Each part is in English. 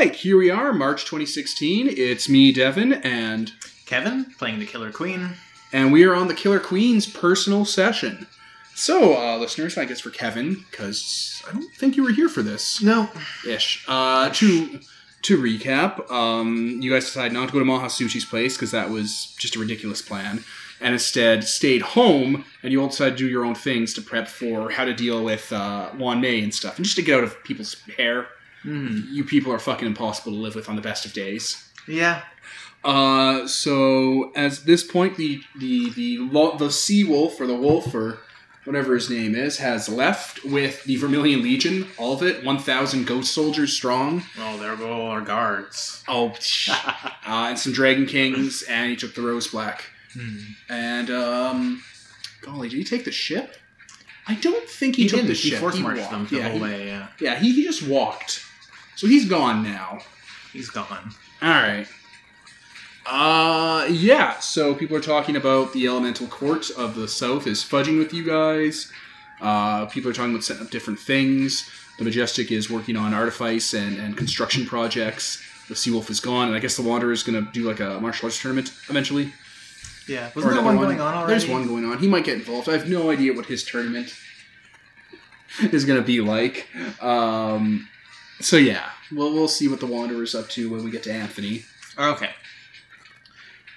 right, here we are, March 2016. It's me, Devin, and Kevin playing the Killer Queen. and we are on the Killer Queen's personal session. So, uh, listeners, I guess for Kevin, because I don't think you were here for this No. ish. Uh, to to recap, um, you guys decided not to go to Mahasuchi's place because that was just a ridiculous plan, and instead stayed home. And you all decided to do your own things to prep for how to deal with uh, Juan May and stuff, and just to get out of people's hair. Hmm. You people are fucking impossible to live with on the best of days. Yeah. Uh, so at this point, the the the lo- the sea wolf or the wolf or whatever his name is has left with the Vermilion Legion, all of it, one thousand ghost soldiers strong. Oh, there go all our guards. Oh, uh, and some Dragon Kings, and he took the Rose Black. Hmm. And um, golly, did he take the ship? I don't think he, He, took didn't. the He ship. force He marched them the yeah, whole he, way. Yeah. yeah, he, he just walked. So he's gone now. He's gone. All right. Uh, yeah. So people are talking about the elemental court of the south is fudging with you guys. Uh, people are talking about setting up different things. The majestic is working on artifice and, and construction projects. The Seawolf is gone, and I guess the Wanderer is going to do like a martial arts tournament eventually. Yeah. Wasn't there another one going on already? There's one going on. He might get involved. I have no idea what his tournament is going to be like. Um, so yeah, we'll we'll see what the Wanderer's up to when we get to Anthony. Okay.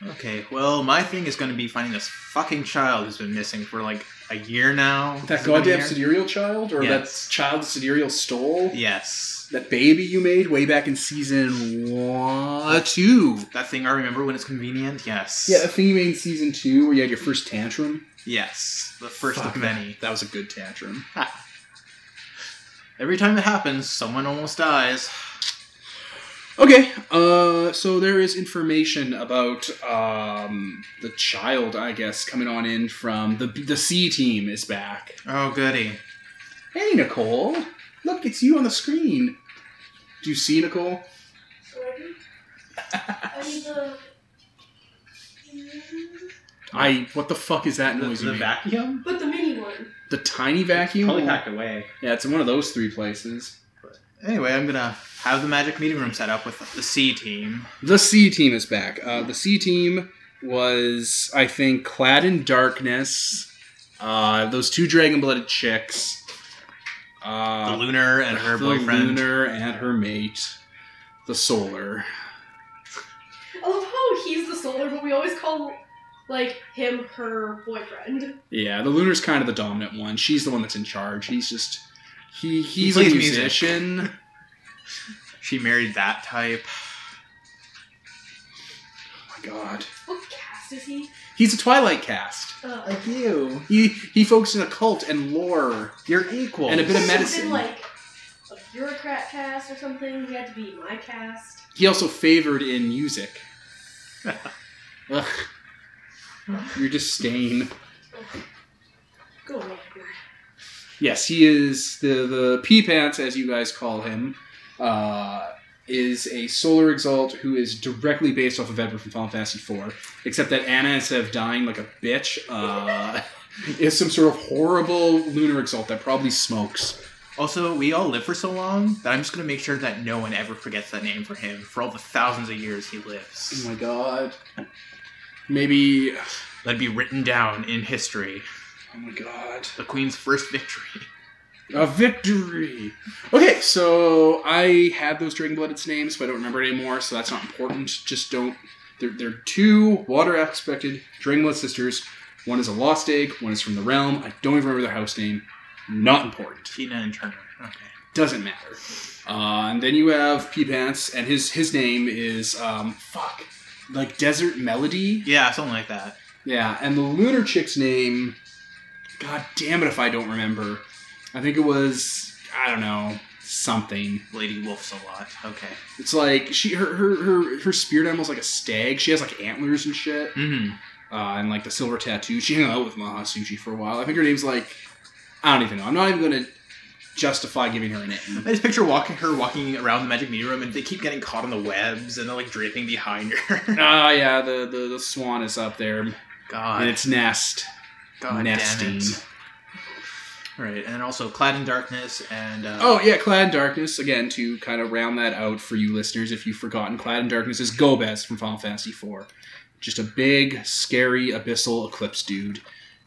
Okay. Well, my thing is going to be finding this fucking child who's been missing for like a year now. That Has it been a goddamn? Sidereal child, or Yes. that child Sidereal stole? Yes. That baby you made way back in season one, two. That thing I remember when it's convenient. Yes. Yeah, the thing you made in season two, where you had your first tantrum. Yes. The first Fuck, of many. That was a good tantrum. Every time it happens, someone almost dies. Okay, uh, so there is information about um, the child, I guess, coming on in from the the C team is back. Oh, goody. Hey, Nicole, look, it's you on the screen. Do you see Nicole? I need the. I. What the fuck is that noise? you the vacuum? But the mini one. The tiny vacuum. Probably packed away. Yeah, it's in one of those three places. But Anyway, I'm gonna have the magic meeting room set up with the C team. The C team is back. Uh, the C team was, I think, clad in darkness. Uh, those two dragon blooded chicks. Uh, The Lunar and her the boyfriend. Lunar and her mate, the Solar. I love how he's the solar, but we always call like him her boyfriend. Yeah, the Lunar's kind of the dominant one. She's the one that's in charge. He's just he he's a plays music. musician. She married that type. Oh my god, What cast is he? he's a Twilight cast. Uh, you. He he focuses on occult and lore. You're equal. And a bit of must have medicine. Been like a bureaucrat cast or something. He had to be my cast. He also favored in music. Ugh. Your disdain. Go away. Yes, he is the the pea pants, as you guys call him. Uh, is a solar exalt who is directly based off of Edward from Final Fantasy IV, except that Anna, instead of dying like a bitch, uh, is some sort of horrible lunar exalt that probably smokes. Also, we all live for so long that I'm just gonna make sure that no one ever forgets that name for him for all the thousands of years he lives. Oh my god. Maybe. Let it be written down in history. Oh my god. The Queen's first victory. A victory. Okay, so I had those dragon blooded names, but I don't remember it anymore, so that's not important. Just don't. They're, they're two water expected dragon blood sisters. One is a lost egg, one is from the realm. I don't even remember their house name. Not important. Tina and Turner. Okay. Doesn't matter. Uh, and then you have Pea Pants, and his his name is um fuck like Desert Melody. Yeah, something like that. Yeah, and the lunar chick's name, god damn it if I don't remember. I think it was I don't know something. Lady Wolf's a lot. Okay. It's like she her her her, her spirit animal's like a stag. She has like antlers and shit, Mm-hmm. uh, and like the silver tattoo. She hung out with Mahasuchi for a while. I think her name's like I don't even know. I'm not even gonna justify giving her a name. I just picture walking her walking around the magic meeting room, and they keep getting caught on the webs, and they're like draping behind her. Ah, yeah, the, the the swan is up there God, in its nest, God nesting. damn it. Right, and also Clad in Darkness and uh, Oh yeah, Clad in Darkness again to kind of round that out for you listeners. If you've forgotten, Clad in Darkness is Golbez from Final Fantasy IV, just a big, scary, abyssal eclipse dude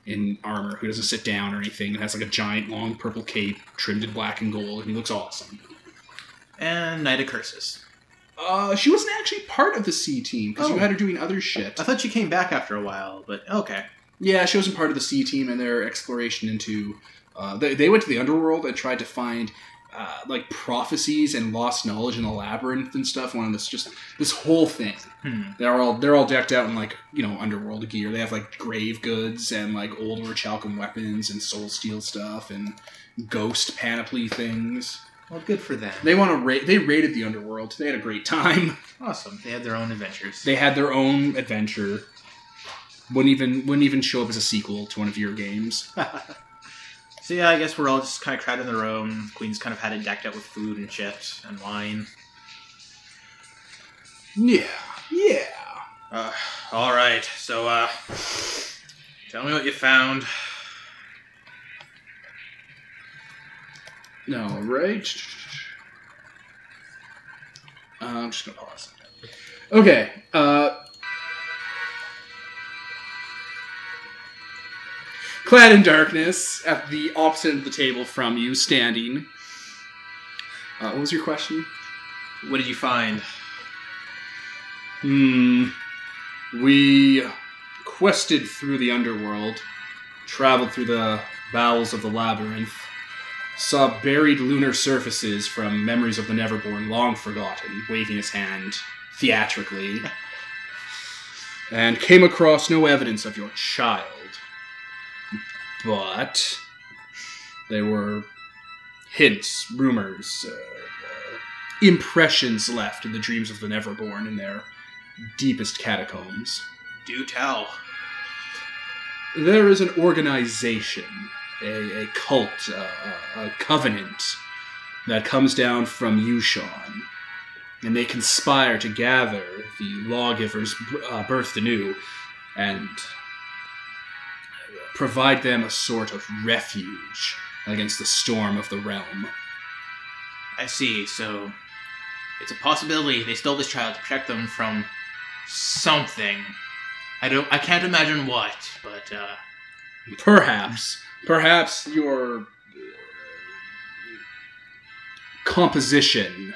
in armor who doesn't sit down or anything and has like a giant, long purple cape trimmed in black and gold, and he looks awesome. and Knight of Curses. Uh, she wasn't actually part of the C team because Oh. you had her doing other shit. I thought she came back after a while, but okay. Yeah, she wasn't part of the C team and their exploration into. Uh, they, they went to the underworld and tried to find uh, like prophecies and lost knowledge in the labyrinth and stuff. One of this just this whole thing. Hmm. They're all they're all decked out in like you know underworld gear. They have like grave goods and like old orichalcum weapons and soul steel stuff and ghost panoply things. Well, good for them. They want to ra- they raided the underworld. They had a great time. Awesome. They had their own adventures. They had their own adventure. Wouldn't even wouldn't even show up as a sequel to one of your games. so yeah, I guess we're all just kind of crowded in the room. Queen's kind of had it decked out with food and shit and wine. Yeah, yeah. Uh, all right. So, uh, tell me what you found. All right. Uh, I'm just gonna pause. Okay. Uh, clad in darkness, at the opposite of the table from you, standing. Uh, what was your question? What did you find? Hmm. We quested through the underworld, traveled through the bowels of the labyrinth, saw buried lunar surfaces from memories of the Neverborn long forgotten, waving his hand theatrically, and came across no evidence of your child. But there were hints, rumors, uh, uh, impressions left in the dreams of the Neverborn in their deepest catacombs. Do tell. There is an organization, a, a cult, uh, a, a covenant that comes down from Yu-Shan, and they conspire to gather the lawgivers uh, birthed anew and provide them a sort of refuge against the storm of the realm. I see. So, it's a possibility they stole this child to protect them from something. I don't. I can't imagine what, but uh, Perhaps, perhaps your uh, composition,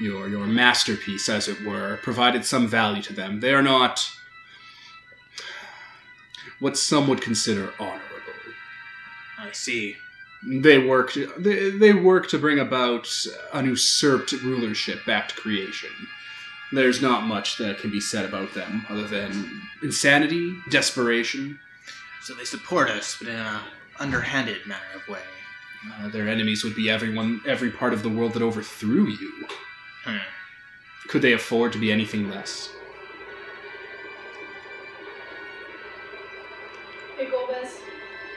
your your masterpiece, as it were, provided some value to them. They are not what some would consider honorable. I see. They work. They, they work to bring about an usurped rulership back to creation. There's not much that can be said about them other than insanity, desperation, So they support us, but in a underhanded manner of way. Uh, their enemies would be everyone, every part of the world that overthrew you. Hmm. Could they afford to be anything less?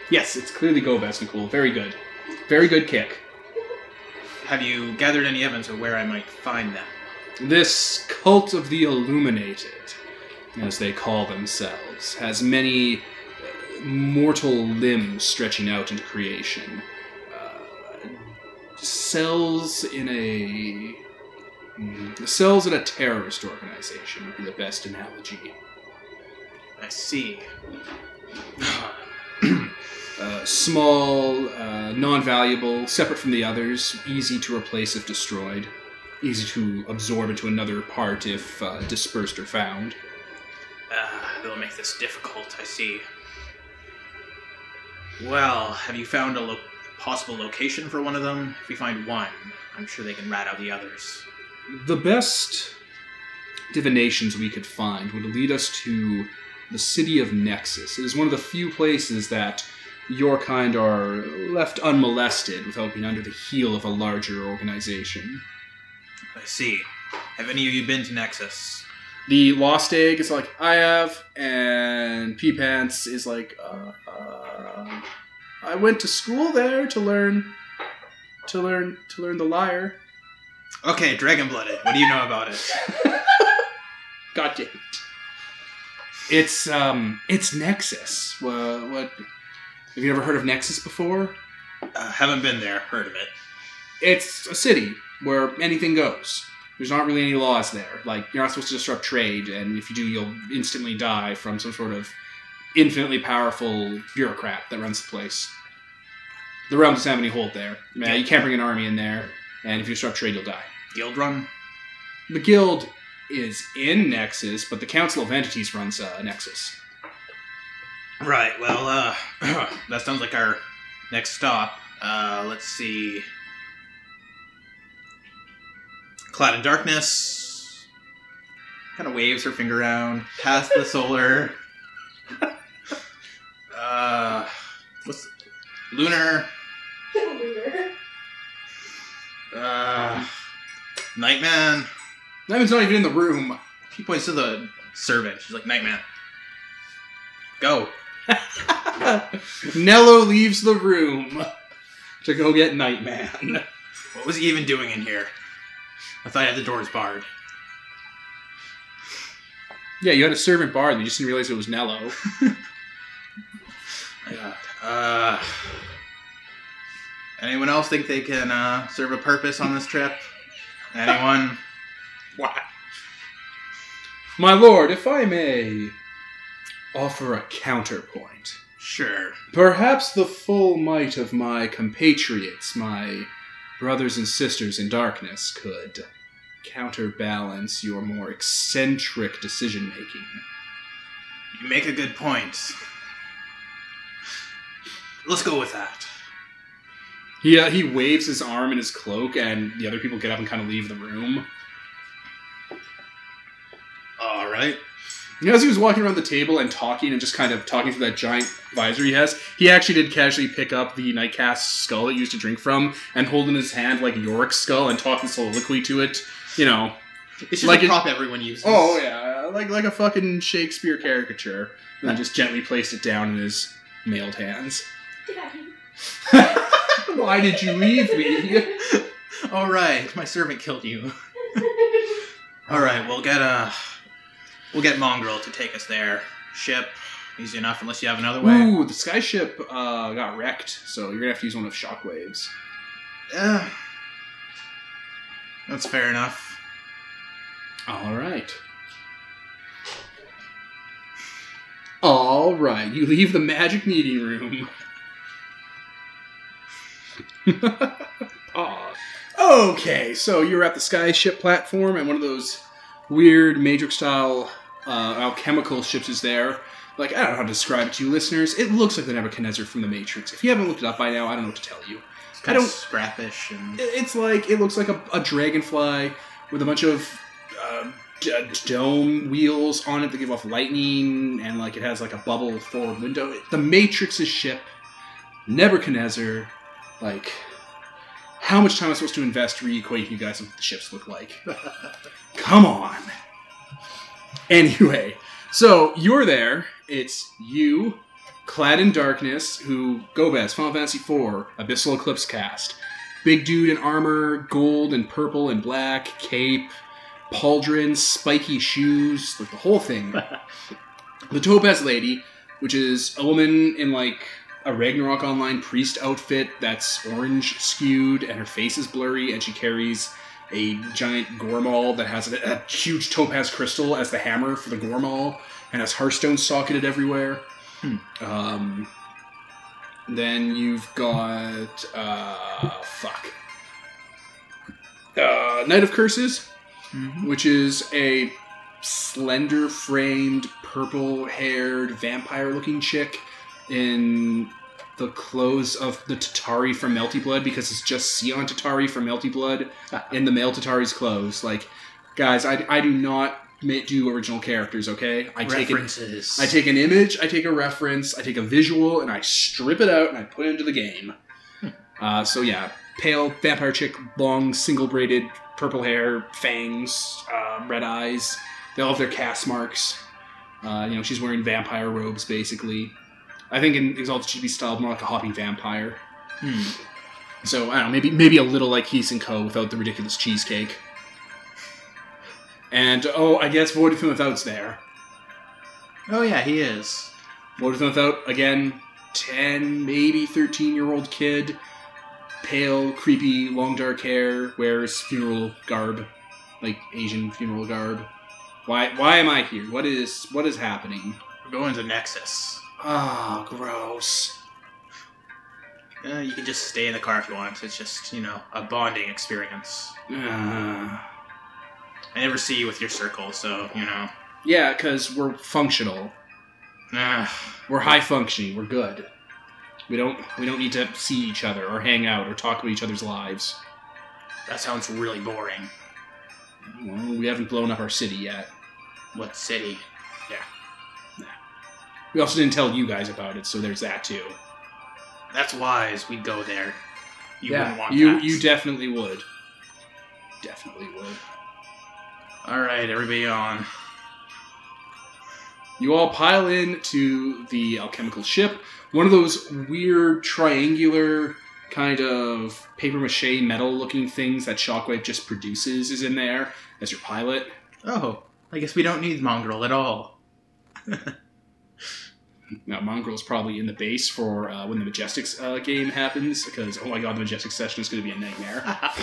Yes, it's clearly Golbez, Nicole. Very good. Very good kick. Have you gathered any evidence of where I might find them? This cult of the Illuminated, as they call themselves, has many uh, mortal limbs stretching out into creation. Uh, cells in a. Cells in a terrorist organization would be the best analogy. I see. Uh, small, uh, non-valuable, separate from the others, easy to replace if destroyed, easy to absorb into another part if uh, dispersed or found. Ah, that'll make this difficult, I see. Well, have you found a lo- possible location for one of them? If we find one, I'm sure they can rat out the others. The best divinations we could find would lead us to the city of Nexus. It is one of the few places that your kind are left unmolested without being under the heel of a larger organization. I see. Have any of you been to Nexus? The Lost Egg is like, I have, and Pea Pants is like, uh, uh, I went to school there to learn, to learn, to learn the lyre. Okay, Dragon Blooded. What do you know about it? God damn it. It's, um, it's Nexus. What, what, have you ever heard of Nexus before? Uh, haven't been there. Heard of it. It's a city where anything goes. There's not really any laws there. Like you're not supposed to disrupt trade, and if you do, you'll instantly die from some sort of infinitely powerful bureaucrat that runs the place. The realm doesn't have any hold there. Man, you can't bring an army in there, and if you disrupt trade, you'll die. Guild run. The guild is in Nexus, but the Council of Entities runs uh, Nexus. Right. Well, uh, that sounds like our next stop. Uh, let's see. Clad in darkness. Kind of waves her finger around past the solar. uh, what's lunar? Lunar. Uh, Nightman. Nightman's not even in the room. He points to the servant. She's like, Nightman. Go. Nello leaves the room to go get Nightman. What was he even doing in here? I thought I had the doors barred. Yeah, you had a servant bar, and you just didn't realize it was Nello. Yeah. Uh, anyone else think they can uh, serve a purpose on this trip? Anyone? What? My lord, if I may offer a counterpoint. Sure. Perhaps the full might of my compatriots, my brothers and sisters in darkness, could counterbalance your more eccentric decision making. You make a good point. Let's go with that. He, uh, he waves his arm in his cloak, and the other people get up and kind of leave the room. All right. You know, as he was walking around the table and talking and just kind of talking through that giant visor he has, he actually did casually pick up the Nightcast skull that he used to drink from and hold in his hand like Yorick's skull and talk in soliloquy to it. You know. It's just Like a it- prop everyone uses. Oh yeah, like like a fucking Shakespeare caricature. And then just gently placed it down in his mailed hands. Daddy. Why did you leave me? All right. My servant killed you. All right. We'll get a. We'll get Mongrel to take us there. Ship. Easy enough, unless you have another way. Ooh, the skyship uh, got wrecked, so you're gonna have to use one of shockwaves. Uh, that's fair enough. All right. All right. You leave the magic meeting room. Aw. Okay, so you're at the skyship platform, and one of those weird Matrix style uh, alchemical ships is there. Like, I don't know how to describe it to you listeners. It looks like the Nebuchadnezzar from the Matrix. If you haven't looked it up by now, I don't know what to tell you. It's I kind of don't- scrappish and. It's like it looks like a, a dragonfly with a bunch of uh, d- dome wheels on it that give off lightning, and like it has like a bubble forward window. The Matrix's ship, Nebuchadnezzar. Like, how much time am I supposed to invest re-equating you guys on what the ships look like? Come on. Anyway, so you're there. It's you, clad in darkness, who Golbez, Final Fantasy IV, Abyssal Eclipse cast. Big dude in armor, gold and purple and black, cape, pauldron, spiky shoes, like the whole thing. the Topaz Lady, which is a woman in like a Ragnarok Online priest outfit that's orange skewed and her face is blurry and she carries a giant Goremaul that has a, a huge topaz crystal as the hammer for the Goremaul and has Hearthstone socketed everywhere. Hmm. Um, then you've got uh, fuck, uh, Knight of Curses, Mhm. which is a slender framed, purple haired, vampire looking chick in the clothes of the Tatari from Melty Blood because it's just Sion Tatari from Melty Blood in the male Tatari's clothes. Like, guys, I, I do not do original characters, okay? I take. References. I take an image, I take a reference, I take a visual, and I strip it out and I put it into the game. Uh, so yeah, pale vampire chick, long single braided purple hair, fangs, uh, red eyes. They all have their cast marks. Uh, you know, she's wearing vampire robes basically. I think in Exalted she'd be styled more like a hopping vampire. Hmm. So I don't know, maybe maybe a little like Hsien-Ko without the ridiculous cheesecake. And oh, I guess Void from Without's there. Oh yeah, he is. Void from Without again, ten maybe thirteen year old kid, pale, creepy, long dark hair, wears funeral garb, like Asian funeral garb. Why? Why am I here? What is? What is happening? We're going to Nexus. Ah, gross. Uh, you can just stay in the car if you want. It's just, you know, a bonding experience. Ah. I never see you with your circle, so, you know. yeah, because we're functional. Ah, We're high functioning. We're good. We don't. We don't need to see each other or hang out or talk about each other's lives. that sounds really boring. Well, we haven't blown up our city yet. What city? We also didn't tell you guys about it, so there's that too. That's wise. We'd go there. You wouldn't want you that. you definitely would. Definitely would. All right, everybody on. You all pile in to the alchemical ship. One of those weird triangular kind of paper mache metal looking things that Shockwave just produces is in there as your pilot. Oh, I guess we don't need Mongrel at all. Now, Mongrel's probably in the base for uh, when the Majestics uh, game happens because, oh my god, the Majestic session is going to be a nightmare.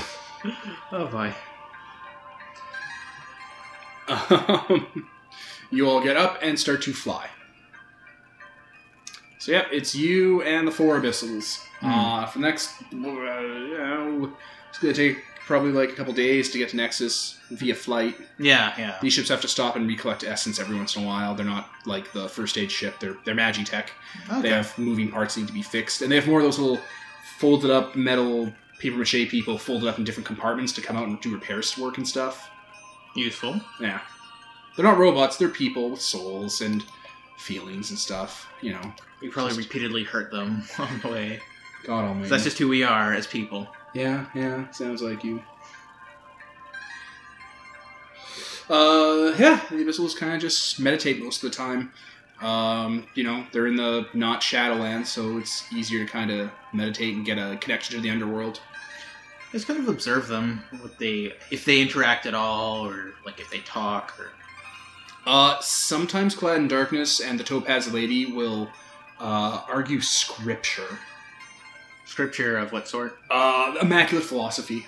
oh boy. Um, you all get up and start to fly. So yep, it's you and the four abyssals. Hmm. Uh, for the next, uh, you know, it's gonna take probably like a couple days to get to Nexus via flight. Yeah, yeah. These ships have to stop and recollect essence every once in a while. They're not like the first aid ship. They're they're Magitech. Okay. They have moving parts that need to be fixed, and they have more of those little folded up metal paper mache people folded up in different compartments to come out and do repairs work and stuff. Useful. Yeah. They're not robots, they're people with souls and feelings and stuff, you know. We probably Just- repeatedly hurt them on the way. God almighty. That's just who we are as people. Yeah, yeah, sounds like you. Uh, yeah, the Abyssals kind of just meditate most of the time. Um, you know, they're in the not Shadowlands, so it's easier to kind of meditate and get a connection to the underworld. Just kind of observe them, what they, if they interact at all, or like if they talk, or Uh, sometimes Clad in Darkness and the Topaz Lady will uh, argue scripture. Scripture of what sort. Uh, immaculate philosophy.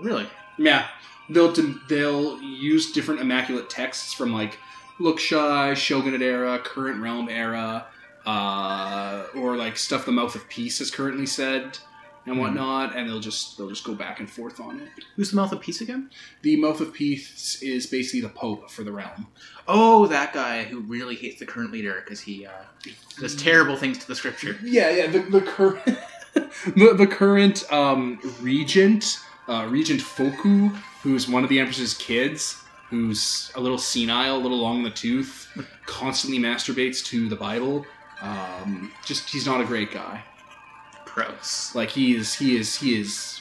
Really? Yeah, they'll they'll use different immaculate texts from like Lookshy, Shogunate era, Current Realm era, uh, or like stuff the Mouth of Peace has currently said and Mhm. whatnot, and they'll just they'll just go back and forth on it. Who's the mouth of peace again? The Mouth of Peace is basically the Pope for the realm. Oh, that guy who really hates the current leader because he uh, does terrible things to the scripture. Yeah, yeah. The, the current the, the current um, regent, uh, Regent Foku, who's one of the Empress's kids, who's a little senile, a little long in the tooth, constantly masturbates to the Bible. Um, just he's not a great guy. Gross. Like he is, he is, he is.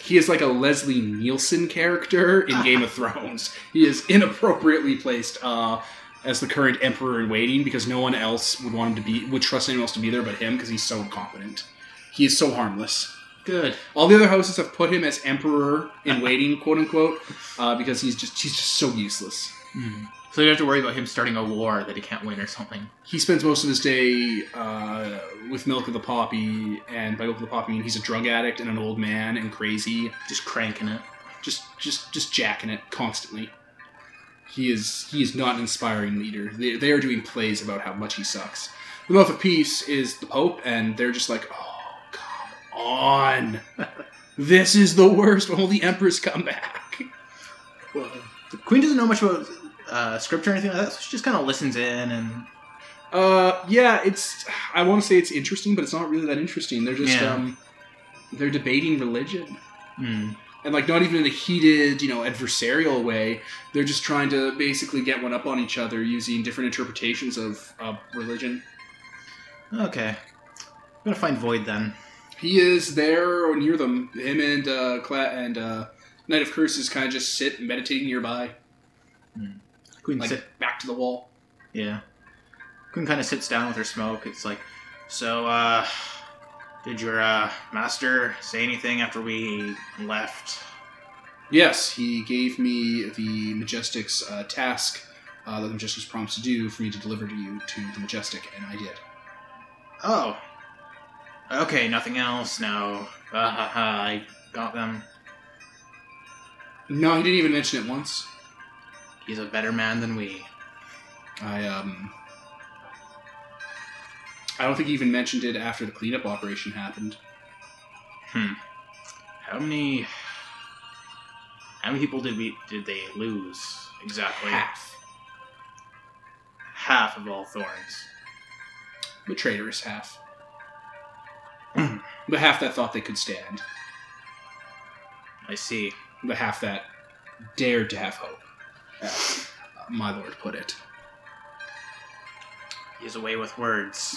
He is like a Leslie Nielsen character in Game of Thrones. He is inappropriately placed uh, as the current emperor in waiting because no one else would want him to be would trust anyone else to be there but him because he's so incompetent. He is so harmless. Good. All the other houses have put him as emperor in waiting, quote unquote, uh, because he's just he's just so useless. So you have to worry about him starting a war that he can't win or something. He spends most of his day uh, with Milk of the Poppy, and by Milk of the Poppy, I mean he's a drug addict and an old man and crazy. Just cranking it. just just just jacking it constantly. He is he is not an inspiring leader. They, they are doing plays about how much he sucks. The Mouth of Peace is the Pope, and they're just like, oh come on, this is the worst. Will the Empress come back? Well, the queen doesn't know much about uh, scripture or anything like that, so she just kind of listens in and Uh, yeah, it's. I want to say it's interesting, but it's not really that interesting. They're just Yeah. um, they're debating religion. hmm. and like not even in a heated, you know, adversarial way. They're just trying to basically get one up on each other using different interpretations of uh, religion. Okay. I'm gonna find Void then. He is there or near them. Him and uh, Cla- and uh, Knight of Curses kind of just sit meditating nearby, Queen like sit. back to the wall. Yeah. Queen kind of sits down with her smoke. It's like, so, uh, did your uh, master say anything after we left? Yes, he gave me the Majestic's uh, task uh, that the Majestic's promised to do for me to deliver to you to the Majestic, and I did. Oh. Okay, nothing else. No. Ha ha ha. I got them. No, he didn't even mention it once. He's a better man than we. I um. I don't think he even mentioned it after the cleanup operation happened. Hmm. How many? How many people did we did they lose exactly? Half. Half of all thorns. The traitorous half. the half that thought they could stand. I see. The half that dared to have hope. As uh, my lord put it. He has a way with words.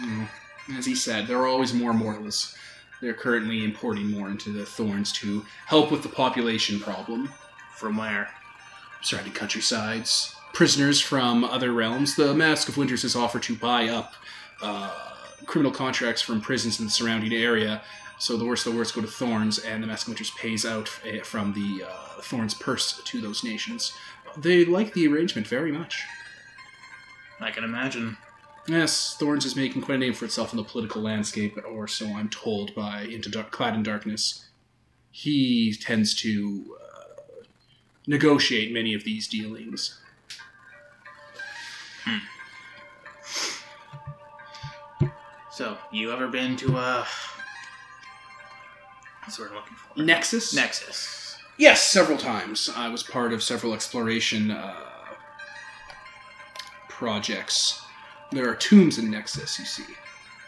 Mm. As he said, there are always more mortals. They're currently importing more into the thorns to help with the population problem. From where? surrounding countrysides, prisoners from other realms. The Mask of Winters has offered to buy up uh, criminal contracts from prisons in the surrounding area. So the worst of the worst go to Thorns, and the Mask Winters pays out uh, from the uh, Thorns purse to those nations. They like the arrangement very much. I can imagine. Yes, Thorns is making quite a name for itself in the political landscape, or so I'm told by Into Dark, Clad in Darkness. He tends to uh, negotiate many of these dealings. So, you ever been to a? That's what we're looking for. Nexus? Nexus. Yes, several times. I was part of several exploration uh, projects. There are tombs in Nexus, you see.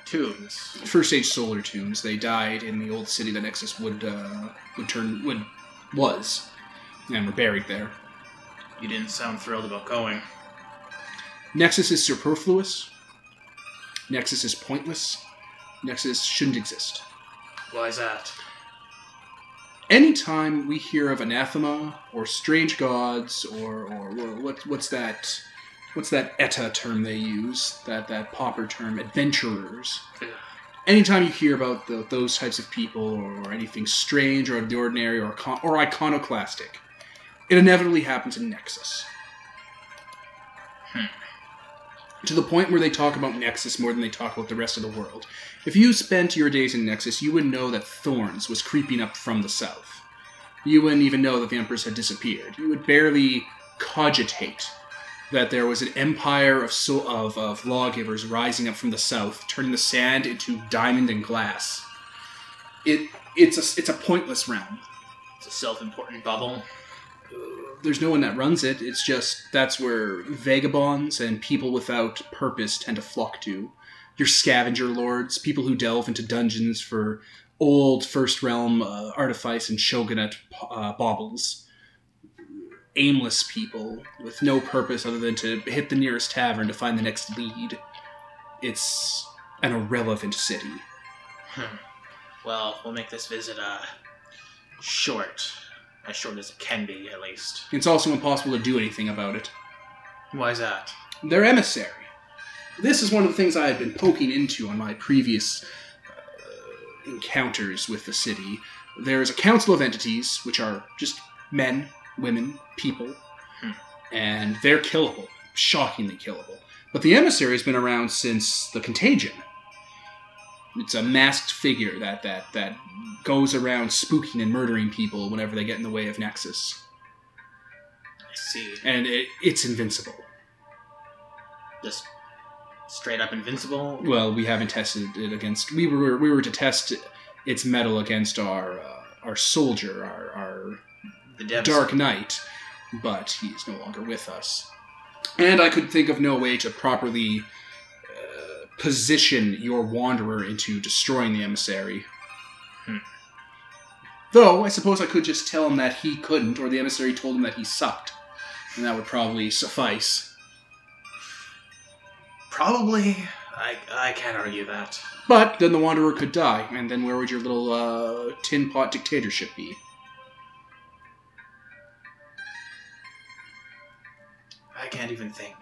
Tombs. First age solar tombs. They died in the old city that Nexus would uh, would turn would was, and were buried there. You didn't sound thrilled about going. Nexus is superfluous. Nexus is pointless. Nexus shouldn't exist. Why is that? Anytime we hear of anathema or strange gods or or what what's that what's that ETA term they use that that popper term adventurers. Anytime you hear about the, those types of people or, or anything strange or out of the ordinary or or iconoclastic, it inevitably happens in Nexus. Hmm. To the point where they talk about Nexus more than they talk about the rest of the world. If you spent your days in Nexus, you would know that Thorns was creeping up from the south. You wouldn't even know that the Empress had disappeared. You would barely cogitate that there was an empire of, so- of, of lawgivers rising up from the south, turning the sand into diamond and glass. It it's a it's a pointless realm. It's a self-important bubble. There's no one that runs it. It's just that's where vagabonds and people without purpose tend to flock to. Your scavenger lords, people who delve into dungeons for old first realm uh, artifice and shogunate uh, baubles. Aimless people with no purpose other than to hit the nearest tavern to find the next lead. It's an irrelevant city. Hmm. Well, we'll make this visit uh short, as short as it can be, at least. It's also impossible to do anything about it. Why is that? their emissary. This is one of the things I had been poking into on my previous uh, encounters with the city. There is a council of entities, which are just men, women, people, Hmm. and they're killable, shockingly killable. But the emissary has been around since the contagion. It's a masked figure that that that goes around spooking and murdering people whenever they get in the way of Nexus, I see. and it, it's invincible. Just straight up invincible. Well, we haven't tested it against. We were we were to test its metal against our uh, our soldier, our, our The devs. Dark Knight, but he's no longer with us. And I could think of no way to properly position your wanderer into destroying the emissary. Hmm. Though I suppose I could just tell him that he couldn't, or the emissary told him that he sucked, and that would probably suffice. Probably. I I can't argue that. But then the Wanderer could die, and then where would your little uh, tin pot dictatorship be? I can't even think.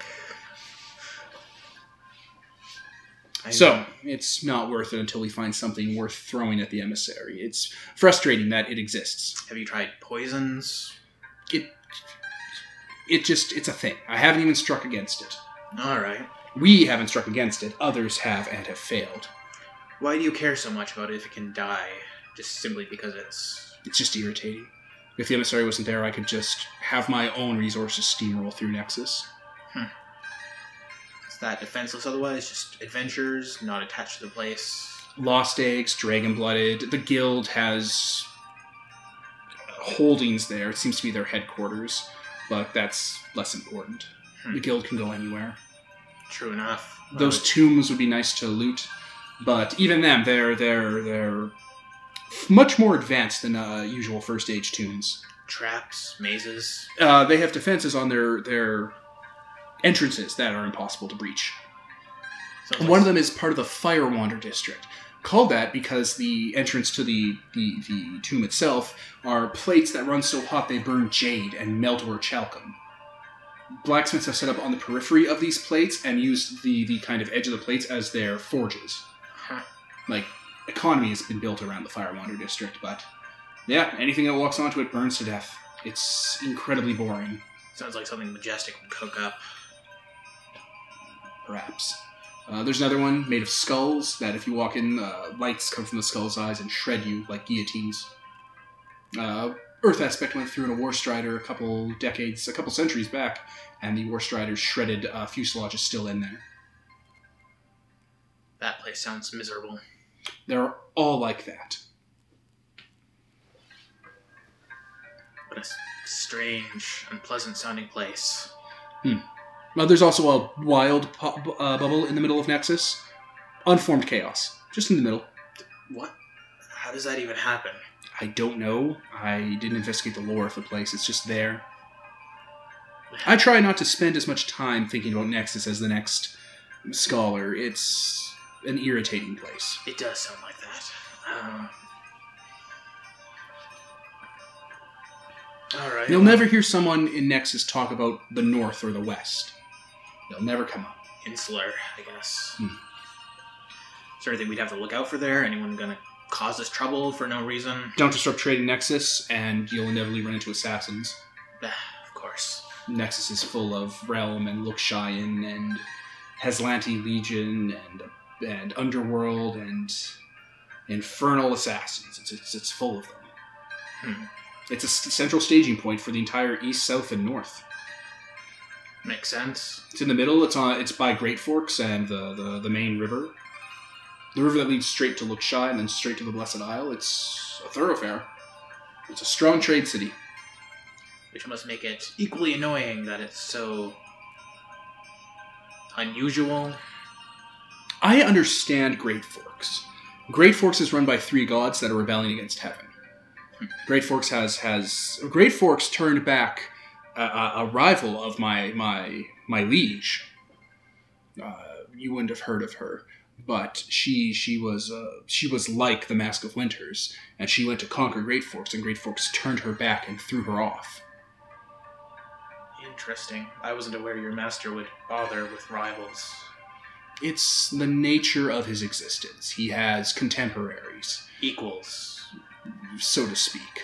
I- So it's not worth it until we find something worth throwing at the emissary. It's frustrating that it exists. have you tried poisons? It it just it's a thing. I haven't even struck against it. All right. We haven't struck against it. Others have and have failed. Why do you care so much about it if it can die? Just simply because it's. It's just irritating. If the emissary wasn't there, I could just have my own resources steamroll through Nexus. It's that defenseless otherwise, just adventures, not attached to the place. Lost Eggs, Dragon Blooded. The Guild has holdings there. It seems to be their headquarters, but that's less important. Hmm. The Guild can go anywhere. True enough. Those tombs would be nice to loot, but even them, they're they're they're much more advanced than uh, usual first age tombs. traps, mazes. Uh, they have defenses on their their entrances that are impossible to breach. Sounds One of them is part of the Firewander district. Called that because the entrance to the, the, the tomb itself are plates that run so hot they burn jade and melt orichalcum. Blacksmiths have set up on the periphery of these plates and used the, the kind of edge of the plates as their forges. Huh. Like, economy has been built around the Firewander district, but yeah, anything that walks onto it burns to death. It's incredibly boring, Sounds like something majestic would cook up. Perhaps. Uh, there's another one made of skulls that, if you walk in, uh, lights come from the skull's eyes and shred you like guillotines. Uh, Earth aspect went through in a War Strider a couple decades, a couple centuries back, and the War Strider's shredded uh, fuselage is still in there. That place sounds miserable. They're all like that. What a strange, unpleasant sounding place. Uh, there's also a wild pu- uh, bubble in the middle of Nexus. Unformed chaos, just in the middle. What? How does that even happen? I don't know. I didn't investigate the lore of the place. It's just there. I try not to spend as much time thinking about Nexus as the next scholar. It's an irritating place. It does sound like that. Um, all right. You'll never hear someone in Nexus talk about the North or the West. They'll never come up. insular, I guess. Hmm. Is there anything we'd have to look out for there? Anyone gonna cause us trouble for no reason? Don't disrupt trading Nexus, and you'll inevitably run into assassins. Of course. Nexus is full of Realm and Lookshyan and Haslanti Legion and and Underworld and Infernal Assassins. It's it's, it's full of them. Hmm. It's a central staging point for the entire East, South, and North. Makes sense. It's in the middle. It's on. It's by Great Forks and the, the, the main river, the river that leads straight to Lookshy and then straight to the Blessed Isle. It's a thoroughfare. It's a strong trade city. Which must make it equally annoying that it's so unusual. I understand Great Forks. Great Forks is run by three gods that are rebelling against heaven. Hmm. Great Forks has has Great Forks turned back a, a, rival of my my my liege. Uh, you wouldn't have heard of her, but she she was uh, she was like the Mask of Winters, and she went to conquer Great Forks, and Great Forks turned her back and threw her off. Interesting. I wasn't aware your master would bother with rivals. It's the nature of his existence. He has contemporaries. Equals. so to speak.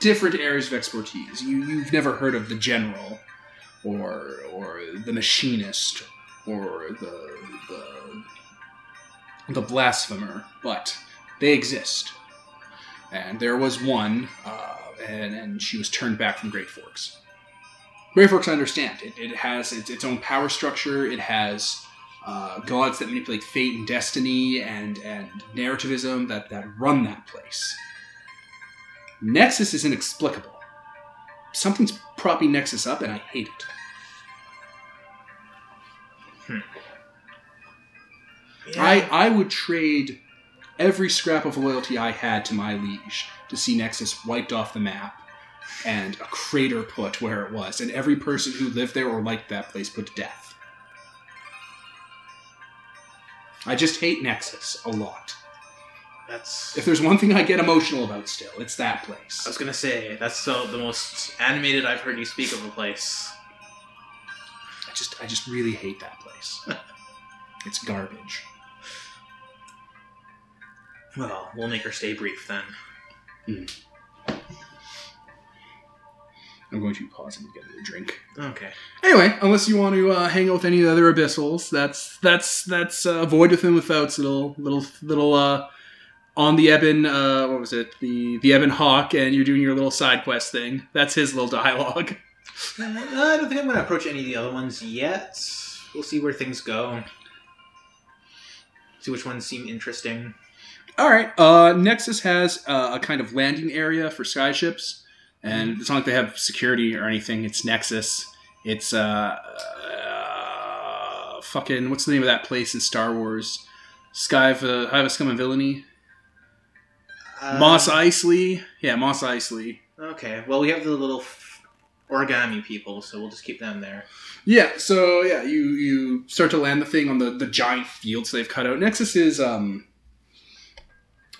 Different areas of expertise. You you've never heard of the general, or or the machinist, or the the the blasphemer, but they exist. And there was one, uh, and and she was turned back from Great Forks. Great Forks, I understand. It, it has its, its own power structure. It has uh, gods that manipulate fate and destiny and and narrativism that that run that place. Nexus is inexplicable. Something's propping Nexus up, and I hate it. Hmm. I I would trade every scrap of loyalty I had to my liege to see Nexus wiped off the map and a crater put where it was, and every person who lived there or liked that place put to death. I just hate Nexus a lot. That's. If there's one thing I get emotional about still, it's that place. I was gonna say that's so the most animated I've heard you speak of a place. I just I just really hate that place. it's garbage. Well, we'll make her stay brief then. I'm going to pause and get a drink. Okay. Anyway, unless you want to uh, hang out with any of the other abyssals, that's that's that's uh, void with and without's little little little uh, on the Ebon. Uh, what was it? The the Ebon Hawk, and you're doing your little side quest thing. That's his little dialogue. Uh, I don't think I'm going to approach any of the other ones yet. We'll see where things go. See which ones seem interesting. All right. Uh, Nexus has uh, a kind of landing area for skyships, and it's not like they have security or anything. It's Nexus. It's uh, uh fucking what's the name of that place in Star Wars? Sky of uh, Hive of Scum and Villainy. Uh, Mos Eisley. Yeah, Mos Eisley. Okay. Well, we have the little f- origami people, so we'll just keep them there. Yeah, so yeah, you you start to land the thing on the the giant fields they've cut out. Nexus is um.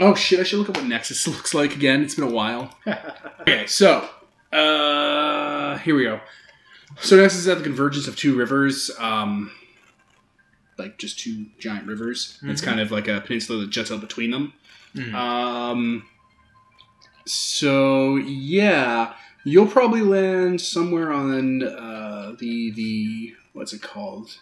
Oh shit! I should look up what Nexus looks like again. It's been a while. Okay, so uh, here we go. So Nexus is at the convergence of two rivers, um, like just two giant rivers. It's Mhm. kind of like a peninsula that juts out between them. Hmm. Um, so yeah, you'll probably land somewhere on uh, the the what's it called?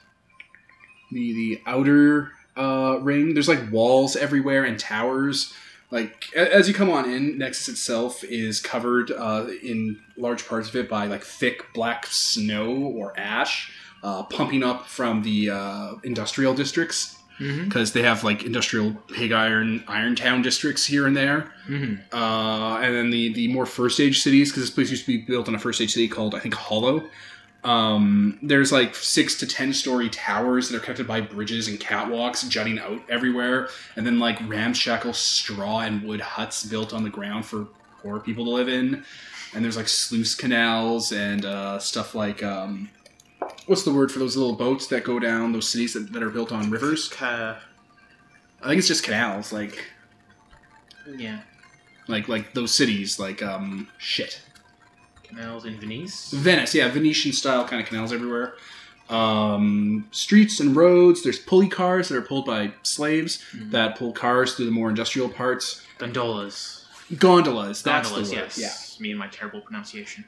The the outer uh, ring. There's like walls everywhere and towers. Like as you come on in, Nexus itself is covered uh, in large parts of it by like thick black snow or ash, uh, pumping up from the uh, industrial districts Mm-hmm. because they have like industrial pig iron iron town districts here and there Mm-hmm. uh, and then the the more first age cities because this place used to be built on a first age city called i think hollow um, there's like six to ten story towers that are connected by bridges and catwalks jutting out everywhere and then like ramshackle straw and wood huts built on the ground for poor people to live in and there's like sluice canals and uh, stuff like um, what's the word for those little boats that go down those cities that, that are built on rivers Kind I think it's just canals, like yeah. like like those cities, like um shit. Canals in Venice. Venice, yeah, Venetian style kind of canals everywhere. Um, streets and roads. There's pulley cars that are pulled by slaves Mhm. that pull cars through the more industrial parts. Gondolas. Gondolas. That's Gondolas, the word. yes. Yeah. Me and my terrible pronunciation.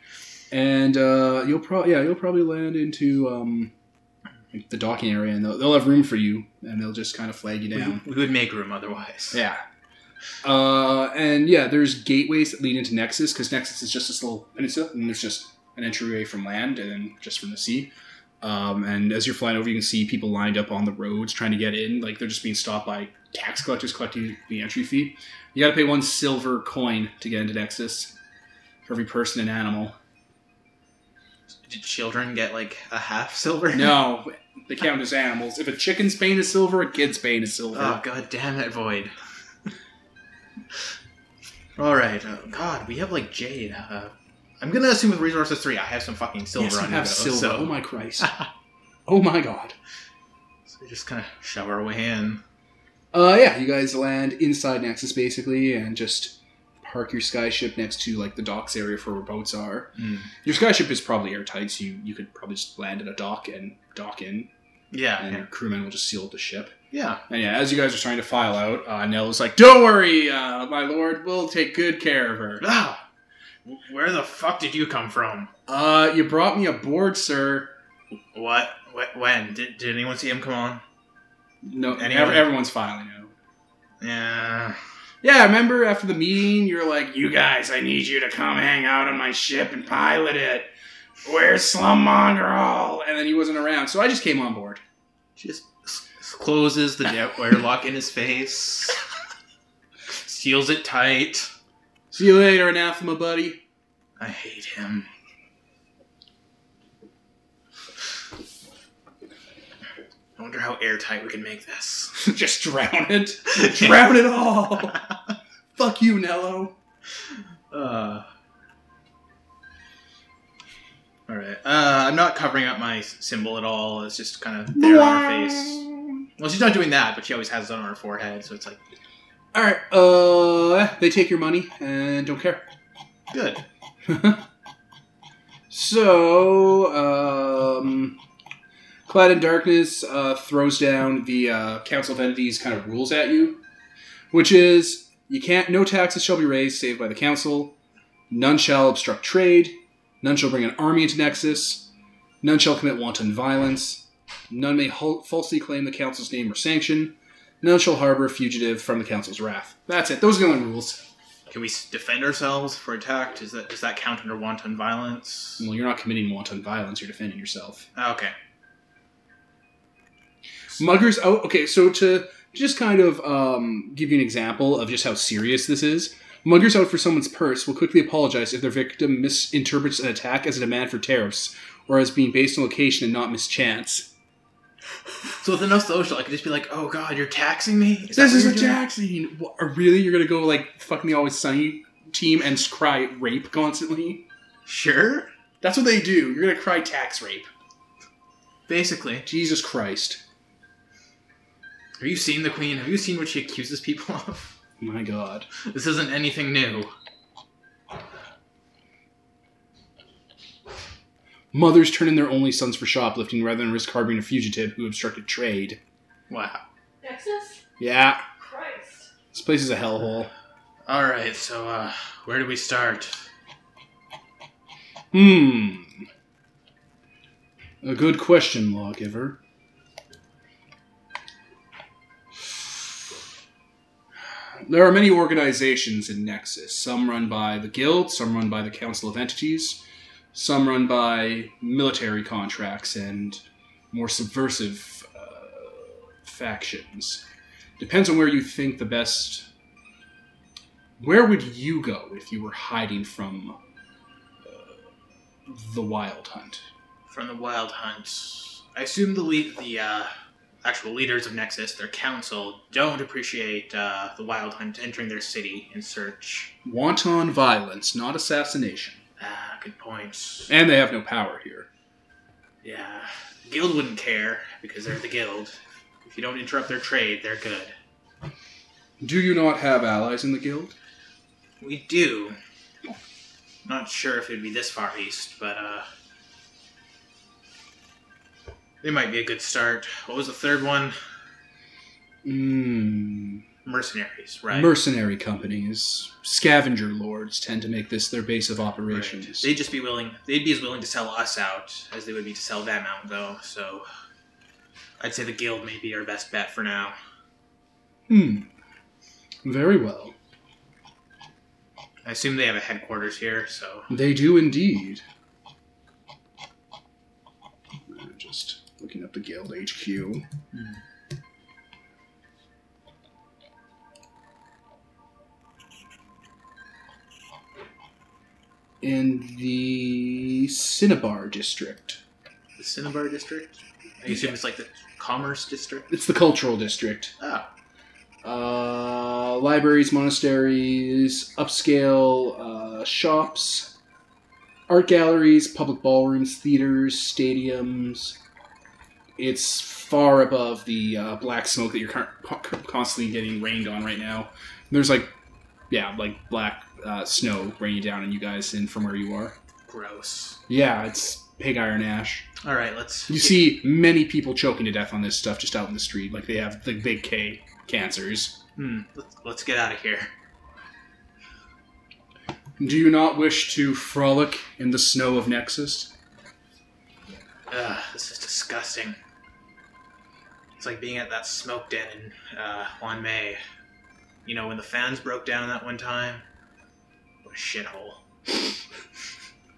And uh, you'll probably yeah you'll probably land into um like the docking area, and they'll, they'll have room for you, and they'll just kind of flag you down. We, we would make room otherwise. Yeah. Uh, and yeah, there's gateways that lead into Nexus because Nexus is just this little peninsula, and there's just an entryway from land and then just from the sea. Um, and as you're flying over, you can see people lined up on the roads trying to get in. Like they're just being stopped by tax collectors collecting the entry fee. You got to pay one silver coin to get into Nexus for every person and animal. Did children get like a half silver? No, they count as animals. If a chicken's paying a silver, a kid's paying a silver. Oh god damn it, Void. Alright, uh, god, we have like Jade. Uh, I'm gonna assume with Resources 3 I have some fucking silver yes, on me, have though, silver. So, Oh my Christ. oh my God. so we just kind of shove our way in. Uh, yeah, you guys land inside Nexus basically, and just park your skyship next to like the docks area for where boats are. Mm. Your skyship is probably airtight, so you, you could probably just land at a dock and dock in, Yeah, and yeah. your crewmen will just seal the ship. Yeah. And yeah, as you guys are trying to file out, uh, Nell's like, "Don't worry, uh, my lord, we'll take good care of her." Ah! Where the fuck did you come from? Uh, you brought me aboard, sir. What? When? Did, did anyone see him come on? No, Anyone? everyone's filing out. Yeah. Yeah, I remember after the meeting, you're like, "You guys, I need you to come hang out on my ship and pilot it." Where's Slum Mongrel? And then he wasn't around, so I just came on board. Just closes the airlock in his face. Seals it tight. See you later, anathema buddy. I hate him. I wonder how airtight we can make this. just drown it. drown it all. Fuck you, Nello. Uh. All right. Uh, I'm not covering up my symbol at all. It's just kind of there on her face. Well, she's not doing that, but she always has it on her forehead, so it's like All right. Uh, they take your money and don't care. good. So, um, Clad in Darkness uh, throws down the uh, Council of Entities kind of rules at you, which is you can't, no taxes shall be raised save by the Council, none shall obstruct trade, None shall bring an army into Nexus. None shall commit wanton violence. None may falsely claim the council's name or sanction. None shall harbor a fugitive from the council's wrath. That's it. Those are the only rules. Can we s- defend ourselves if we're attacked? Is that does that count under wanton violence? Well, you're not committing wanton violence. You're defending yourself. Okay. Muggers out. Okay, so to just kind of um, give you an example of just how serious this is, muggers out for someone's purse will quickly apologize if their victim misinterprets an attack as a demand for tariffs or as being based on location and not mischance. So with enough social, I could just be like, "Oh God, you're taxing me." Is This is a doing?" taxing. What, really? You're gonna go like fucking the Always Sunny team and cry rape constantly? Sure. That's what they do. You're gonna cry tax rape. Basically, Jesus Christ. Have you seen the Queen? Have you seen what she accuses people of? My God. This isn't anything new. Mothers turn in their only sons for shoplifting rather than risk harboring a fugitive who obstructed trade. Wow. Nexus? Yeah, Christ. this place is a hellhole. All right. So, uh, where do we start? Hmm. A good question, lawgiver. There are many organizations in Nexus. Some run by the Guild, some run by the Council of Entities, some run by military contracts and more subversive uh, factions. Depends on where you think the best. Where would you go if you were hiding from the Wild Hunt? From the Wild Hunt. I assume the lead, the uh, actual leaders of Nexus, their council, don't appreciate uh, the Wild Hunt entering their city in search. Wanton violence, not assassination. Ah, good points. And they have no power here. Yeah, the guild wouldn't care because they're the guild. If you don't interrupt their trade, they're good. Do you not have allies in the guild? We do. Not sure if it'd be this far east, but uh, they might be a good start. What was the third one? Mm, Mercenaries, right? Mercenary companies, scavenger lords tend to make this their base of Right. operations. They'd just be willing. They'd be as willing to sell us out as they would be to sell them out, though. So, I'd say the guild may be our best bet for now. Hmm. Very well. I assume they have a headquarters here, so They do indeed. I'm Just looking up the guild HQ. In the Cinnabar district. the Cinnabar district. I assume it's like the commerce district. It's the cultural district. Oh, uh, libraries, monasteries, upscale uh, shops, art galleries, public ballrooms, theaters, stadiums. It's far above the uh, black smoke that you're con- con- constantly getting rained on right now. There's like, yeah, like black uh, snow raining down on you guys in from where you are. gross. Yeah, it's pig iron ash. All right, let's. You see many people choking to death on this stuff just out in the street, like they have the big K cancers. Hmm, let's, let's get out of here. Do you not wish to frolic in the snow of Nexus? Ugh, this is disgusting. It's like being at that smoke den in uh, Juan May. You know, when the fans broke down that one time? What a shithole. Oh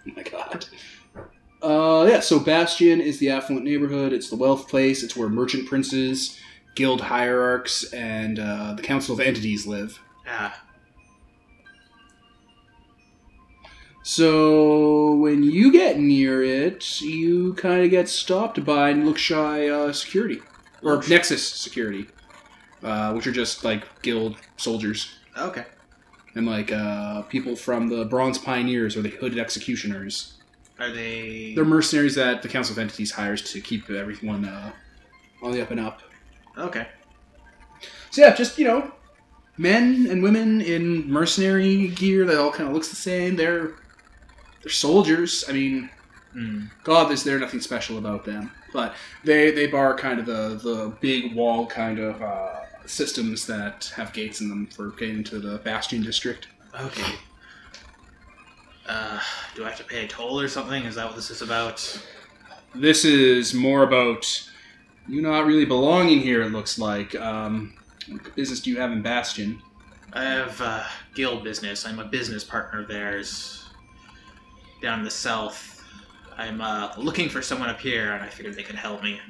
my god. Uh, yeah, so Bastion is the affluent neighborhood. It's the wealth place. It's where merchant princes, guild hierarchs, and uh, the council of entities live. Ah, So when you get near it, you kind of get stopped by Lookshy uh, security or Nexus security, uh, which are just like guild soldiers okay. and like uh, people from the Bronze Pioneers or the Hooded Executioners. Are they. They're mercenaries that the Council of Entities hires to keep everyone uh, on the up and up. Okay. So yeah, just you know, men and women in mercenary gear that all kind of looks the same. They're they're soldiers. I mean, Hmm. God, is there nothing special about them, but they they bar kind of the the big wall kind of uh, systems that have gates in them for getting into the Bastion district. Okay. Uh, do I have to pay a toll or something? Is that what this is about? This is more about you not really belonging here. It looks like. Um, what business do you have in Bastion? I have uh, guild business. I'm a business partner of theirs down in the south. I'm uh, looking for someone up here, and I figured they could help me.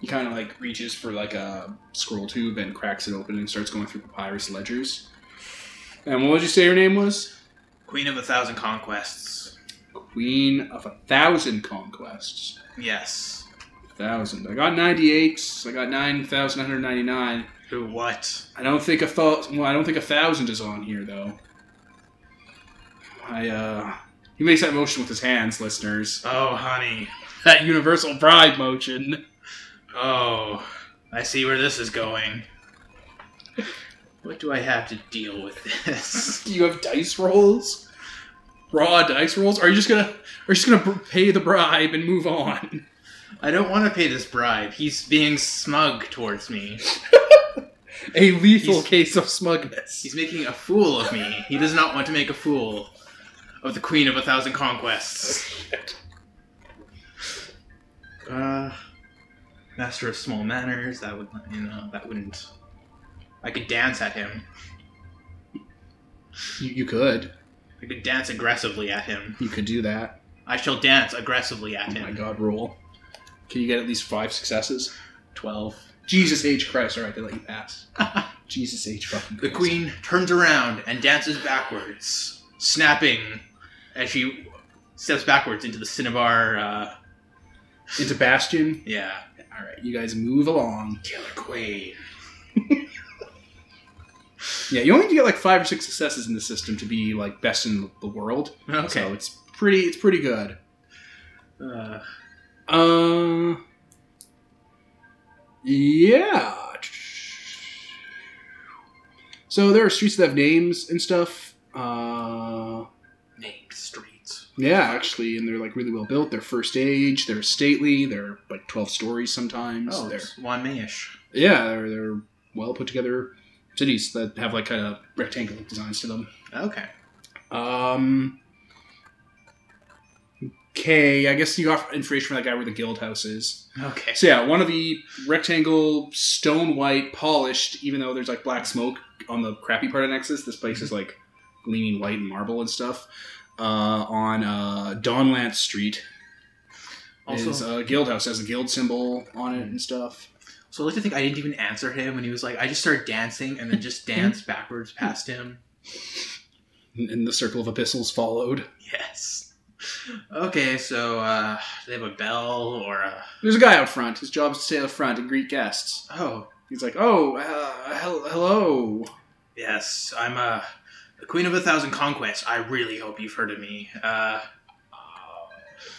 He kind of like reaches for like a scroll tube and cracks it open and starts going through papyrus ledgers. And what would you say your name was? Queen of a Thousand Conquests. Queen of a thousand conquests. Yes. Thousand. I got ninety-eight. I got nine thousand one hundred ninety-nine. Who? What? I don't think a thou- well, I don't think a thousand is on here though. I uh he makes that motion with his hands, listeners. Oh, honey. That universal pride motion. Oh, I see where this is going. What do I have to deal with this? Do you have dice rolls? Raw dice rolls? Or are you just gonna are you just gonna pay the bribe and move on? I don't want to pay this bribe. He's being smug towards me. A lethal He's- case of smugness. He's making a fool of me. He does not want to make a fool of the Queen of a Thousand Conquests. Uh, Master of Small Manners. That would, you know, that wouldn't. I could dance at him. You, you could. I could dance aggressively at him. You could do that. I shall dance aggressively at him. Oh my god, roll. Can you get at least five successes? Twelve. Jesus H. Christ. Alright, they let you pass. Jesus H. fucking The queen turns around and dances backwards, snapping as she steps backwards into the cinnabar. Uh, Into Bastion. yeah, Alright, you guys move along. killer queen. Yeah, you only need to get like five or six successes in the system to be like best in the world. Okay, So it's pretty it's pretty good. Uh, Uh Yeah. So there are streets that have names and stuff. Uh. Yeah, actually, and they're like really well built. They're first age, they're stately, they're like twelve stories sometimes. Oh, they're it's Wan yeah, they're they're well put together cities that have like kind of rectangular designs to them. Okay. Um. Okay, I guess you got information from that guy where the guild house is. Okay. So yeah, one of the rectangle, stone white, polished. Even though there's like black smoke on the crappy part of Nexus, this place is like gleaming white and marble and stuff. Uh, on uh, Dawnlance Street Also, is a guild house has a guild symbol on it and stuff. so I like to think I didn't even answer him when he was like, I just started dancing and then just danced backwards past him. And the circle of epistles followed. Yes. Okay, so uh, they have a bell or a? There's a guy out front. His job is to stay out front and greet guests. Oh, He's like, "Oh, uh, hel- hello." yes. I'm uh, the Queen of a Thousand Conquests. I really hope you've heard of me. Uh,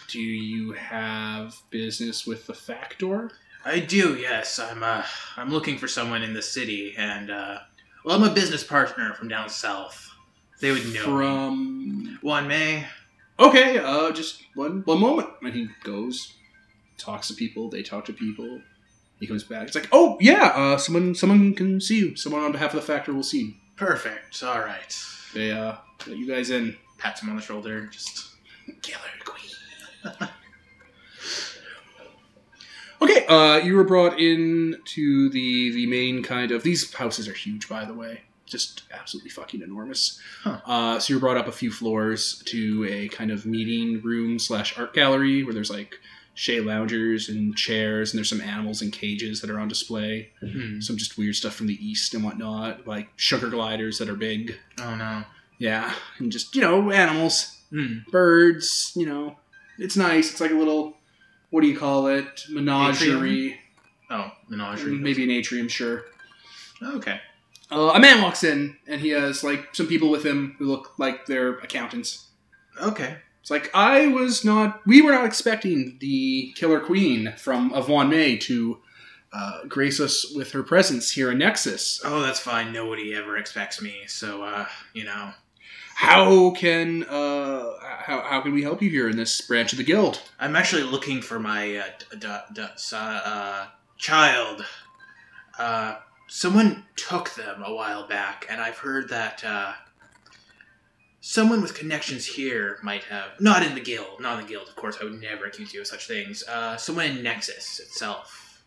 Do you have business with the Factor? I do. Yes, I'm uh, I'm looking for someone in the city, and uh, well, I'm a business partner from down south. They would know. From One May. okay, uh, just one one moment. And he goes, talks to people. They talk to people. He comes back. It's like, oh yeah, uh, someone someone can see you. Someone on behalf of the Factor will see you. Perfect. All right. They uh, let you guys in. Pats him on the shoulder. Just Killer Queen. okay, uh, you were brought in to the the main kind of these houses are huge, by the way, just absolutely fucking enormous. Huh. Uh, so you were brought up a few floors to a kind of meeting room slash art gallery where there's like shea loungers and chairs, and there's some animals in cages that are on display. hmm. Some just weird stuff from the east and whatnot, like sugar gliders that are big. oh no. Yeah, and just you know animals Hmm. birds, you know. It's nice. It's like a little, what do you call it? Menagerie. Oh, menagerie. Maybe an atrium, sure. Okay. Uh, a man walks in, and he has, like, some people with him who look like they're accountants. Okay. It's like, I was not, we were not expecting the Killer Queen from Avon May to uh, grace us with her presence here in Nexus. Oh, that's fine. Nobody ever expects me, so uh, you know. How can, uh, how, how can we help you here in this branch of the guild? I'm actually looking for my uh, d- d- uh, child. Uh, someone took them a while back, and I've heard that uh, someone with connections here might have. Not in the guild. Not in the guild, of course. I would never accuse you of such things. Uh, someone in Nexus itself.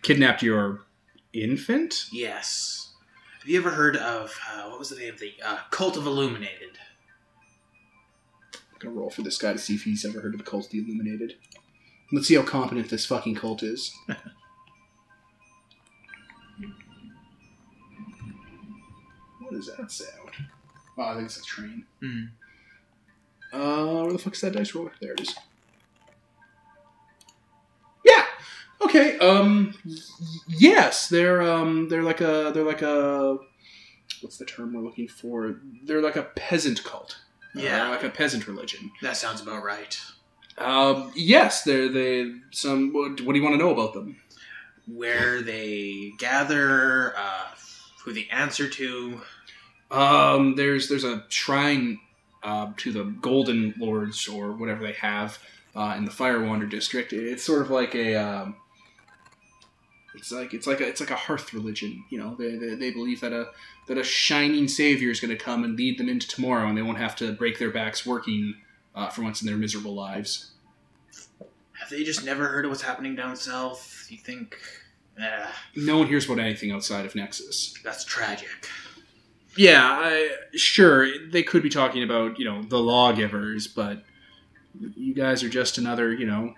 Kidnapped your infant? Yes. Have you ever heard of. Uh, what was the name of the. Uh, Cult of Illuminated? I'm gonna roll for this guy to see if he's ever heard of the cult of the Illuminated. Let's see how competent this fucking cult is. what does that sound? Oh, I think it's a train. Hmm. Uh, where the fuck is that dice roller? There it is. Yeah. Okay. Um. Yes, they're um. They're like a. They're like a. What's the term we're looking for? They're like a peasant cult. Uh, Yeah. like a peasant religion. That sounds about right. Um. Yes, they're they. Some. What, what do you want to know about them? Where they gather, uh, who they answer to. Um. There's there's a shrine, uh, to the Golden Lords or whatever they have, uh, in the Firewander district. It's sort of like a. Um, it's like it's like a it's like a hearth religion. You know, they they, they believe that a that a shining savior is going to come and lead them into tomorrow, and they won't have to break their backs working uh, for once in their miserable lives. Have they just never heard of what's happening down south? You think. Eh, No one hears about anything outside of Nexus. that's tragic. Yeah, I, sure. They could be talking about you know the lawgivers, but you guys are just another you know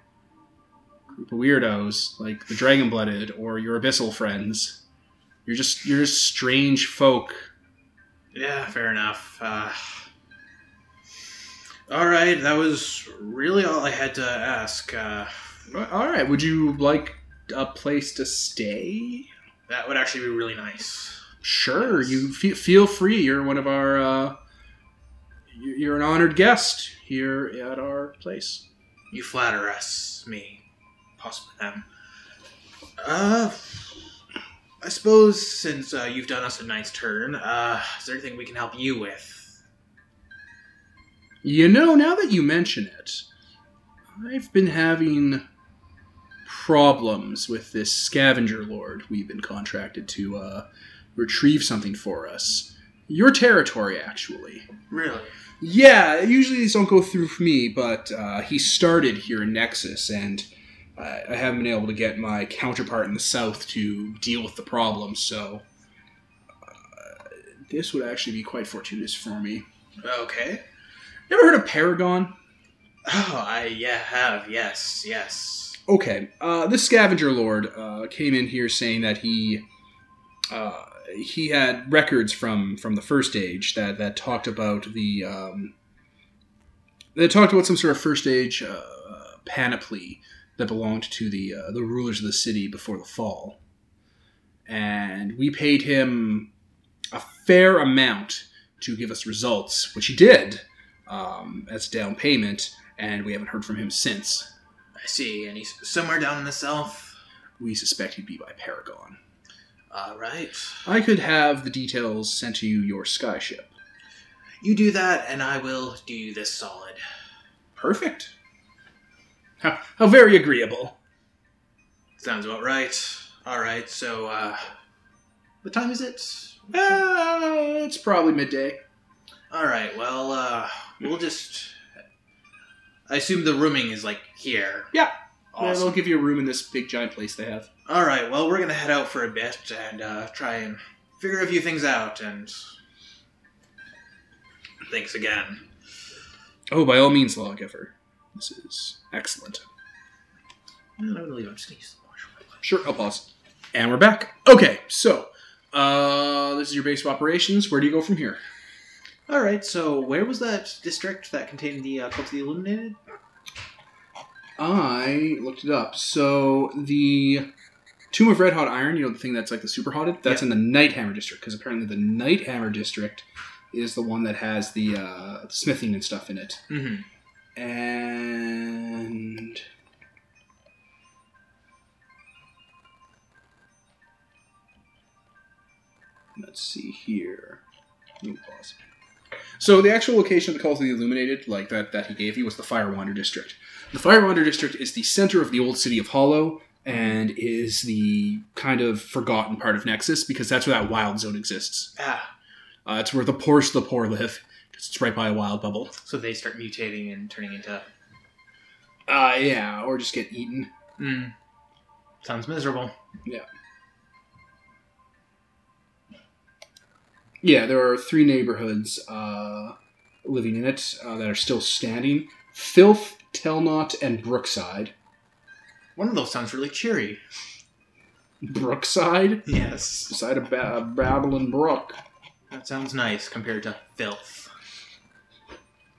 group of weirdos like the dragon blooded or your abyssal friends. You're just you're just strange folk. Yeah, fair enough. Uh, all right, that was really all I had to ask. Uh, All right, would you like a place to stay? that would actually be really nice. Sure, Yes. you fe- feel free. You're one of our. Uh, you- you're an honored guest here at our place. You flatter us, me, possibly them. Uh, I suppose since uh, you've done us a nice turn, uh, is there anything we can help you with? You know, now that you mention it, I've been having problems with this scavenger lord we've been contracted to uh, retrieve something for us. Your territory, actually. Really? Yeah, usually these don't go through for me, but uh, he started here in Nexus, and I, I haven't been able to get my counterpart in the south to deal with the problem, so uh, this would actually be quite fortuitous for me. Okay. You ever heard of Paragon? Oh, I yeah have yes yes. Okay, uh, this scavenger lord uh, came in here saying that he uh, he had records from from the first age that that talked about the um, that talked about some sort of first age uh, panoply that belonged to the uh, the rulers of the city before the fall, and we paid him a fair amount to give us results, which he did um, as down payment, and we haven't heard from him since. I see, and he's somewhere down in the south. We suspect he'd be by Paragon. All right. I could have the details sent to you your skyship. You do that, and I will do you this solid. Perfect. How, how very agreeable. Sounds about right. All right. So, uh, what time is it? Uh, it's probably midday. All right. Well, uh, we'll just. I assume the rooming is like here. Yeah. Yeah, Awesome. they'll give you a room in this big giant place they have. All right. Well, we're gonna head out for a bit and uh, try and figure a few things out. And thanks again. Oh, by all means, lawgiver. This is excellent. No, no, leave. I'm just gonna use the washroom. Sure, I'll pause. And we're back. Okay, so uh, this is your base of operations. Where do you go from here? All right. So, where was that district that contained the uh, Cult of the Illuminated? I looked it up. So the Tomb of Red Hot Iron, you know the thing that's like the super hotted, that's in the Nighthammer district because apparently the Nighthammer district is the one that has the uh, smithing and stuff in it. Mm-hmm. And let's see here. Pause. So the actual location of the Cult of the Illuminated, like that that he gave you, was the Firewander district. The Firewander district is the center of the old city of Hollow and is the kind of forgotten part of Nexus because that's where that wild zone exists. Ah, Uh, it's where the poorest of the poor live. because It's right by a wild bubble. So they start mutating and turning into. Uh, yeah, or just get eaten. Mm. Sounds miserable. Yeah. Yeah, there are three neighborhoods uh, living in it uh, that are still standing: Filth, Telnot, and Brookside. One of those sounds really cheery. Brookside, Yes. beside a ba- babbling brook. That sounds nice compared to filth.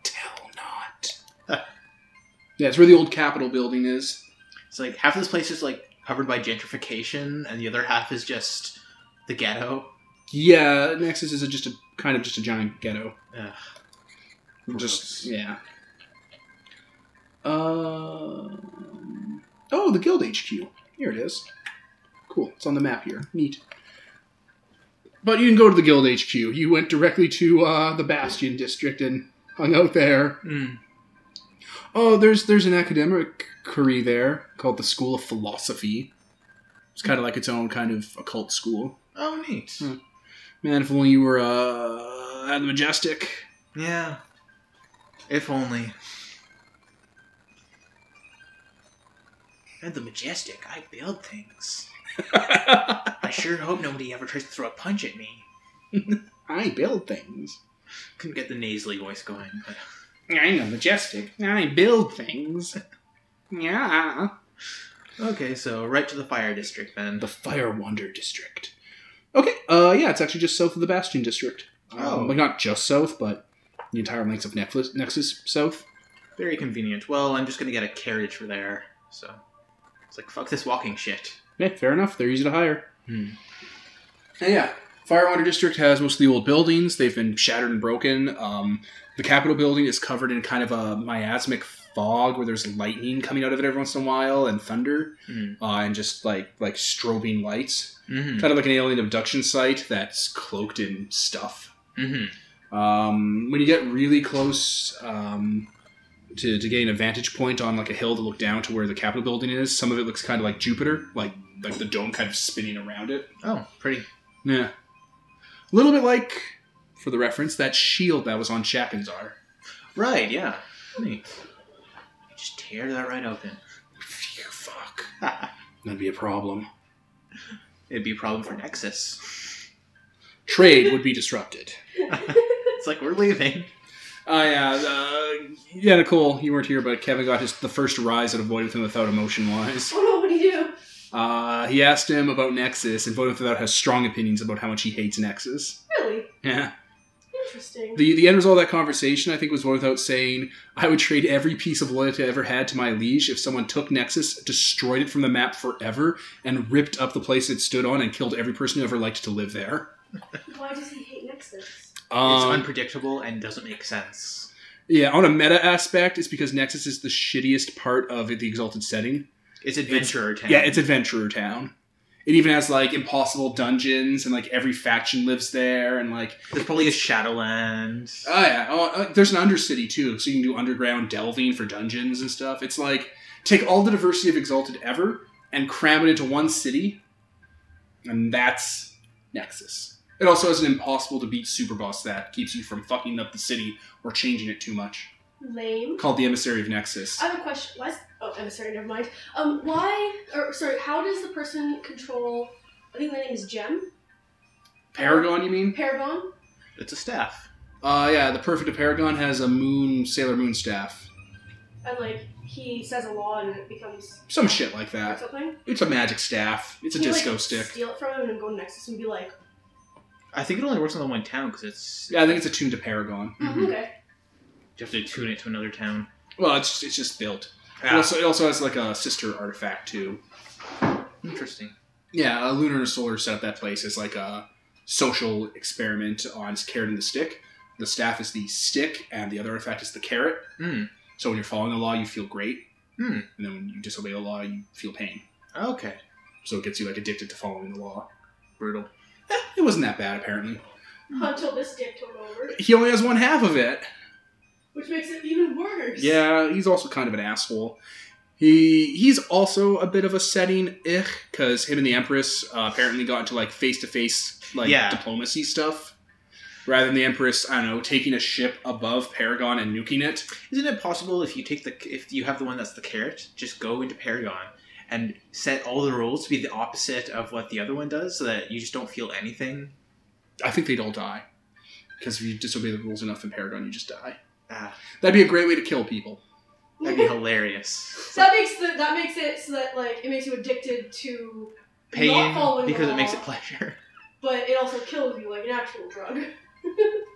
Telnot. yeah, it's where the old Capitol building is. It's like half of this place is like covered by gentrification, and the other half is just the ghetto. Yeah, Nexus is a, just a kind of just a giant ghetto. Ugh. Just yeah. Um, oh, the Guild HQ. Here it is. Cool. It's on the map here. Neat. But you can go to the Guild HQ. You went directly to uh, the Bastion district and hung out there. Mm. Oh, there's there's an academic curry there called the School of Philosophy. It's kind of like its own kind of occult school. Oh, neat. Hmm. Man, if only you were uh, at the Majestic. Yeah. If only. At the Majestic, I build things. I sure hope nobody ever tries to throw a punch at me. I build things. Couldn't get the nasally voice going, but I'm a majestic. I build things. Yeah. okay. So right to the fire district then. The Fire Wander District. Okay, uh, yeah, it's actually just south of the Bastion District. Um, Oh. Like, not just south, but the entire length of Nexus, Nexus south. Very convenient. Well, I'm just gonna get a carriage for there. So it's like fuck this walking shit. Yeah, fair enough. They're easy to hire. Hmm. And yeah, Firewander District has most of the old buildings. They've been shattered and broken. Um, the Capitol building is covered in kind of a miasmic fog where there's lightning coming out of it every once in a while and thunder Hmm. uh, and just like like strobing lights. Mm-hmm. kind of like an alien abduction site that's cloaked in stuff. Mm-hmm. Um, when you get really close um, to, to getting a vantage point on like a hill to look down to where the Capitol building is, some of it looks kind of like Jupiter, like like the dome kind of spinning around it. Oh, pretty. Yeah, a little bit like, for the reference, that shield that was on Shakanzar. Right. Yeah. Neat. Just tear that right open. Phew, fuck, that'd be a problem. It'd be a problem for Nexus. Trade would be disrupted. It's like we're leaving. Oh yeah, uh, yeah, Nicole, you weren't here, but Kevin got his the first rise out of Void Within Without Emotion wise. Oh no, what do you do? Uh, he asked him about Nexus, and Void Without has strong opinions about how much he hates Nexus. Really? Yeah. Interesting. The the end result of that conversation, I think, was Void Without saying, I would trade every piece of loyalty I ever had to my liege if someone took Nexus, destroyed it from the map forever, and ripped up the place it stood on and killed every person who ever liked to live there. Why does he hate Nexus? It's Um, unpredictable and doesn't make sense. yeah, on a meta aspect, it's because Nexus is the shittiest part of the Exalted setting. It's adventurer town. Yeah, it's Adventurer Town. It even has like impossible dungeons, and like every faction lives there, and like There's probably a Shadowland. oh yeah, oh, uh, there's an Undercity too, so you can do underground delving for dungeons and stuff. It's like take all the diversity of Exalted ever and cram it into one city, and that's Nexus. It also has an impossible to beat super boss that keeps you from fucking up the city or changing it too much, Lame. called the Emissary of Nexus. I have a question. Why is oh emissary? Never mind. Um, why or sorry? How does the person control? I think the name is Gem Paragon, you mean? Paragon. It's a staff. Uh, yeah, the Perfect Paragon has a moon, Sailor Moon staff. And like he says a law and it becomes Some shit like or that. something. It's a magic staff. It's a Can you, disco like, stick. Steal it from him and go to Nexus and be like, I think it only works on the one town because it's. Yeah, I think it's attuned to Paragon. "Mm, Mhm. okay. You have to tune it to another town. Well, it's it's just built. It, Ah, also, it also has like a sister artifact too. interesting. Yeah, a lunar and solar set up that place as like a social experiment on carrot and the stick. The staff is the stick, and the other artifact is the carrot. Hmm. So when you're following the law, you feel great, Hmm. and then when you disobey the law, you feel pain. Okay. So it gets you like addicted to following the law. Brutal. Eh, it wasn't that bad apparently. Until this dick took over, He only has one half of it. which makes it even worse. Yeah, he's also kind of an asshole. He he's also a bit of a setting ich because him and the Empress uh, apparently got into like face to face like Yeah. diplomacy stuff. rather than the Empress, I don't know, taking a ship above Paragon and nuking it. Isn't it possible if you take the if you have the one that's the carrot, just go into Paragon and set all the rules to be the opposite of what the other one does, so that you just don't feel anything? I think they'd all die. Because if you disobey the rules enough in Paragon, you just die. Ah, That'd be a great way to kill people. that'd be hilarious. So that makes the, that makes it so that like it makes you addicted to, Pain following the because it makes it pleasure. but it also kills you like an actual drug.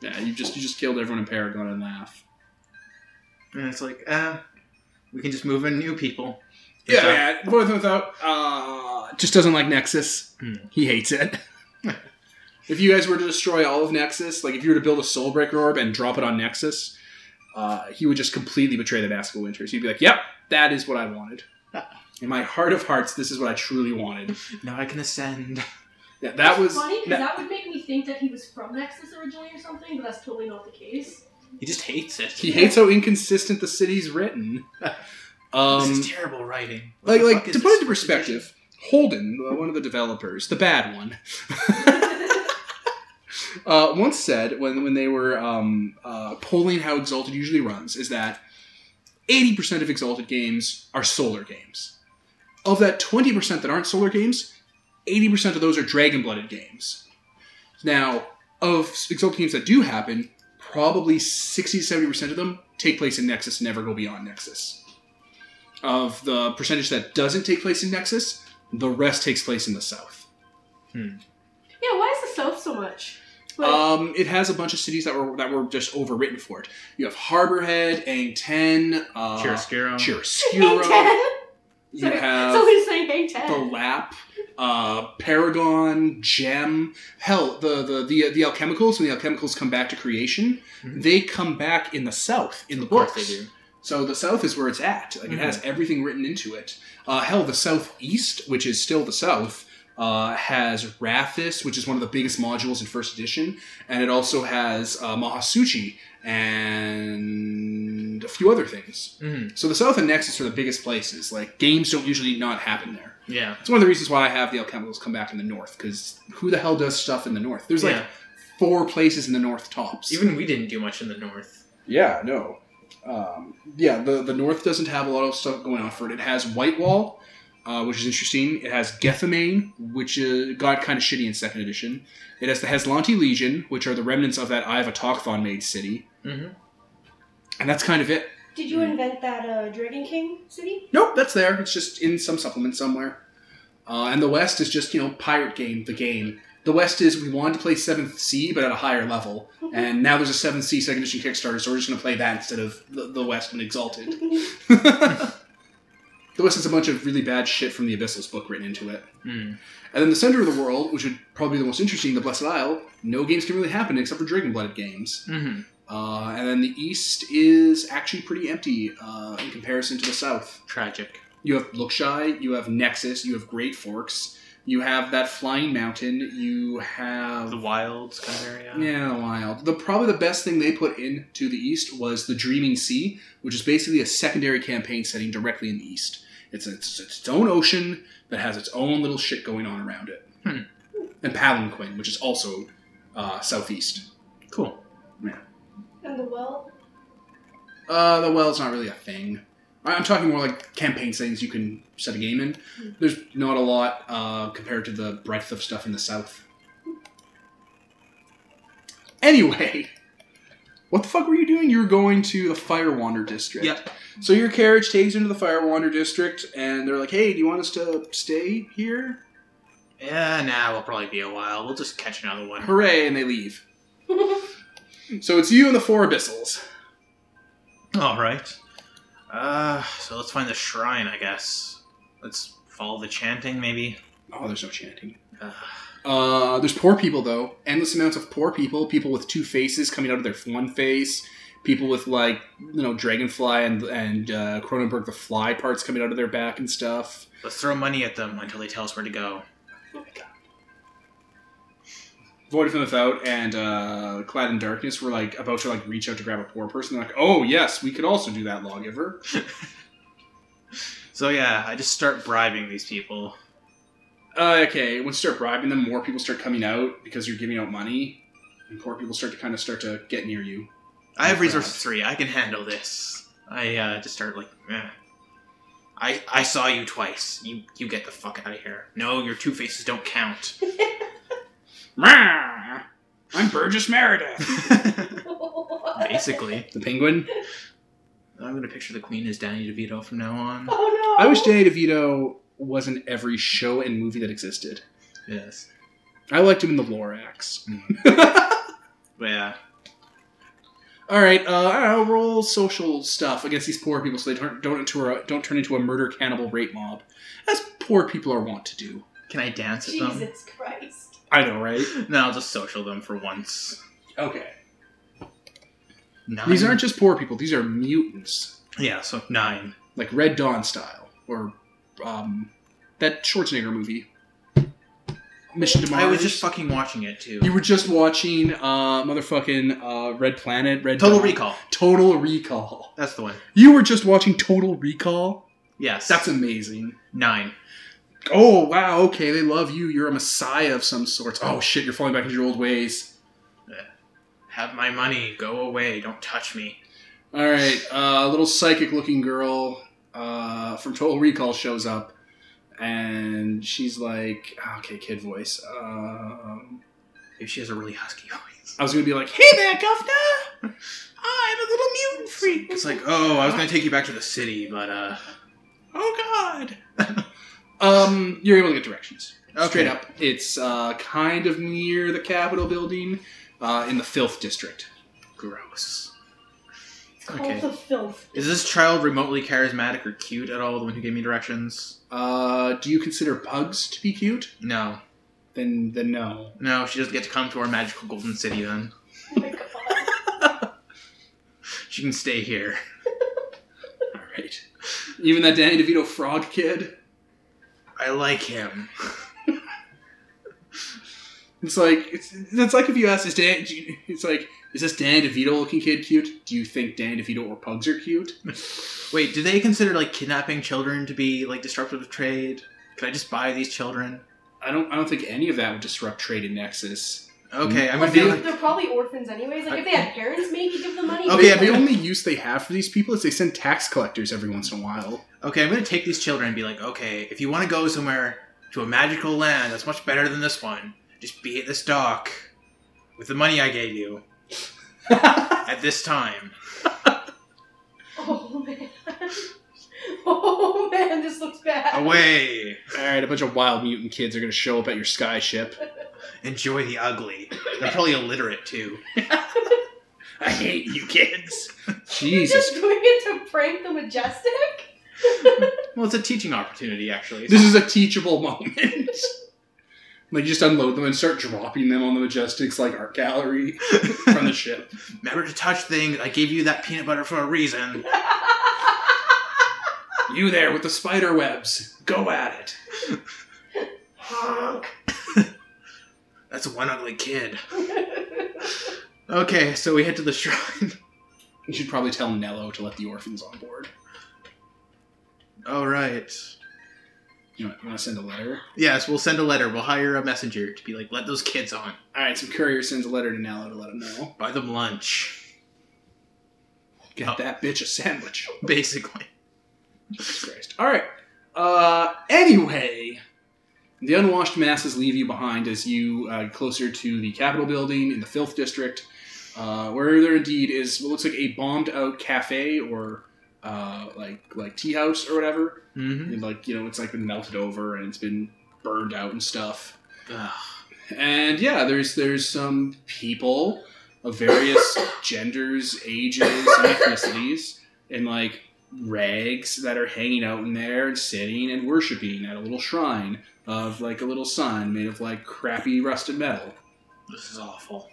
Yeah, you just you just killed everyone in Paragon and laugh. And it's like, ah, we can just move in new people. Yeah, So- yeah. With and without, uh, just doesn't like Nexus. Hmm. He hates it. if you guys were to destroy all of Nexus, like if you were to build a Soulbreaker orb and drop it on Nexus, uh, he would just completely betray the Mask of Winters. He'd be like, "Yep, that is what I wanted. In my heart of hearts, this is what I truly wanted." Now I can ascend. Yeah, that was. funny because that- that would make me think that he was from Nexus originally or something, but that's totally not the case. He just hates it. he hates how inconsistent the city's written. Um, this is terrible writing. What like like to put it into perspective, Holden, uh, one of the developers, the bad one, uh, once said when when they were um, uh, polling how Exalted usually runs is that eighty percent of Exalted games are solar games. Of that twenty percent that aren't solar games, eighty percent of those are dragon blooded games. Now, of Exalted games that do happen, probably 60 70 percent of them take place in Nexus, and never go beyond Nexus of the percentage that doesn't take place in Nexus, the rest takes place in the South. Yeah, why is the South so much? Like, Um, it has a bunch of cities that were that were just overwritten for it. You have Harborhead, An-Teng, uh, Chiaroscuro. Chiaroscuro. Hang Ten. You Sorry, have Somebody's saying Hang Ten. the Lap, uh, Paragon, Gem. Hell, the the the the alchemicals when the alchemicals come back to creation, Mhm. they come back in the South in the Of course books. they do. So the South is where it's at. Like it has Mm-hmm. everything written into it. Uh, hell, the Southeast, which is still the South, uh, has Rathess, which is one of the biggest modules in First Edition, and it also has uh, Mahasuchi and a few other things. hmm So the South and Nexus are the biggest places. Like games don't usually not happen there. Yeah. It's one of the reasons why I have the alchemicals come back in the North because who the hell does stuff in the North? There's like yeah. four places in the North tops. Even we didn't do much in the north. Yeah, no. Um, yeah, the the North doesn't have a lot of stuff going on for it. It has Whitewall, uh, which is interesting. It has Gethsemane, which uh, got kind of shitty in second edition. It has the Haslanti Legion, which are the remnants of that Iva Tokthon made city, Mm-hmm. and that's kind of it. Did you invent that uh, Dragon King city? Nope, that's there. It's just in some supplement somewhere. Uh, and the West is just you know pirate game, the game. The West is we wanted to play Seventh Sea, but at a higher level, and now there's a Seventh Sea second edition Kickstarter, so we're just going to play that instead of the, the West and Exalted. the West is a bunch of really bad shit from the Abyssals book written into it. Mm. And then the center of the world, which would probably be the most interesting, the Blessed Isle, no games can really happen except for Dragon Blooded games. Mm-hmm. Uh, and then the East is actually pretty empty uh, in comparison to the South. Tragic. You have Lookshy, you have Nexus, you have Great Forks, you have that Flying Mountain, you have The wilds kind of area. yeah, the wild. The probably the best thing they put into the east was the Dreaming Sea, which is basically a secondary campaign setting directly in the east. It's it's, it's its own ocean that has its own little shit going on around it. Hmm. And Palanquin, which is also uh, southeast. Cool. Yeah. And the well? Uh, the well's not really a thing. I- I'm talking more like campaign settings you can set a game in. There's not a lot uh, compared to the breadth of stuff in the south. Anyway, what the fuck were you doing? You were going to the Firewander district. Yep. So your carriage takes you into the Firewander district, and they're like, "Hey, do you want us to stay here?" Yeah, nah, we'll probably be a while. We'll just catch another one. Hooray! And they leave. So it's you and the four abyssals. All right. Uh, so let's find the shrine, I guess. Let's follow the chanting, maybe. Oh, there's no chanting. Uh, Uh, there's poor people though, endless amounts of poor people. People with two faces coming out of their one face. People with like you know dragonfly and and uh, Cronenberg the fly parts coming out of their back and stuff. let's throw money at them until they tell us where to go. Void from Without and uh, Clad in Darkness were like about to like reach out to grab a poor person. They're like, oh yes, we could also do that, lawgiver. So yeah, I just start bribing these people. Uh, okay, once you start bribing them, more people start coming out because you're giving out money. and poor people start to kind of start to get near you. I have resource three. I can handle this. I uh, just start like, eh. I I saw you twice. You you get the fuck out of here. No, your two faces don't count. Rah! I'm Burgess Meredith. Basically, the penguin. I'm gonna picture the queen as Danny DeVito from now on. Oh no! I wish Danny DeVito was in every show and movie that existed. Yes, I liked him in the Lorax. but yeah. All right, uh, I don't roll social stuff against these poor people so they don't don't, into a, don't turn into a murder cannibal rape mob, as poor people are wont to do. Can I dance at them? Jesus Christ! I know, right? No, I'll just social them for once. Okay. Nine. These aren't just poor people; these are mutants, Yeah, so nine. like Red Dawn style, or um, that Schwarzenegger movie, Mission to Mars. I was just fucking watching it too. You were just watching uh, motherfucking uh, Red Planet, Red Total Dawn. Recall. Total Recall. That's the one. You were just watching Total Recall. Yes. That's amazing. nine. Oh wow, okay, they love you. You're a messiah of some sorts. Oh shit, you're falling back into your old ways. Have my money. Go away. Don't touch me. All right, uh, a little psychic-looking girl uh, from Total Recall shows up, and she's like, "Okay, kid voice." Um, Maybe she has a really husky voice. I was gonna be like, "Hey there, governor! I'm a little mutant freak." It's like, oh, I was gonna take you back to the city, but uh. Oh God. um, you're able to get directions. Okay. Straight up, it's uh, kind of near the Capitol building, uh, in the Filth District. Gross. It's called Okay. the filth. Is this child remotely charismatic or cute at all? The one who gave me directions? Uh, do you consider pugs to be cute? No. Then, then no. No, she doesn't get to come to our magical golden city then. My god. She can stay here. All right. Even that Danny DeVito frog kid. I like him. It's like it's it's like if you ask this Dan. you- It's like is this Danny DeVito looking kid cute? Do you think Danny DeVito or pugs are cute? Wait, do they consider like kidnapping children to be like disruptive of trade? Can I just buy these children? I don't. I don't think any of that would disrupt trade in Nexus. Okay, I'm gonna be they're, like, they're probably orphans anyways. Like if they had parents, maybe give them money. Okay, the, the only use they have for these people is they send tax collectors every once in a while. okay, I'm gonna take these children and be like, okay, if you want to go somewhere to a magical land that's much better than this one, just be at this dock with the money I gave you at this time. Oh man. Oh man, this looks bad. Away, All right, a bunch of wild mutant kids are going to show up at your sky ship. enjoy the ugly. They're probably illiterate too. I hate you kids. You're Jesus. just doing it to prank the majestic. Well, it's a teaching opportunity actually. This is a teachable moment. like, you just unload them and start dropping them on the Majestics, like, art gallery from the ship. Remember to touch things. I gave you that peanut butter for a reason. You there with the spider webs. Go at it. Honk. That's one ugly kid. Okay, so we head to the shrine. You should probably tell Nello to let the orphans on board. All right. You want, you want to send a letter? Yes, we'll send a letter. We'll hire a messenger to be like, let those kids on. All right, some courier sends a letter to Nello to let him know. Buy them lunch. Get Oh. that bitch a sandwich. Basically. Jesus Christ. All right. Uh, anyway, the unwashed masses leave you behind as you uh, closer to the Capitol building in the Filth District, uh, where there indeed is what looks like a bombed-out cafe or uh, like like tea house or whatever. Mm-hmm. And, like you know, it's like been melted over and it's been burned out and stuff. And yeah, there's there's some people of various genders, ages, and ethnicities, and like rags that are hanging out in there and sitting and worshiping at a little shrine of like a little sun made of like crappy rusted metal. This is awful.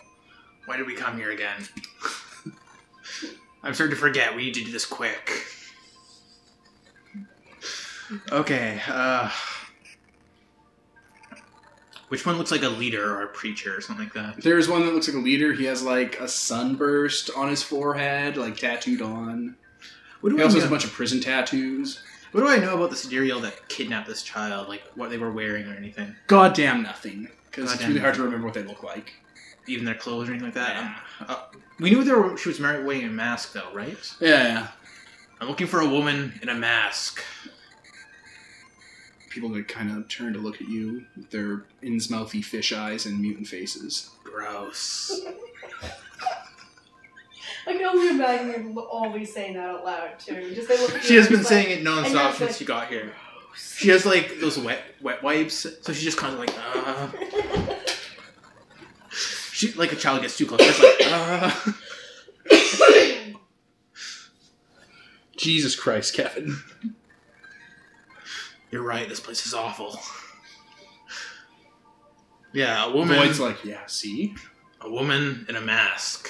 Why did we come here again? I'm starting to forget. We need to do this quick. Okay, uh. Which one looks like a leader or a preacher or something like that? There's one that looks like a leader. He has like a sunburst on his forehead, like tattooed on. What do, He I also know, has a bunch of prison tattoos. what do I know about the serial that kidnapped this child? Like, what they were wearing or anything? Goddamn nothing. Because it's really hard to remember what they look like. even their clothes or anything like that. Um, uh, we knew there were, she was married wearing a mask, though, right? Yeah, yeah. I'm looking for a woman in a mask. People that kind of turn to look at you with their Innsmouthy fish eyes and mutant faces. Gross. I can only imagine them always saying that out loud too. Just they look at She you has and been it's saying it and nonstop you're since like- she got here. like, She has like those wet wet wipes, so she's just kind of like, uh. She like a child gets too close. She's like, uh. Jesus Christ, Kevin. You're right. This place is awful. Yeah, a woman. Void's like, yeah, see? a woman in a mask.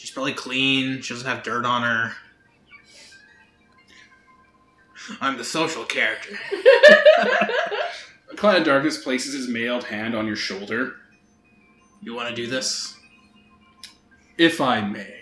She's probably clean. She doesn't have dirt on her. I'm the social character. Cloud of Darkness places his mailed hand on your shoulder. You want to do this? If I may.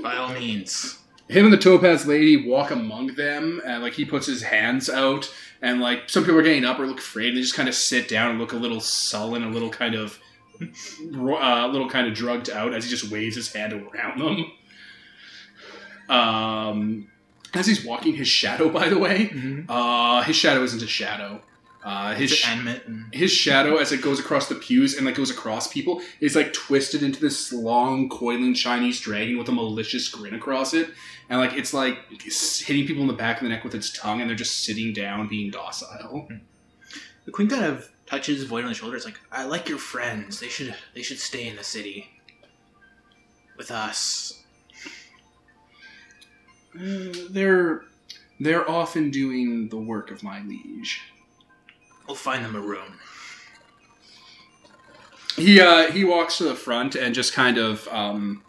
By all means. Him and the Topaz Lady walk among them, and like he puts his hands out, and like some people are getting up or look afraid. And they just kind of sit down and look a little sullen, a little kind of, uh, a little kind of drugged out as he just waves his hand around them. Um, as he's walking, his shadow, by the way, Mm-hmm. uh, his shadow isn't a shadow. Uh, his His sh- his shadow as it goes across the pews and like goes across people is like twisted into this long coiling chinese dragon with a malicious grin across it and like it's like it's hitting people in the back of the neck with its tongue and they're just sitting down being docile the queen kind of touches Void on the shoulder. It's like, I like your friends. They should they should stay in the city with us. Uh, they're they're often doing the work of my liege We'll find them a room. he uh he walks to the front and just kind of um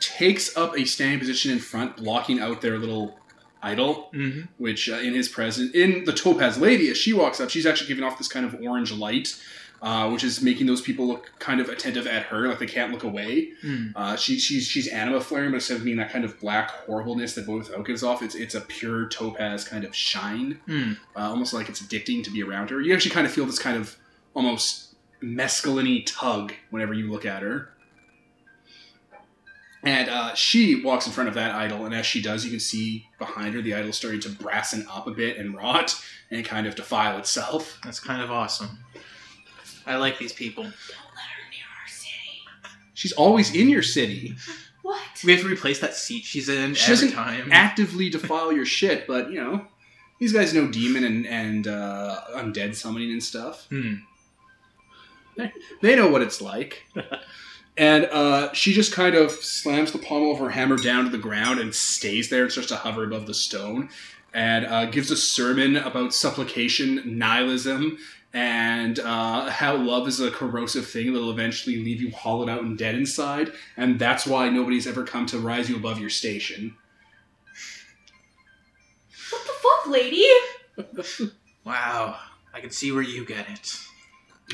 takes up a standing position in front blocking out their little idol Mm-hmm. which uh, in his presence in the topaz lady as she walks up she's actually giving off this kind of orange light uh, which is making those people look kind of attentive at her like they can't look away Mm. uh, she, she's she's anima flaring but instead of being that kind of black horribleness that both out gives off it's it's a pure topaz kind of shine Mm. uh, almost like it's addicting to be around her you actually kind of feel this kind of almost mescaline tug whenever you look at her and uh, she walks in front of that idol, and as she does, you can see behind her the idol starting to brassen up a bit and rot and kind of defile itself. That's kind of awesome. I like these people. Don't let her near our city. She's always in your city. What? We have to replace that seat she's in She every doesn't time. Actively defile your shit, but you know, these guys know demon and, and uh, undead summoning and stuff. Hmm. They know what it's like. and uh, she just kind of slams the pommel of her hammer down to the ground and stays there and starts to hover above the stone and uh, gives a sermon about supplication, nihilism, and uh, how love is a corrosive thing that'll eventually leave you hollowed out and dead inside. And that's why nobody's ever come to rise you above your station. What the fuck, lady? Wow. I can see where you get it.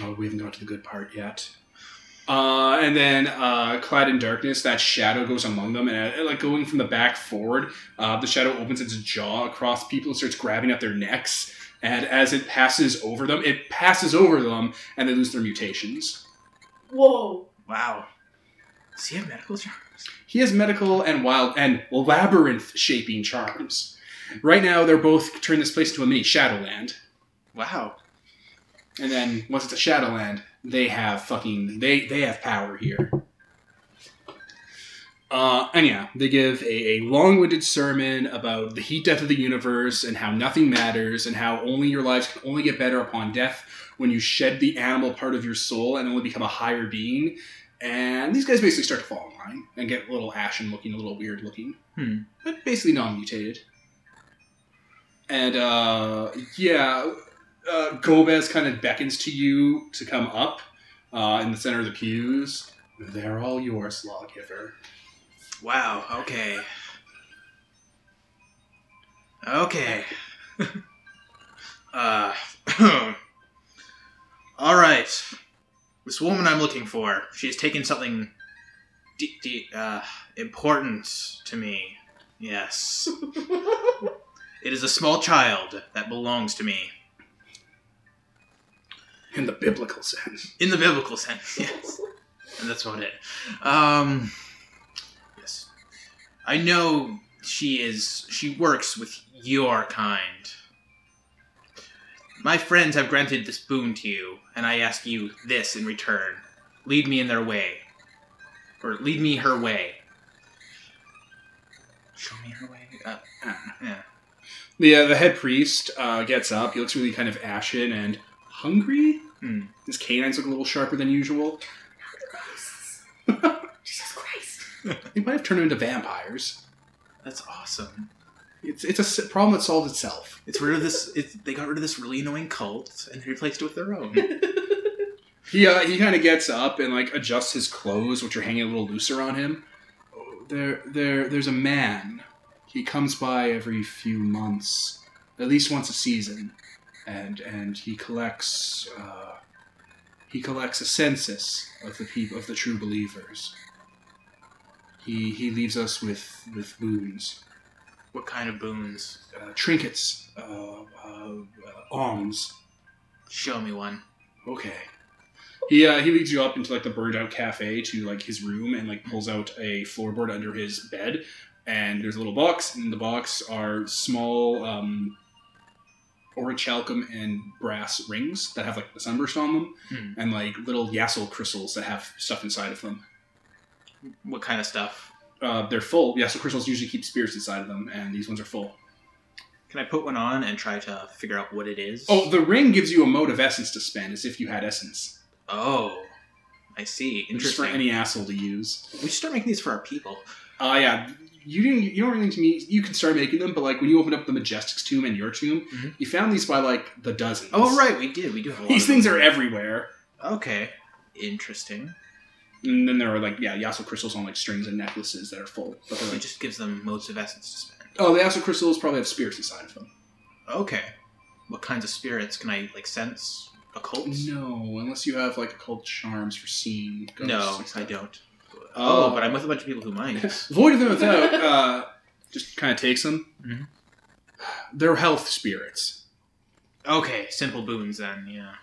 Oh, we haven't got to the good part yet. Uh, and then, uh, clad in darkness, that shadow goes among them, and uh, like going from the back forward, uh, the shadow opens its jaw across people and starts grabbing at their necks. And as it passes over them, it passes over them, and they lose their mutations. Whoa. Wow. Does he have medical charms? He has medical and wild and labyrinth shaping charms. Right now, they're both turning this place into a mini Shadowland. Wow. And then once it's a Shadowland, they have fucking they they have power here. Uh, and yeah, they give a, a long-winded sermon about the heat death of the universe and how nothing matters and how only your lives can only get better upon death when you shed the animal part of your soul and only become a higher being. And these guys basically start to fall in line and get a little ashen looking, a little weird looking, Hmm. but basically non-mutated. And uh, yeah, uh, Golbez kind of beckons to you to come up uh, in the center of the pews. They're all yours, lawgiver. Wow. Okay. Okay. uh. all right. This woman I'm looking for, she's taken something de- de- uh, important to me. Yes. It is a small child that belongs to me. In the biblical sense. in the biblical sense. Yes, and that's about it. Um, yes, I know she is. She works with your kind. My friends have granted this boon to you, and I ask you this in return: lead me in their way, or lead me her way. Show me her way. Uh, yeah. The, uh, the head priest uh, gets up. He looks really kind of ashen and hungry. Hmm. His canines look a little sharper than usual. Jesus Christ. They might have turned him into vampires. That's awesome. It's it's a problem that solves itself. It's rid of this. It's, they got rid of this really annoying cult and replaced it with their own. He uh, he kind of gets up and like adjusts his clothes, which are hanging a little looser on him. There there there's a man. He comes by every few months, at least once a season, and and he collects uh, he collects a census of the people of the true believers. He he leaves us with with boons, what kind of boons? uh, trinkets, uh, uh, uh, alms. Show me one. Okay. He uh, he leads you up into like the burned out cafe to like his room and like pulls out a floorboard under his bed and there's a little box and in the box are small um, orichalcum and brass rings that have like the sunburst on them Hmm. and like little yasal crystals that have stuff inside of them. What kind of stuff? Uh, they're full. Yasal crystals usually keep spirits inside of them and these ones are full. Can I put one on and try to figure out what it is? Oh, the ring gives you a mote of essence to spend as if you had essence. Oh, I see. Just Interesting. for any asshole to use. we should start making these for our people. Uh, yeah, you didn't. You don't really need to meet. You can start making them, but like when you opened up the Majestic's tomb and your tomb, Mhm. you found these by like the dozens. Oh, right, we did. We do have a lot These of things are everywhere. Okay, interesting. And then there are like yeah, yasal crystals on like strings and necklaces that are full. But they're It just gives them motes of essence to spend. oh, the yasal crystals probably have spirits inside of them. Okay. What kinds of spirits can I like sense? Occult? No, unless you have like occult charms for seeing. ghosts No. I don't. Oh. Oh, but I'm with a bunch of people who might. Void of them without uh, just kind of takes them. Mhm. They're health spirits. okay, simple boons then. Yeah.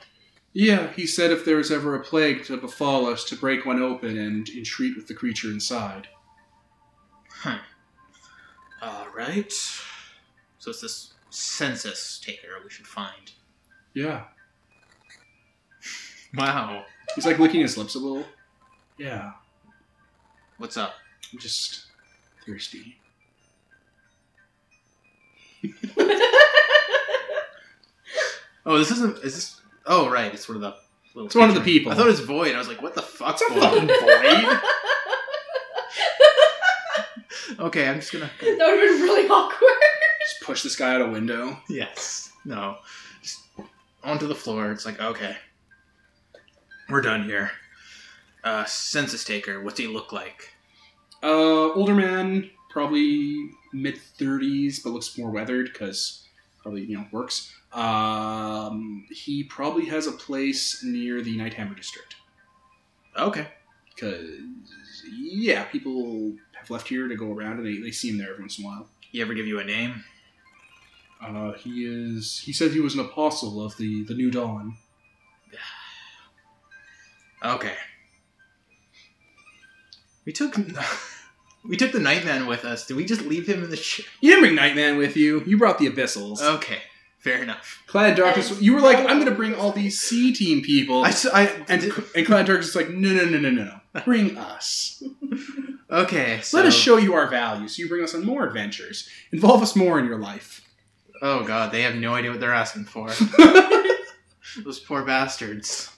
Yeah, he said if there was ever a plague to befall us, to break one open and entreat with the creature inside. Huh. All right. So it's this census taker we should find. Yeah. Wow. He's like licking his lips a little. Yeah, What's up? I'm just thirsty. Oh, this isn't. Is this? Oh, right. It's one of the. Little It's one of the people. I thought it was void. I was like, what the fuck? It's a fucking void. okay, I'm just gonna. that would have been really awkward. Just push this guy out a window. Yes. No. Just onto the floor. It's like okay, we're done here. Uh, census taker. What's he look like? Uh, older man, probably mid thirties, but looks more weathered because probably you know works. Um, he probably has a place near the Nighthammer district Okay. because yeah, people have left here to go around and they, they see him there every once in a while. He ever give you a name? Uh, he is. He said he was an apostle of the the New Dawn. Okay. We took. We took the Nightman with us. Did we just leave him in the ship? You didn't bring Nightman with you. You brought the Abyssals. Okay, fair enough. Clad Darkness. You were like, I'm going to bring all these C team people. I, s- I- and did- and Clad Darkness is like, no, no, no, no, no, no. Bring us. okay. So, Let us show you our value. So you bring us on more adventures. Involve us more in your life. Oh god, they have no idea what they're asking for. Those poor bastards.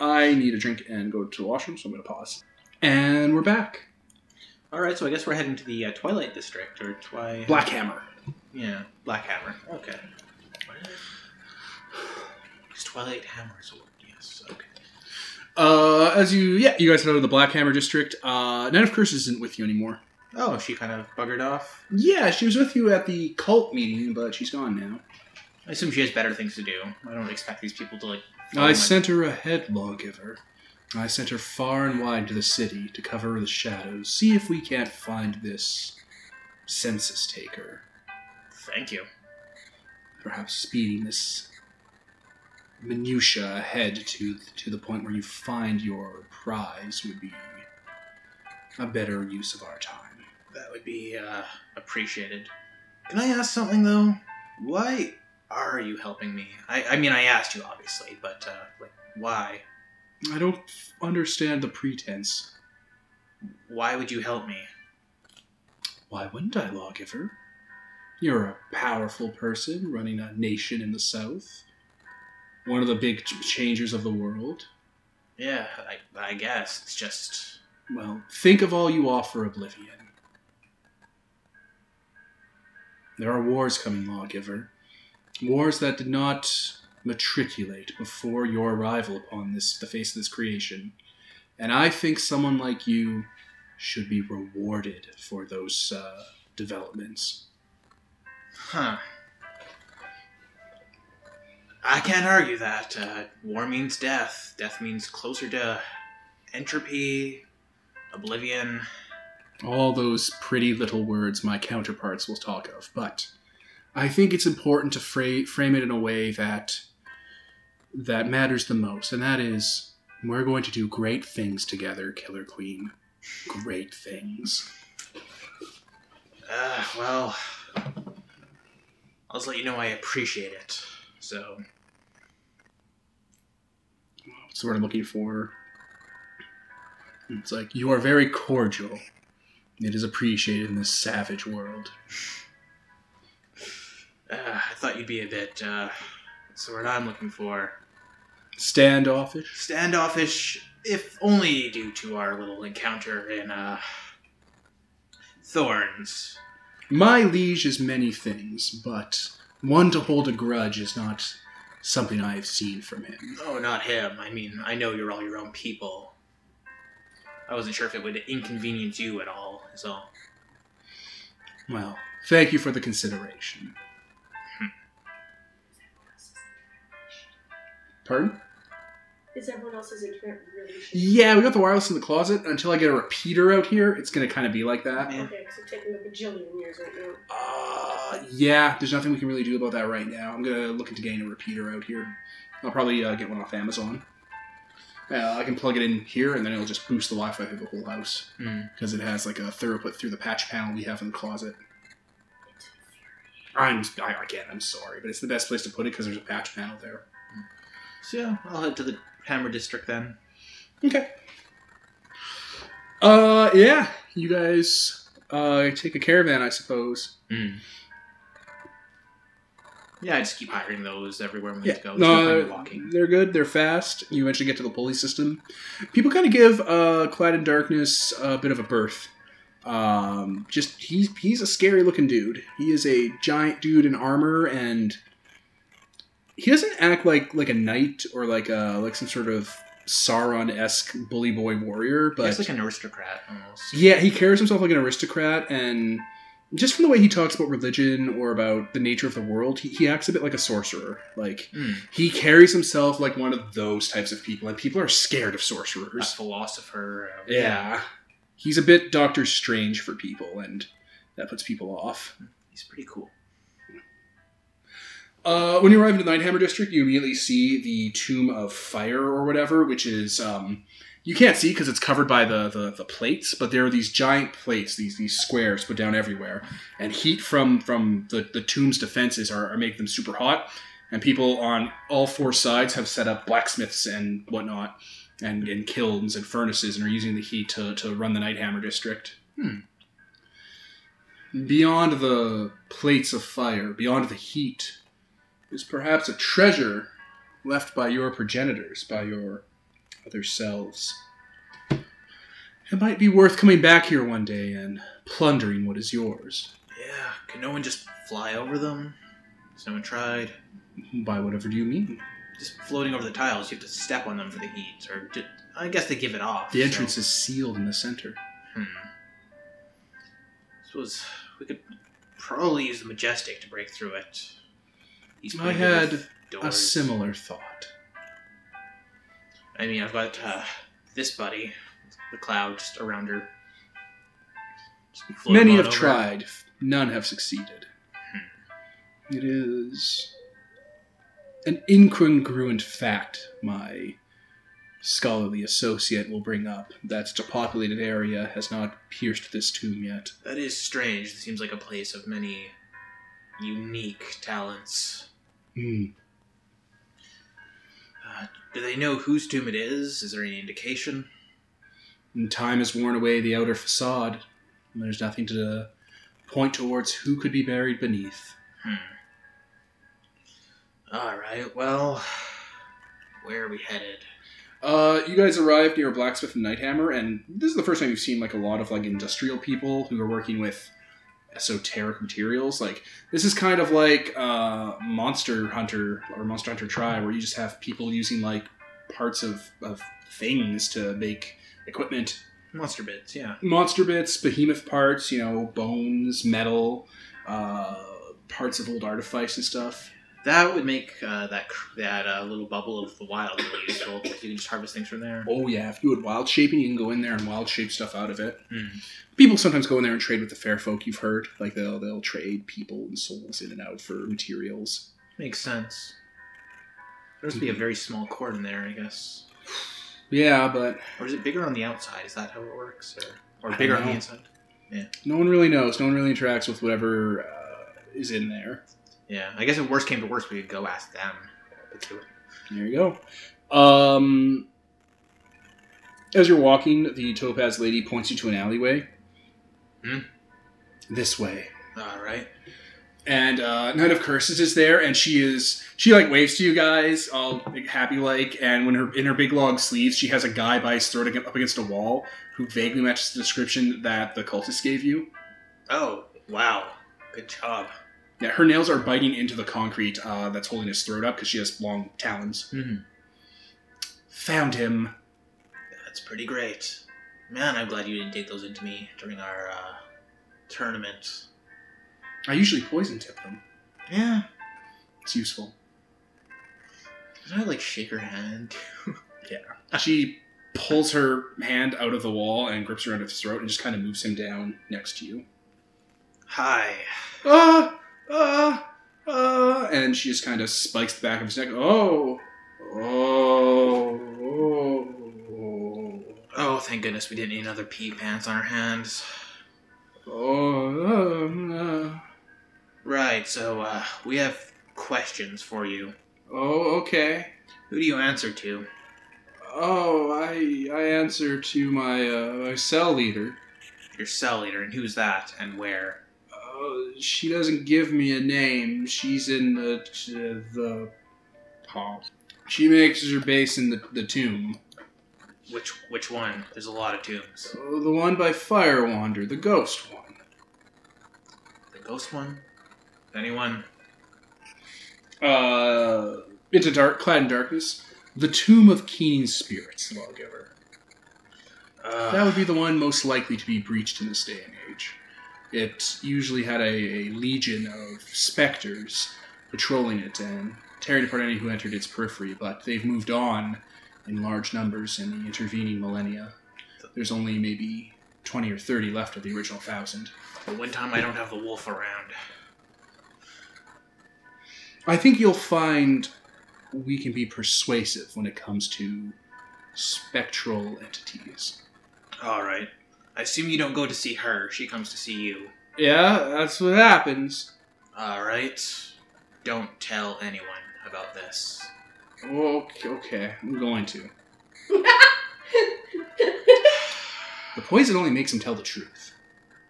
I need a drink and go to the washroom, so I'm going to pause. And we're back. All right, so I guess we're heading to the uh, Twilight District or Twi. Black Hammer. Yeah, Black Hammer. Okay. Because Twilight Hammer is a word. Yes. Okay. Uh, as you, yeah, you guys head out of the Black Hammer district. Uh, Night of Curses isn't with you anymore. Oh, she kind of buggered off. Yeah, she was with you at the cult meeting, but she's gone now. I assume she has better things to do. I don't expect these people to like. I sent her ahead, lawgiver. I sent her far and wide to the city to cover the shadows. See if we can't find this census taker. Thank you. Perhaps speeding this minutia ahead to to the point where you find your prize would be a better use of our time. That would be uh, appreciated. Can I ask something though? Why are you helping me? I, I mean, I asked you obviously, but uh, like, why? I don't understand the pretense. Why would you help me? Why wouldn't I, lawgiver? You're a powerful person running a nation in the south. One of the big ch- changers of the world. Yeah, I, I guess it's just Well, think of all you offer Oblivion. There are wars coming, lawgiver. Wars that did not matriculate before your arrival upon this the face of this creation. And I think someone like you should be rewarded for those uh, developments. Huh. I can't argue that. Uh, war means death. Death means closer to entropy, oblivion. all those pretty little words my counterparts will talk of, but I think it's important to fra- frame it in a way that that matters the most, and that is we're going to do great things together, Killer Queen. Great things. Uh, well, I'll just let you know I appreciate it. So, That's what I'm looking for. It's like you are very cordial. It is appreciated in this savage world. uh, I thought you'd be a bit, uh, what's the word I'm looking for? Standoffish. Standoffish, if only due to our little encounter in, uh, Thorns. My liege is many things, but one to hold a grudge is not something I have seen from him. Oh, not him. I mean, I know you're all your own people. I wasn't sure if it would inconvenience you at all, is all. Well, thank you for the consideration. Pardon? Is everyone else's internet really shitty? Yeah, we got the wireless in the closet. Until I get a repeater out here, it's going to kind of be like that. Yeah. Okay, because it's taking a bajillion years right now. Uh, yeah, there's nothing we can really do about that right now. I'm going to look into getting a repeater out here. I'll probably uh, get one off Amazon. Uh, I can plug it in here, and then it'll just boost the Wi-Fi through the whole house Hmm. because it has like a throughput through the patch panel we have in the closet. I'm I, again, I'm sorry, but it's the best place to put it because there's a patch panel there. So, yeah, I'll head to the Hammer District then. Okay. Uh, yeah, you guys uh take a caravan, I suppose. Mm. Yeah, I just keep hiring those everywhere we need Yeah, to go. No point no, in walking. they're good. They're fast. You eventually get to the pulley system. People kind of give uh, Clad in Darkness a bit of a berth. Um, just he's he's a scary looking dude. He is a giant dude in armor, and he doesn't act like like a knight or like a like some sort of Sauron esque bully boy warrior. But He's like an aristocrat almost. yeah, he carries himself like an aristocrat, and just from the way he talks about religion or about the nature of the world, he, he acts a bit like a sorcerer. Like Mm. he carries himself like one of those types of people, and people are scared of sorcerers. A philosopher. uh, Yeah, he's a bit Doctor Strange for people, and that puts people off. He's pretty cool. Uh, when you arrive in the Nighthammer District, you immediately see the Tomb of Fire or whatever, which is um, you can't see because it's covered by the, the the plates, but there are these giant plates, these these squares put down everywhere, and heat from from the the tomb's defenses are, are making them super hot, and people on all four sides have set up blacksmiths and whatnot, and, and kilns and furnaces, and are using the heat to to run the Nighthammer District. Hmm. Beyond the plates of fire, beyond the heat, is perhaps a treasure left by your progenitors, by your other selves. It might be worth coming back here one day and plundering what is yours. Yeah, can no one just fly over them? Has no one tried? By whatever do you mean? Just floating over the tiles, you have to step on them for the heat, or ju- I guess they give it off. The so- entrance is sealed in the center. Hmm. Suppose we could probably use the majestic to break through it. He's I had A similar thought. I mean, I've got uh, this buddy, the cloud, just around her. Just Many have over. tried, none have succeeded. It is an incongruent fact my scholarly associate will bring up that such a populated area has not pierced this tomb yet. That is strange. It seems like a place of many unique talents. Hmm. Uh, do they know whose tomb it is? Is there any indication? And time has worn away the outer facade. and There's nothing to point towards who could be buried beneath. Hmm. All right. Well, where are we headed? Uh, you guys arrived near a blacksmith and Nighthammer, and this is the first time you've seen like a lot of like industrial people who are working with esoteric materials. Like this is kind of like uh, Monster Hunter or Monster Hunter Tri, where you just have people using like parts of, of things to make equipment. Monster bits. Yeah. Monster bits, behemoth parts, you know, bones, metal, uh, parts of old artifice and stuff. That would make uh, that that uh, little bubble of the wild really useful. You can just harvest things from there. Oh yeah, if you had wild shaping, you can go in there and wild shape stuff out of it. Hmm. People sometimes go in there and trade with the fair folk. You've heard, like they'll they'll trade people and souls in and out for materials. Makes sense. There must be a very small court in there, I guess. Yeah, but Or is it bigger on the outside? Is that how it works? Or, or bigger on the inside? no one really knows. No one really interacts with whatever uh, is in there. Yeah. I guess if worst came to worst, we could go ask them. Let's do it. There you go. Um, as you're walking, the topaz lady points you to an alleyway. Hmm. This way. All right. and uh, Knight of Curses is there, and she is she like waves to you guys, all like, happy like, and when her in her big long sleeves, she has a guy by his throat up against a wall who vaguely matches the description that the cultist gave you. Oh, wow. Good job. Yeah, her nails are biting into the concrete uh, that's holding his throat up because she has long talons. Mm-hmm. Found him. That's pretty great. Man, I'm glad you didn't take those into me during our uh, tournament. I usually poison tip them. Yeah. It's useful. Did I like shake her hand? Yeah. She pulls her hand out of the wall and grips around his throat and just kind of moves him down next to you. Hi. ah, ah, ah, and she just kind of spikes the back of his neck. Oh, oh, oh, Oh, thank goodness we didn't need another pee pants on our hands. oh, um, uh, Right, so uh, we have questions for you. oh, okay. Who do you answer to? Oh, I I answer to my uh, my cell leader. Your cell leader, and who's that, and where? Uh, she doesn't give me a name. She's in the the hall. She makes her base in the, the tomb. Which which one? There's a lot of tombs. Uh, the one by Firewander, the ghost one. The ghost one? Anyone? Uh, into dark, clad in darkness. The tomb of keen spirits, lawgiver. Uh, That would be the one most likely to be breached in this day and age. It usually had a, a legion of specters patrolling it and tearing apart any who entered its periphery, but they've moved on in large numbers in the intervening millennia. There's only maybe 20 or 30 left of the original thousand. the one time I don't have the wolf around. I think you'll find we can be persuasive when it comes to spectral entities. Alright. I assume you don't go to see her, she comes to see you. Yeah, that's what happens. Alright. Don't tell anyone about this. Okay, okay, I'm going to. The poison only makes him tell the truth.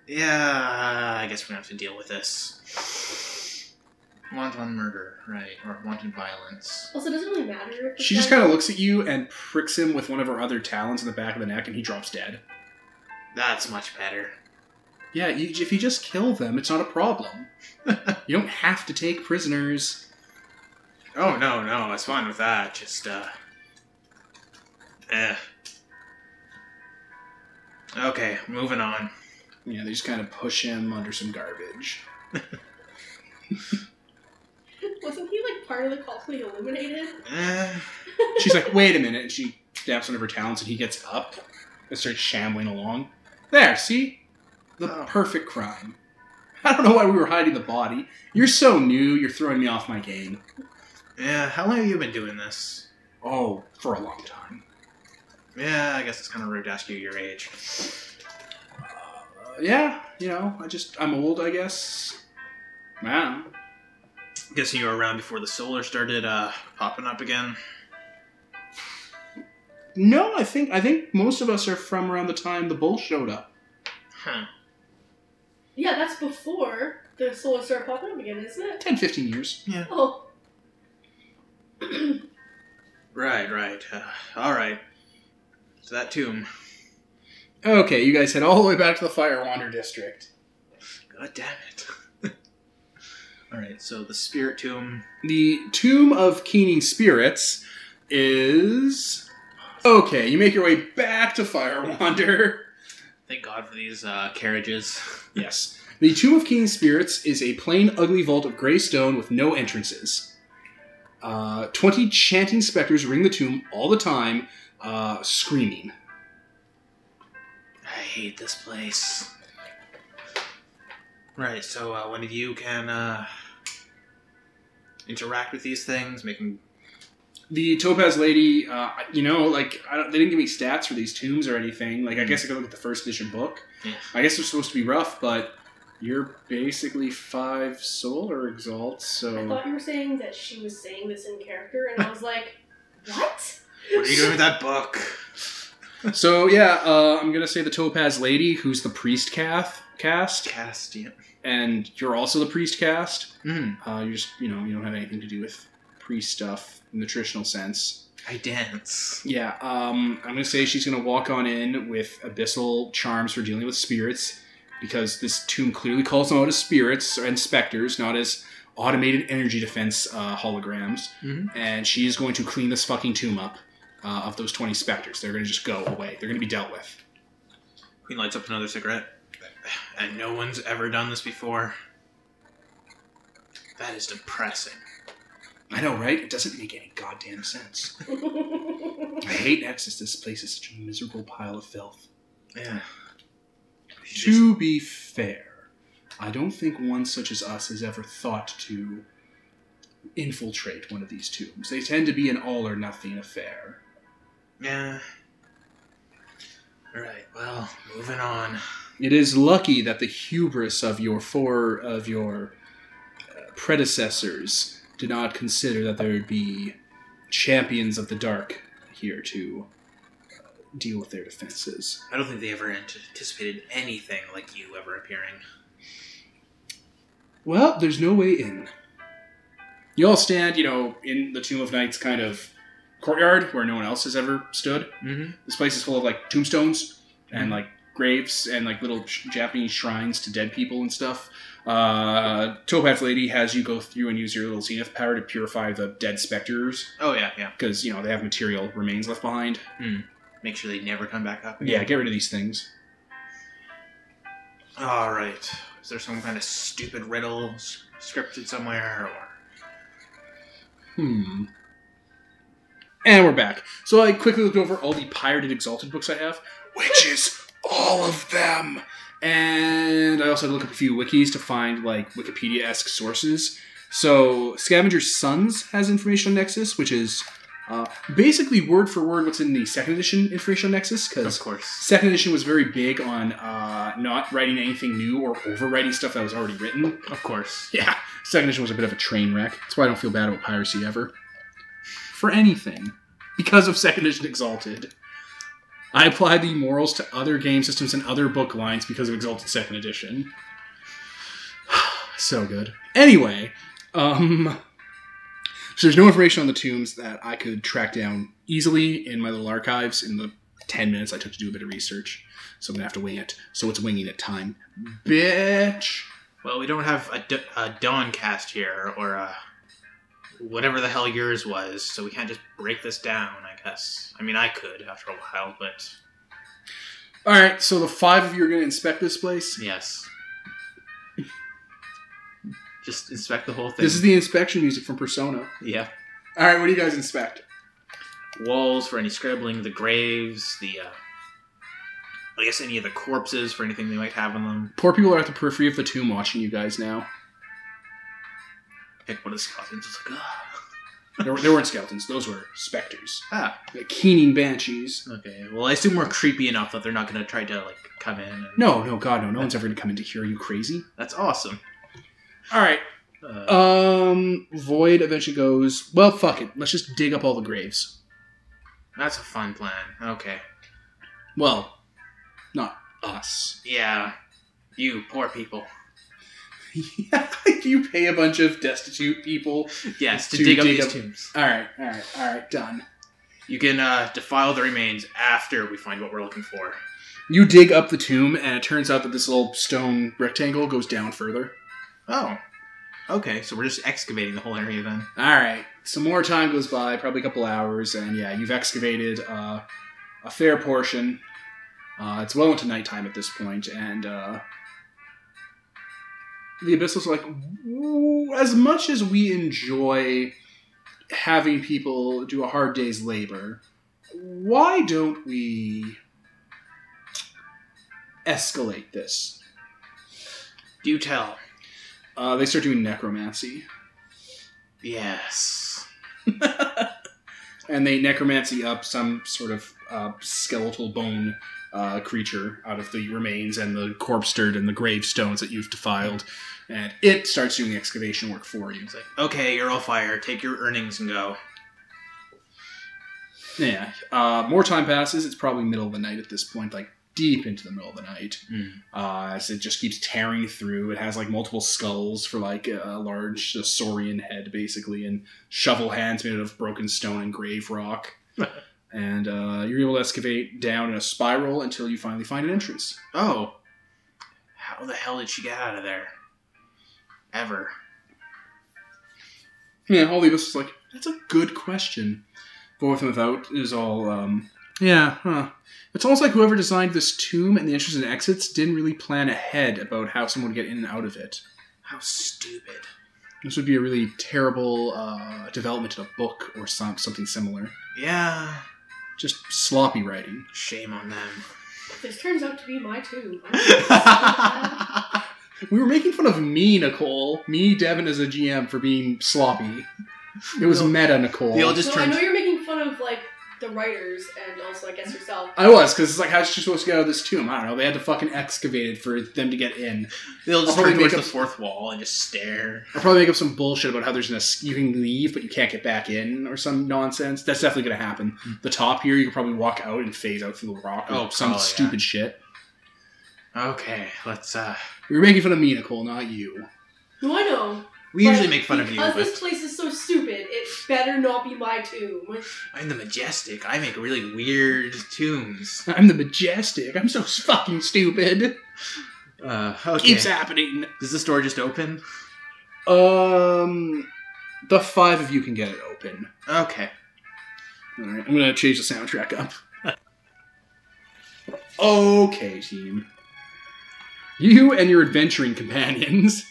Yeah, I guess we're gonna have to deal with this. Wanton murder, right? Or wanton violence. Also, does it really matter? If She just kind of looks at you and pricks him with one of her other talons in the back of the neck, and he drops dead. That's much better. Yeah, you, if you just kill them, it's not a problem. you don't have to take prisoners. Oh no, no, I was fine with that. Just uh Eh. Okay, moving on. Yeah, they just kind of push him under some garbage. Wasn't he like part of the cult being eliminated? Eh. She's like, wait a minute, and she stamps one of her talons, and he gets up and starts shambling along. There, see? The Oh. perfect crime. I don't know why we were hiding the body. You're so new, you're throwing me off my game. Yeah, how long have you been doing this? Oh, for a long time. Yeah, I guess it's kind of rude to ask you your age. Uh, yeah, you know, I just I'm old, I guess. Man, Guessing you were around before the solar started uh, popping up again. No, I think I think most of us are from around the time the bull showed up. Huh. Yeah, that's before the solar started popping up again, isn't it? 10, 15 years. Yeah. Oh. Right, right. Uh, all right. So that tomb. Okay, you guys head all the way back to the Firewander district. God damn it. all right. So the spirit tomb. The Tomb of Keening Spirits is okay. You make your way back to Firewander. Thank God for these uh, carriages. Yes. The Tomb of Keening Spirits is a plain, ugly vault of gray stone with no entrances. Uh, Twenty chanting specters ring the tomb all the time, uh, screaming. I hate this place. Right. So uh, one of you can uh, interact with these things, make them. The Topaz Lady, uh, you know, like I don't, they didn't give me stats for these tombs or anything. Like I guess I could look at the first edition book. Yeah. I guess they're supposed to be rough, but you're basically five solar or So I thought you were saying that she was saying this in character, and I was like, what? What are you doing with that book? so yeah. Uh, I'm gonna say the Topaz Lady, who's the priest cath caste, Caste. Yeah. and you're also the priest caste. Mm, Uh, you just you know you don't have anything to do with priest stuff in the traditional sense. I dance. Yeah, um, I'm gonna say she's gonna walk on in with abyssal charms for dealing with spirits, because this tomb clearly calls them out as spirits and specters, not as automated energy defense uh, holograms. Mhm. And she is going to clean this fucking tomb up uh, of those 20 specters. They're gonna just go away. They're gonna be dealt with. Queen lights up another cigarette. And no one's ever done this before. That is depressing. I know, right? It doesn't make any goddamn sense. I hate Nexus. This place is such a miserable pile of filth. Yeah. To be fair, I don't think one such as us has ever thought to infiltrate one of these tombs. They tend to be an all or nothing affair. Yeah. Alright, well, moving on. It is lucky that the hubris of your four of your uh, predecessors did not consider that there would be champions of the dark here to uh, deal with their defenses. I don't think they ever anticipated anything like you ever appearing. Well, there's no way in. You all stand, you know, in the Tomb of Knights kind of courtyard where no one else has ever stood. Mm-hmm. This place is full of like tombstones and like graves and like little sh- Japanese shrines to dead people and stuff. Uh, Topaz Lady has you go through and use your little zenith power to purify the dead specters Oh, yeah, yeah. because you know they have material remains left behind. Make sure they never come back up. Yeah, get rid of these things. Alright. Is there some kind of stupid riddle s- scripted somewhere? Or... Hmm. And we're back. So I quickly looked over all the pirated exalted books I have, which is all of them. And I also had to look up a few wikis to find like Wikipedia-esque sources. So Scavenger's Sons has information on Nexus, which is uh, basically word for word what's in the second edition information on Nexus, because Of course. second edition was very big on uh, not writing anything new or overwriting stuff that was already written. Of course. Yeah, second edition was a bit of a train wreck. That's why I don't feel bad about piracy ever. For anything. Because of second edition Exalted. I applied the morals to other game systems and other book lines because of Exalted second edition. so good. Anyway, um so there's no information on the tombs that I could track down easily in my little archives in the 10 minutes I took to do a bit of research. So I'm gonna have to wing it. So it's winging it time. Bitch. Well, we don't have a, D- a Dawn caste here, or a whatever the hell yours was, so we can't just break this down, guess. I mean, I could after a while, but All right, so the five of you are going to inspect this place. yes. Just inspect the whole thing. This is the inspection music from Persona. yeah. All right, what do you guys inspect? Walls for any scribbling, the graves, the, uh, I guess any of the corpses for anything they might have in them. Poor people are at the periphery of the tomb watching you guys now. Pick one of the skeletons. It's like, ah. There, there weren't skeletons; those were specters. Ah. The keening banshees. Okay. Well, I assume we're creepy enough that they're not going to try to like come in. And... No, no, God, no! No one's ever going to come in to here. Are you crazy? That's awesome. All right. Uh, Um, Void eventually goes. Well, fuck it. Let's just dig up all the graves. that's a fun plan. Okay. Well, not us. Yeah. You poor people. yeah, you pay a bunch of destitute people. Yes, to, To dig, up dig these up- tombs. All right, all right, all right. Done. You can uh, defile the remains after we find what we're looking for. You dig up the tomb, and it turns out that this little stone rectangle goes down further. Oh. Okay, so we're just excavating the whole area then. All right. Some more time goes by, probably a couple hours, and yeah, you've excavated uh, a fair portion. Uh, it's well into nighttime at this point, and uh, the Abyssals are like, as much as we enjoy having people do a hard day's labor, why don't we escalate this? Do you tell. Uh, they start doing necromancy. Yes. and they necromancy up some sort of uh, skeletal bone uh, creature out of the remains and the corpse dirt and the gravestones that you've defiled, and it starts doing the excavation work for you. It's like, okay, you're all fire. Take your earnings and go. Yeah. Uh, more time passes. It's probably middle of the night at this point, like deep into the middle of the night. Mm. Uh, as it just keeps tearing through. It has like multiple skulls for like a large uh, saurian head, basically, and shovel hands made out of broken stone and grave rock. and uh, you're able to excavate down in a spiral until you finally find an entrance. Oh. How the hell did she get out of there? Ever. Yeah, all the abyss is like, that's a good question. But with and without is all, um, yeah, huh. It's almost like whoever designed this tomb and the entrances and exits didn't really plan ahead about how someone would get in and out of it. How stupid. This would be a really terrible uh, development in a book or some, something similar. Yeah. Just sloppy writing. Shame on them. This turns out to be my too. We were making fun of me, Nicole. Me, Devin, as a GM for being sloppy. It was No. meta, Nicole. They all just so I turned. know you're making fun of like the writers and also I guess yourself. I was, because it's like, how's she supposed to get out of this tomb? I don't know. They had to fucking excavate it for them to get in. They'll just I'll probably turn towards make the fourth wall and just stare. I'll probably make up some bullshit about how there's an es- you can leave, but you can't get back in, or some nonsense. That's definitely going to happen. Hmm. The top here, you can probably walk out and phase out through the rock. Or Oh, some probably, yeah. stupid shit. Okay, let's. uh We were making fun of me, Nicole, not you. No, I know. We but usually make fun of you, Because this place is so stupid, it better not be my tomb. I'm the majestic. I make really weird tombs. I'm the majestic. I'm so fucking stupid. Uh, okay. Keeps happening. Does the store just open? Um, the five of you can get it open. Okay. All right, I'm gonna change the soundtrack up. okay, team. You and your adventuring companions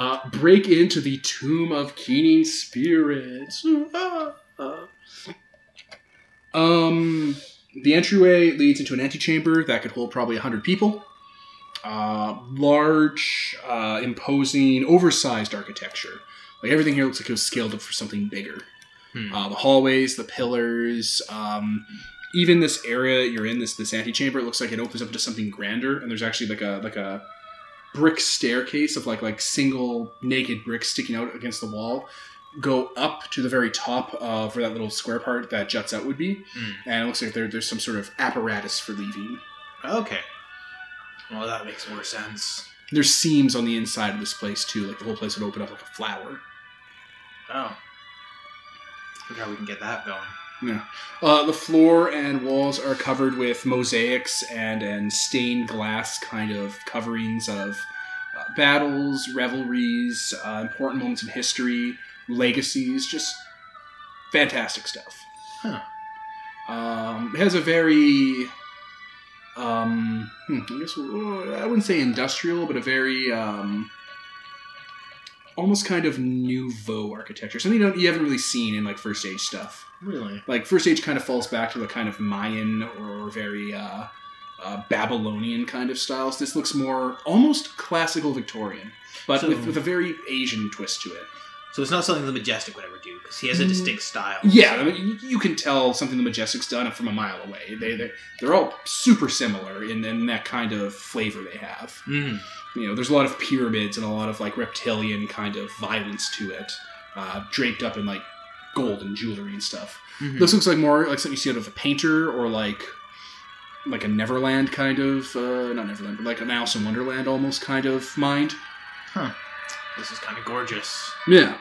uh, break into the Tomb of Keening Spirits. um, the entryway leads into an antechamber that could hold probably 100 people. Uh, large, uh, imposing, oversized architecture. Like everything here looks like it was scaled up for something bigger. Hmm. Uh, the hallways, the pillars, um, even this area you're in, this this antechamber, it looks like it opens up to something grander. And there's actually like a like a brick staircase of like like single naked bricks sticking out against the wall. Go up to the very top of where that little square part that juts out would be, Hmm. and it looks like there, there's some sort of apparatus for leaving. Okay. Well, that makes more sense. There's seams on the inside of this place too, like the whole place would open up like a flower. Oh. Look how we can get that going. Uh, the floor and walls are covered with mosaics and and stained glass kind of coverings of uh, battles, revelries, uh, important moments in history, legacies, just fantastic stuff. Huh. Um, it has a very, um, hmm, I guess uh, I wouldn't say industrial, but a very um, almost kind of nouveau architecture, something you, don't, you haven't really seen in like first age stuff Really? like first age kind of falls back to the kind of mayan or very uh, uh, babylonian kind of styles this looks more almost classical victorian but So- with, with a very asian twist to it So it's not something the Majestic would ever do because he has a Mm. distinct style. Yeah, So- I mean, you- you can tell something the Majestic's done from a mile away. They they they're all super similar in, in that kind of flavor they have. Mhm. You know, there's a lot of pyramids and a lot of like reptilian kind of violence to it, uh, draped up in like gold and jewelry and stuff. Mhm. This looks like more like something you see out of a painter or like like a Neverland kind of uh, not Neverland, but like an Alice in Wonderland almost kind of mind. Huh. This is kind of gorgeous. Yeah.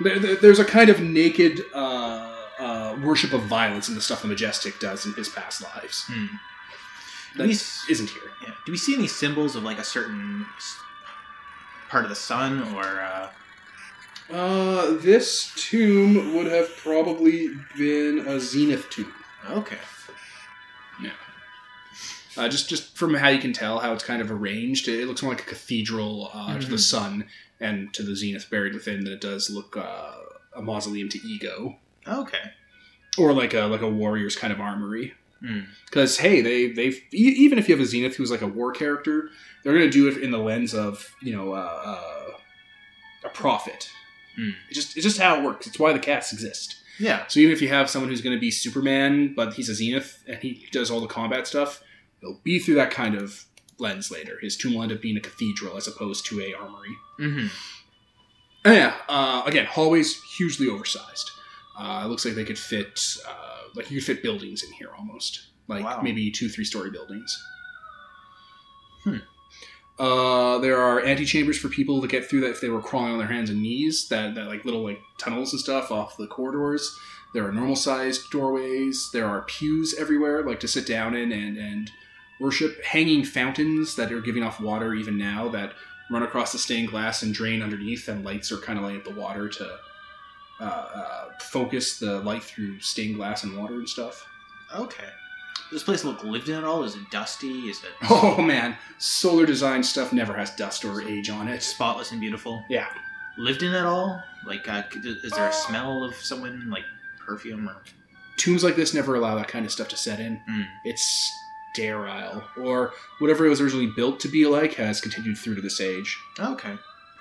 There, there- there's a kind of naked uh, uh, worship of violence in the stuff the Majestic does in his past lives. Hmm. Do That we, isn't here. yeah. Do we see any symbols of like a certain part of the sun or? Uh, Uh, this tomb would have probably been a zenith tomb. okay. Uh, just just from how you can tell how it's kind of arranged, it looks more like a cathedral uh, to the Mhm. sun and to the zenith buried within than it does look uh, a mausoleum to ego Okay. or like a like a warrior's kind of armory. Hmm. Because hey, they they've e- even if you have a zenith who's like a war character, they're going to do it in the lens of you know uh, uh, a prophet. Hmm. It's just it's just how it works. It's why the castes exist. Yeah. So even if you have someone who's going to be Superman, but he's a zenith and he does all the combat stuff, he'll be through that kind of lens later. His tomb will end up being a cathedral as opposed to a armory. Mm-hmm. Yeah, uh, again, hallways hugely oversized. Uh, it looks like they could fit, uh, like you could fit buildings in here almost, like Wow. maybe two, three story buildings. Hmm. Uh, there are antechambers for people to get through that if they were crawling on their hands and knees. That, that like little like tunnels and stuff off the corridors. There are normal sized doorways. There are pews everywhere, like to sit down in and and worship. Hanging fountains that are giving off water even now that run across the stained glass and drain underneath, and lights are kind of lighting up the water to uh, uh, focus the light through stained glass and water and stuff. Okay. Does this place look lived in at all? Is it dusty? Is it Oh man, solar design stuff never has dust or age on it. spotless and beautiful? Yeah. Lived in at all? Like, uh, is there a smell of someone like perfume or? Tombs like this never allow that kind of stuff to set in. Hmm. It's sterile, or whatever it was originally built to be like has continued through to this age. Okay.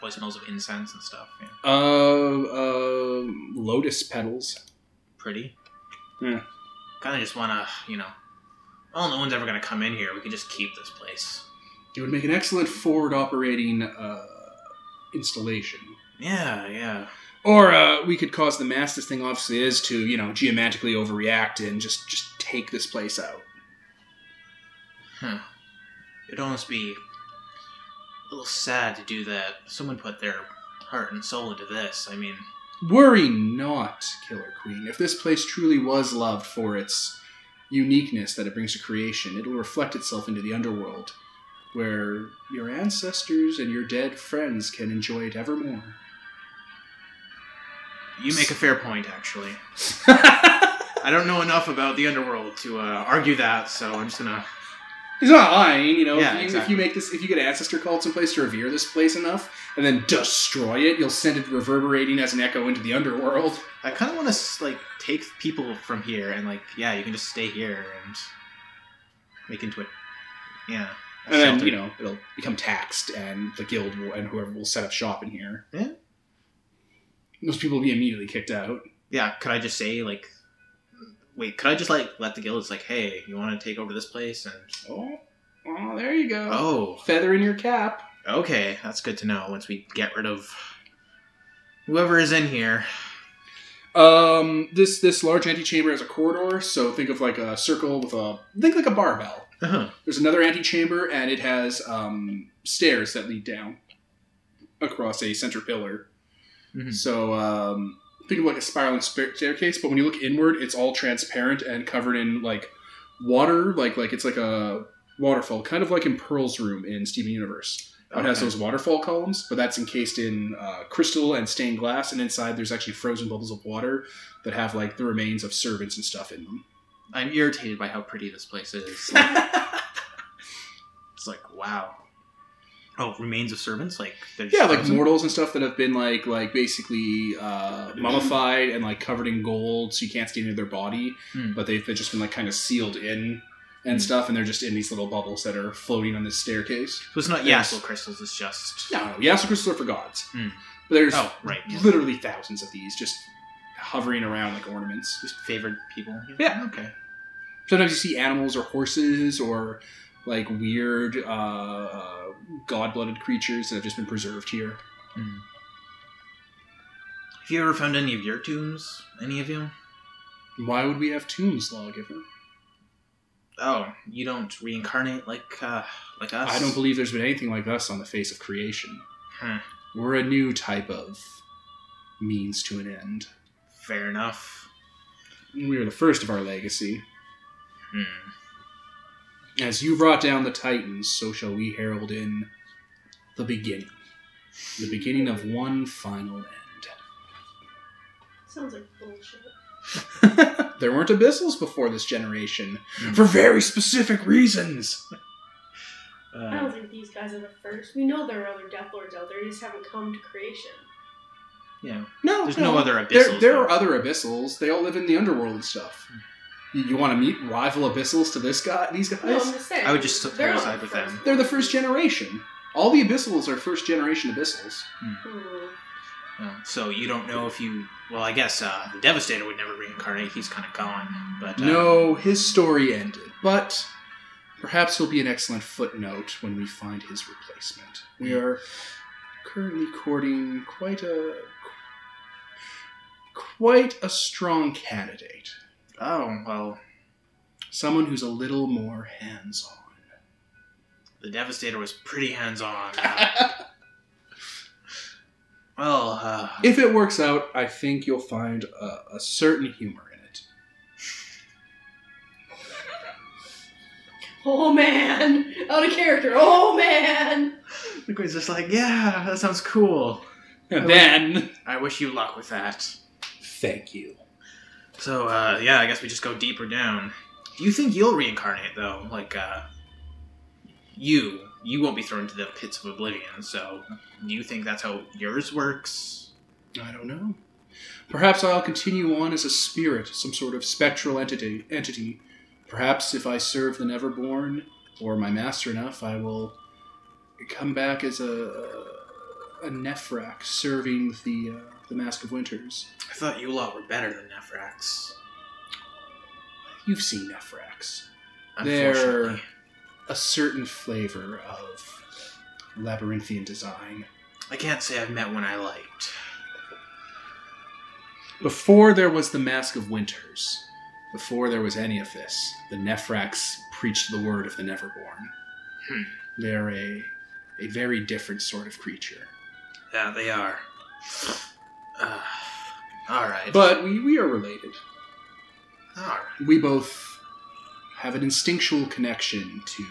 Probably smells of incense and stuff. Yeah. Uh, uh, lotus petals. Pretty. Yeah. Kind of just want to, you know. Well, no one's ever gonna come in here. We could just keep this place. It would make an excellent forward operating uh, installation. Yeah, yeah. Or uh, we could cause the mass this thing obviously is to, you know, geomantically overreact and just just take this place out. Huh. It'd almost be little sad to do that. Someone put their heart and soul into this. I mean, Worry not, Killer Queen. If this place truly was loved for its uniqueness that it brings to creation, it'll reflect itself into the underworld, where your ancestors and your dead friends can enjoy it evermore. you make a fair point, actually. I don't know enough about the underworld to uh, argue that, so I'm just gonna. He's not lying, you know. Yeah, if, you, if you make this, if you get ancestor cults in place to revere this place enough, and then destroy it, you'll send it reverberating as an echo into the underworld. I kind of want to like take people from here and like, yeah, you can just stay here and make into it. Yeah. a And then you know it'll become taxed, and the guild will, and whoever will set up shop in here. Yeah. Those people will be immediately kicked out. Yeah. Could I just say like, wait? Could I just like let the guild? It's like, hey, you want to take over this place? And Oh, oh, there you go. oh, feather in your cap. okay, that's good to know. Once we get rid of whoever is in here. Um, this this large antechamber has a corridor, so think of like a circle with a think like a barbell. Uh-huh. There's another antechamber, and it has um, stairs that lead down across a center pillar. Mhm. So um, think of like a spiraling staircase, but when you look inward, it's all transparent and covered in like water, like like it's like a waterfall, kind of like in Pearl's room in Steven Universe. How It has those waterfall columns, but that's encased in uh, crystal and stained glass, and inside there's actually frozen bubbles of water that have like the remains of servants and stuff in them. I'm irritated by how pretty this place is. it's like wow. Oh, remains of servants, like Yeah, like frozen? mortals and stuff that have been like like basically uh, mummified and like covered in gold, so you can't see any of their body. Hmm. But they've, they've just been like kind of sealed in, and stuff, and they're just in these little bubbles that are floating on this staircase. So it's not Yes. Yasal crystals. It's just. No, no, Yasal crystals are for gods. Hmm. But there's Oh, right. yeah. literally thousands of these just hovering around like ornaments. Just favored people. Yeah. Okay. Sometimes you see animals or horses or like weird uh, uh, god-blooded creatures that have just been preserved here. Hmm. Have you ever found any of your tombs? Any of you? Why would we have tombs, lawgiver? Oh, you don't reincarnate like uh, like us. I don't believe there's been anything like us on the face of creation. Hmm. We're a new type of means to an end. Fair enough. We are the first of our legacy. Hmm. As you brought down the Titans, so shall we herald in the beginning. The beginning of one final end. Sounds like bullshit. there weren't abyssals before this generation, Hmm. for very specific reasons. I Uh, don't think these guys are the first. We know there are other Death Lords out there. They just haven't come to creation. yeah. No, There's no other There, abyssals, there though. are other abyssals. They all live in the underworld and stuff. You, you want to meet rival abyssals to this guy? These guys? No, I'm just saying. I would just they're not side with first. them. They're the first generation. All the abyssals are first generation abyssals. Hmm. Oh, so you don't know if you. Well, I guess uh, the Devastator would never reincarnate. He's kind of gone. But uh, No, his story ended, but perhaps he'll be an excellent footnote when we find his replacement. We are currently courting quite a quite a strong candidate. Oh well, Someone who's a little more hands-on. the Devastator was pretty hands-on. Uh, well, uh, If it works out, I think you'll find a, a certain humor in it. Oh man, out of character. Oh man. the guy's just like, yeah, that sounds cool. And then, I wish you luck with that. thank you. So, uh, yeah, I guess we just go deeper down. Do you think you'll reincarnate though? Like, uh, you, you won't be thrown into the pits of oblivion. So, do you think that's how yours works? I don't know. Perhaps I'll continue on as a spirit, some sort of spectral entity. Entity. Perhaps if I serve the Neverborn or my master enough, I will come back as a a Nephwrack serving the uh, the Mask of Winters. I thought you lot were better than Nephwracks. You've seen Nephwracks. They're a certain flavor of labyrinthian design. I can't say I've met one I liked. Before there was the Mask of Winters, before there was any of this, the Nephwracks preached the word of the Neverborn. Hmm. They're a, a very different sort of creature. Yeah, they are. Uh, all right. But we, we are related. all right. We both have an instinctual connection to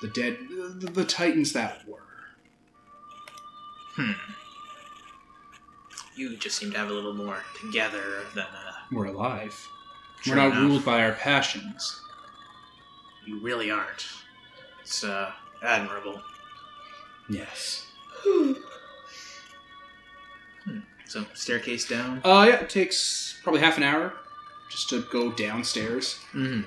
the dead, the, the titans that were. Hmm. You just seem to have a little more together than uh, We're alive. True We're not enough. ruled by our passions. you really aren't. It's uh, admirable. Yes. So staircase down. Uh, yeah, it takes probably half an hour just to go downstairs. Mm-hmm.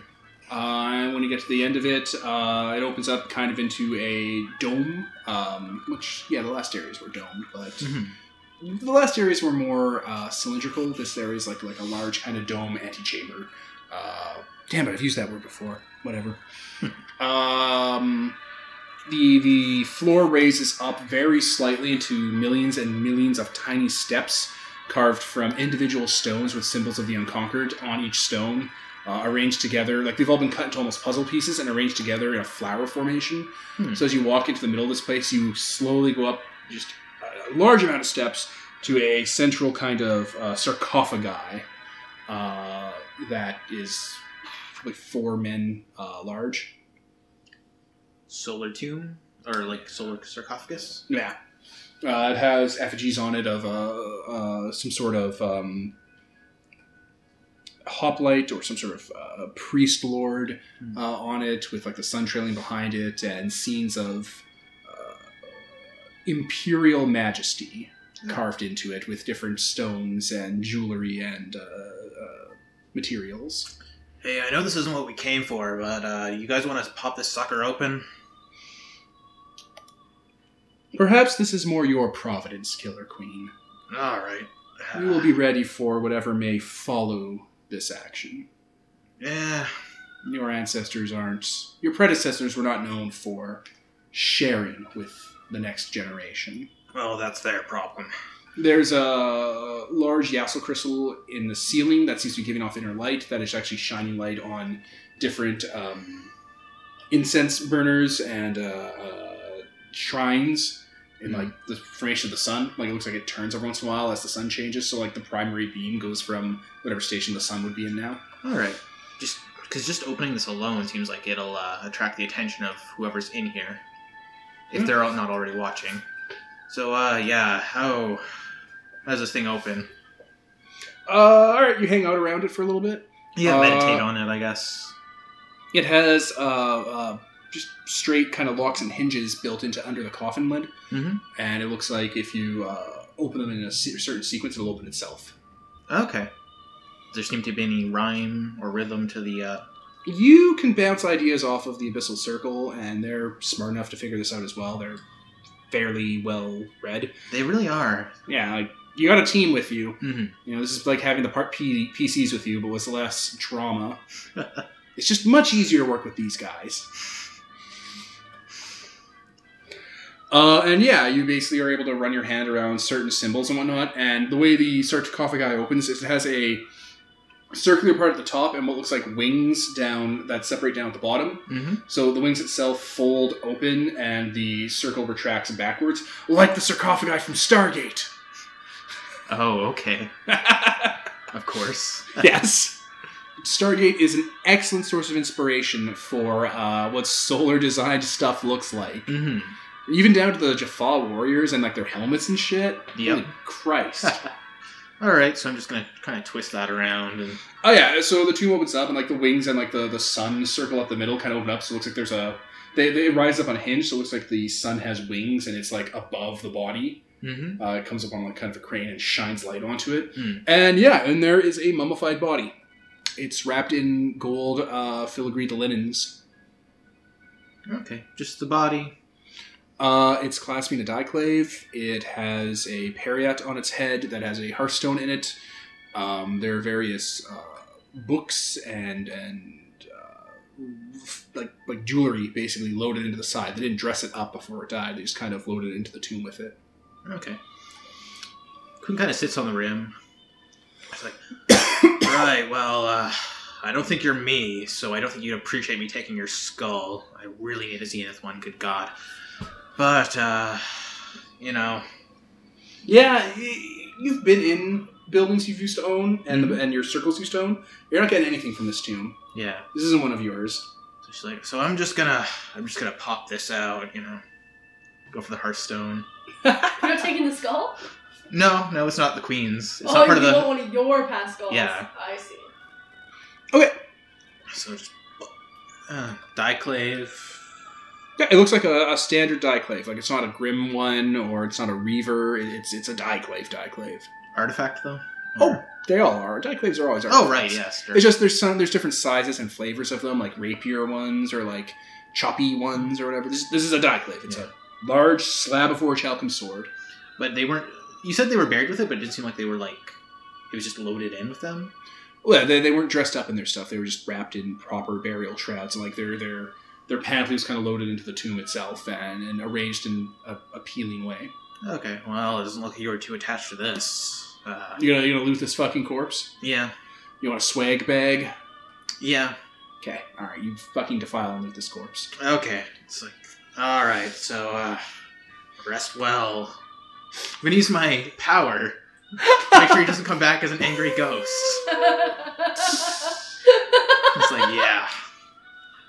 Uh, and when you get to the end of it, uh, it opens up kind of into a dome. Um, which, yeah, the last areas were domed, but Mm-hmm. the last areas were more uh, cylindrical. This area is like like a large kind of dome antechamber. Uh, damn it, I've used that word before. Whatever. um, the the floor raises up very slightly into millions and millions of tiny steps carved from individual stones with symbols of the unconquered on each stone, uh, arranged together. Like they've all been cut into almost puzzle pieces and arranged together in a flower formation. Hmm. So as you walk into the middle of this place, you slowly go up just a large amount of steps to a central kind of uh, sarcophagi uh, that is probably four men uh, large. Solar tomb or like solar sarcophagus. Yeah. Uh, it has effigies on it of uh, uh, some sort of um, hoplite or some sort of uh, priest lord Hmm. uh, on it, with like the sun trailing behind it, and scenes of uh, imperial majesty carved into it with different stones and jewelry and uh, uh, materials. Hey, I know this isn't what we came for, but uh, you guys want to pop this sucker open? Perhaps this is more your providence, Killer Queen. All right. We will be ready for whatever may follow this action. Yeah. Your ancestors aren't. Your predecessors were not known for sharing with the next generation. Well, that's their problem. There's a large Yasal crystal in the ceiling that seems to be giving off inner light that is actually shining light on different um, incense burners and uh, uh, shrines in like the formation of the sun. Like it looks like it turns every once in a while as the sun changes. So like the primary beam goes from whatever station the sun would be in now. All right. Just because just opening this alone seems like it'll uh, attract the attention of whoever's in here, if Hmm. they're not already watching. So, uh, yeah. How how does this thing open? Uh, all right, you hang out around it for a little bit. Yeah, Uh, meditate on it, I guess. It has uh, uh, just straight kind of locks and hinges built into under the coffin lid, Mhm. and it looks like if you uh, open them in a certain sequence, it'll open itself. Okay. Does there seem to be any rhyme or rhythm to the? Uh... You can bounce ideas off of the Abyssal Circle, and they're smart enough to figure this out as well. They're fairly well read. They really are. Yeah, like you got a team with you. Mhm. You know, this is like having the part P- PCs with you, but with less drama. it's just much easier to work with these guys. Uh, and yeah, you basically are able to run your hand around certain symbols and whatnot. And the way the sarcophagi opens is it has a circular part at the top and what looks like wings down that separate down at the bottom. Mm-hmm. So the wings itself fold open and the circle retracts backwards, like the sarcophagi from Stargate. Oh, okay. Of course. yes. Stargate is an excellent source of inspiration for uh, what solar designed stuff looks like. Mm-hmm. Even down to the Jaffa warriors and like their helmets and shit. Yep. Holy Christ. All right, so I'm just gonna kind of twist that around and. oh yeah, so the tomb opens up and like the wings and like the, the sun circle up the middle kind of open up, so it looks like there's a they, they rise up on a hinge, so it looks like the sun has wings and it's like above the body. Mm-hmm. Uh, it comes up on like kind of a crane and shines light onto it. Hmm. And yeah, and there is a mummified body. It's wrapped in gold uh, filigreed linens. Okay, just the body. Uh, it's clasping a daiklave. It has a periat on its head that has a hearthstone in it. Um, there are various uh, books and and uh, like like jewelry basically loaded into the side. They didn't dress it up before it died. They just kind of loaded it into the tomb with it. Okay. Quinn kind of sits on the rim. It's like, right, well, uh, I don't think you're me, so I don't think you'd appreciate me taking your skull. I really need a Zenith one, good God. But, uh, you know, Yeah, you've been in buildings you've used to own and and your circles used to own. You're not getting anything from this tomb. yeah. This isn't one of yours. So she's like, so I'm just gonna, I'm just gonna pop this out, you know, go for the Hearthstone. You're not taking the skull? No, no, it's not the Queen's. It's oh, not part you of the. want one of your past skulls. Yeah. I see. Okay. So just. Uh, Daiklave. Yeah, it looks like a, a standard daiklave. Like it's not a grim one or it's not a reaver. It's it's a daiklave daiklave. Artifact, though? Oh, they all are. Daiklaves are always. Oh, right, artifacts. yes. It's just there's some there's different sizes and flavors of them, like rapier ones or like choppy ones or whatever. This, this is a daiklave. It's Yeah. a large slab of forge halcyon sword. But they weren't. You said they were buried with it, but it didn't seem like they were like. It was just loaded in with them. Well, yeah, they, they weren't dressed up in their stuff. They were just wrapped in proper burial shrouds, and like their their their panoply was kind of loaded into the tomb itself and, and arranged in a appealing way. Okay, well, it doesn't look like you were too attached to this. Uh, You gonna you're gonna loot this fucking corpse? yeah, You want a swag bag? yeah. Okay, all right. You fucking defile and loot this corpse. Okay, it's like, all right. So, uh, rest well. I'm gonna use my power. Make sure he doesn't come back as an angry ghost. It's like, yeah.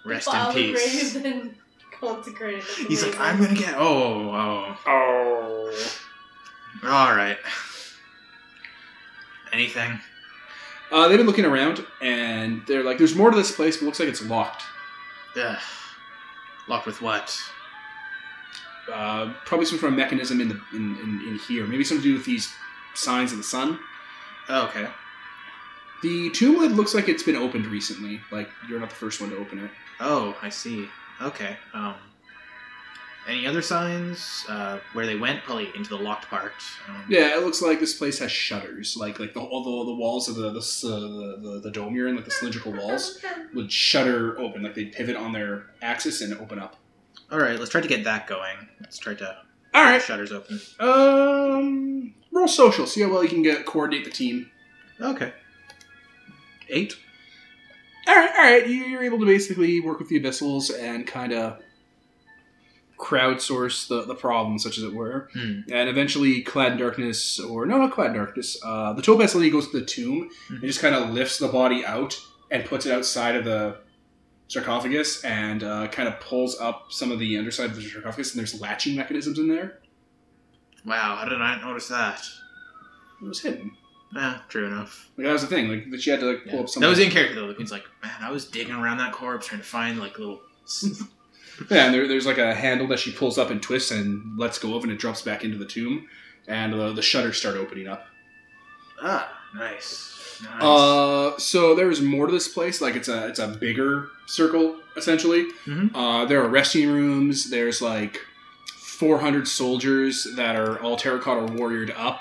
Rest in peace. grave and consecrate it. That's He's like. I'm gonna get. Oh, oh. Oh. All right. Anything? Uh, they've been looking around, and they're like, "There's more to this place, but it looks like it's locked. Ugh. Locked with what? Uh, probably some sort of mechanism in the in, in, in here. Maybe something to do with these signs of the sun." Oh, okay. The tomb lid looks like it's been opened recently. Like you're not the first one to open it. Oh, I see. Okay. Um. Any other signs uh, where they went? Probably into the locked part. Um, Yeah, it looks like this place has shutters. Like like the all the, the walls of the the, uh, the the the dome you're in, like the cylindrical walls, would shutter open. Like they pivot on their axis and open up. All right, let's try to get that going. Let's try to All right. shutters open. Um, roll social. See how well you can get coordinate the team. Okay. Eight. All right, all right. You- You're able to basically work with the abyssals and kind of crowdsource the, the problem, such as it were. Hmm. And eventually, Clad in Darkness, or no, not Clad in Darkness, uh, the Topaz Lady goes to the tomb and Mhm. just kind of lifts the body out and puts it outside of the sarcophagus and uh, kind of pulls up some of the underside of the sarcophagus, and there's latching mechanisms in there. Wow, how did I not notice that? It was hidden. Yeah, true enough. Like that was the thing. Like that she had to like pull Yeah. up some. That was in character though. The queen's like, man, I was digging around that corpse trying to find like little. Yeah, and there, there's like a handle that she pulls up and twists and lets go of, and it drops back into the tomb, and uh, the shutters start opening up. ah, nice. Nice. Uh, so there's more to this place. Like it's a it's a bigger circle essentially. Mhm. Uh, there are resting rooms. There's like 400 soldiers that are all terracotta warriored up.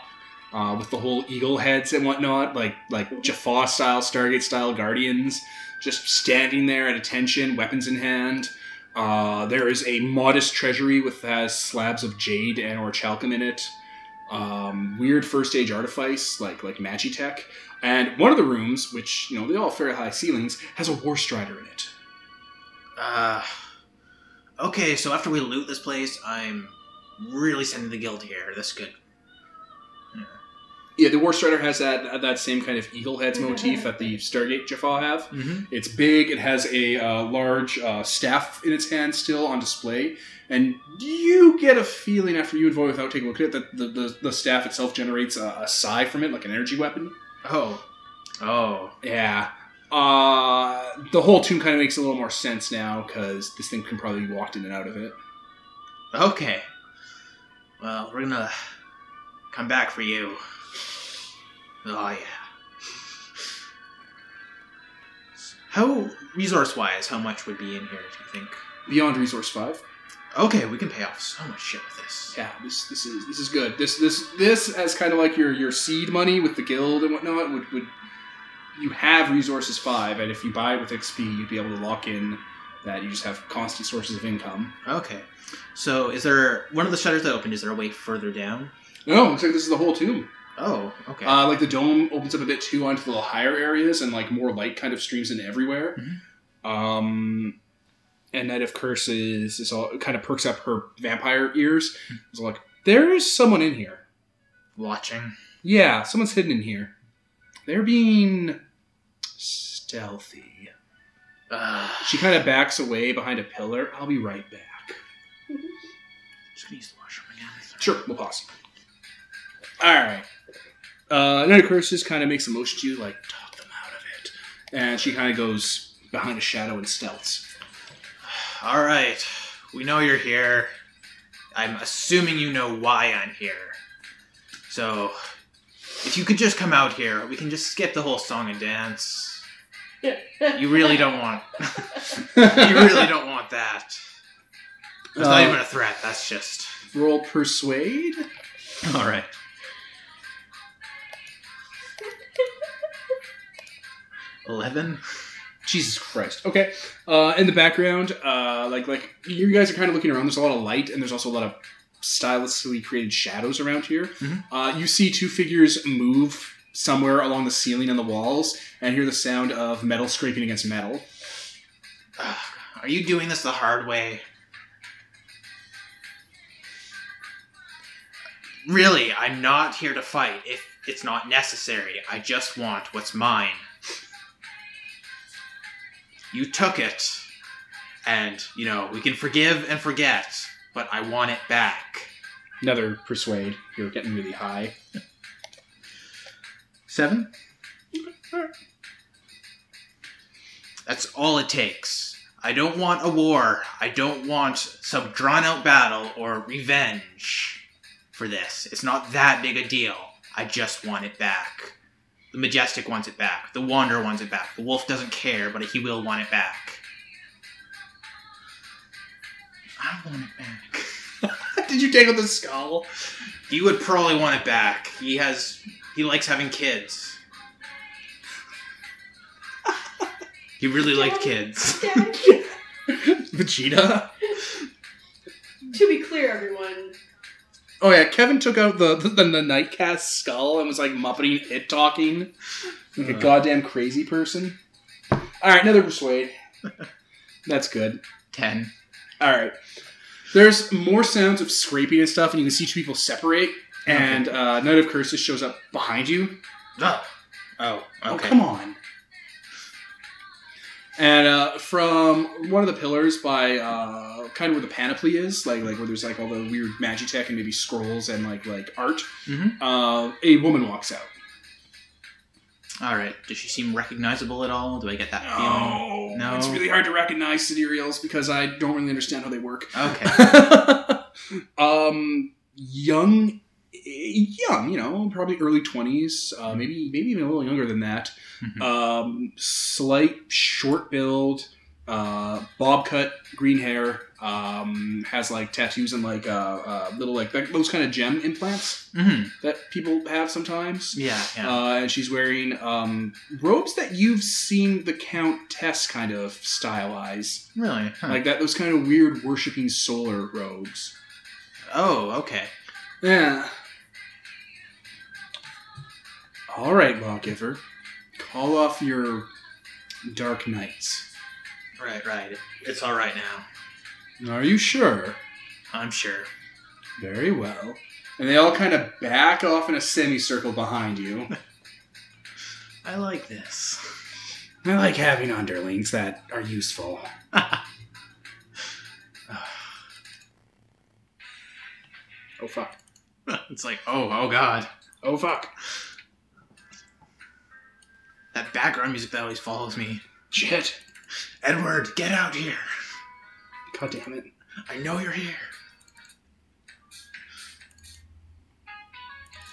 Uh, with the whole eagle heads and whatnot, like like Jaffa style, Stargate style guardians, just standing there at attention, weapons in hand. Uh, there is a modest treasury with has slabs of jade and orichalcum in it. Um, weird first age artifice like like magitech. And one of the rooms, which you know they all have fairly high ceilings, has a war strider in it. Uh, okay, so after we loot this place, I'm really sending the guild here. That's good. Yeah, the war strider has that that same kind of eagle heads motif that the Stargate Jaffa have. Mm-hmm. It's big. It has a uh, large uh, staff in its hand still on display, and you get a feeling after you and Voy, without taking a look at it, that the, the, the staff itself generates a, a psi from it, like an energy weapon. Oh. Oh. Yeah. Uh, the whole tomb kind of makes a little more sense now because this thing can probably be walked in and out of it. Okay. Well, we're gonna come back for you. Oh yeah. How resource wise, how much would be in here? Do you think? Beyond Resource Five. Okay, we can pay off so much shit with this. Yeah, this this is this is good. This this this as kind of like your your seed money with the guild and whatnot would would you have resources five, and if you buy it with XP, you'd be able to lock in that you just have constant sources of income. Okay. So, is there one of the shutters that opened? Is there a way further down? No, looks like this is the whole tomb. Oh, okay. Uh, like the dome opens up a bit too onto the little higher areas, and like more light kind of streams in everywhere. Mhm. Um, and Night of Curses is all kind of perks up her vampire ears. It's like there is someone in here. Watching. Yeah, someone's hidden in here. They're being stealthy. Uh, She kind of backs away behind a pillar. I'll be right back. just gonna use the washroom again. Sure, we'll pause. All right. Uh, Night of Curses kind of makes a motion to you, like, talk them out of it. And she kind of goes behind a shadow and stealths. All right. We know you're here. I'm assuming you know why I'm here. So, if you could just come out here, we can just skip the whole song and dance. You really don't want. you really don't want that. That's not Uh, even a threat. That's just. Roll Persuade. All right. Eleven. Jesus Christ. Okay. Uh, in the background, uh, like like you guys are kind of looking around. There's a lot of light, and there's also a lot of stylistically created shadows around here. Mhm. Uh, you see two figures move somewhere along the ceiling and the walls, and hear the sound of metal scraping against metal. Ugh, Are you doing this the hard way? Really, I'm not here to fight if it's not necessary. I just want what's mine. You took it, and, you know, we can forgive and forget, but I want it back. Another persuade. You're getting really high. Seven? That's all it takes. I don't want a war. I don't want some drawn out battle or revenge for this. It's not that big a deal. I just want it back. The Majestic wants it back. The Wanderer wants it back. The Wolf doesn't care, but he will want it back. I want it back. Did you take out the skull? He would probably want it back. He has. He likes having kids. He really liked kids. Vegeta. to be clear, everyone, Oh yeah, Kevin took out the the, the Night Caste skull and was like muppeting it talking like a Uh. goddamn crazy person. All right, another persuade. That's good. Ten. All right. There's more sounds of scraping and stuff, and you can see two people separate. And uh, Night of Curses shows up behind you. Oh. Oh. Oh, Okay. come on. And uh, from one of the pillars by uh, kind of where the panoply is, like like where there's like all the weird magitech and maybe scrolls and like like art, Mhm. uh, a woman walks out. All right. Does she seem recognizable at all? Do I get that feeling? No, No. it's really hard to recognize sidereals because I don't really understand how they work. Okay. um, young, young, you know, probably early twenties, uh, maybe maybe even a little younger than that. Mhm. Um, slight, short build, uh, bob cut, green hair. Um, has like tattoos and like uh, uh little like those kind of gem implants hmm that people have sometimes. Yeah. Yeah. Uh, and she's wearing um, robes that you've seen the Countess kind of stylize, really? Huh. like that. Those kind of weird worshipping solar robes. oh. Okay. Yeah. All right, lawgiver, call off your dark nights. Right. Right. It's all right now. Are you sure? I'm sure. Very well. And they all kind of back off in a semicircle behind you. I like this. I like having underlings that are useful. Oh fuck. it's like, oh, oh god. Oh fuck. That background music that always follows me. Shit. Edward, get out here. God damn it. I know you're here.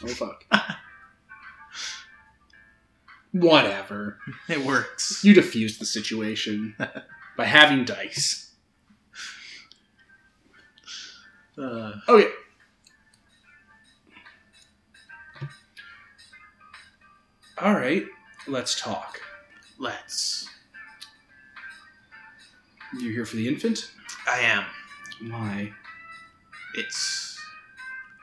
Oh fuck. Whatever. It works. You diffused the situation by having dice. Uh, Okay. All right, let's talk. let's. You're here for the infant? I am. Why? It's.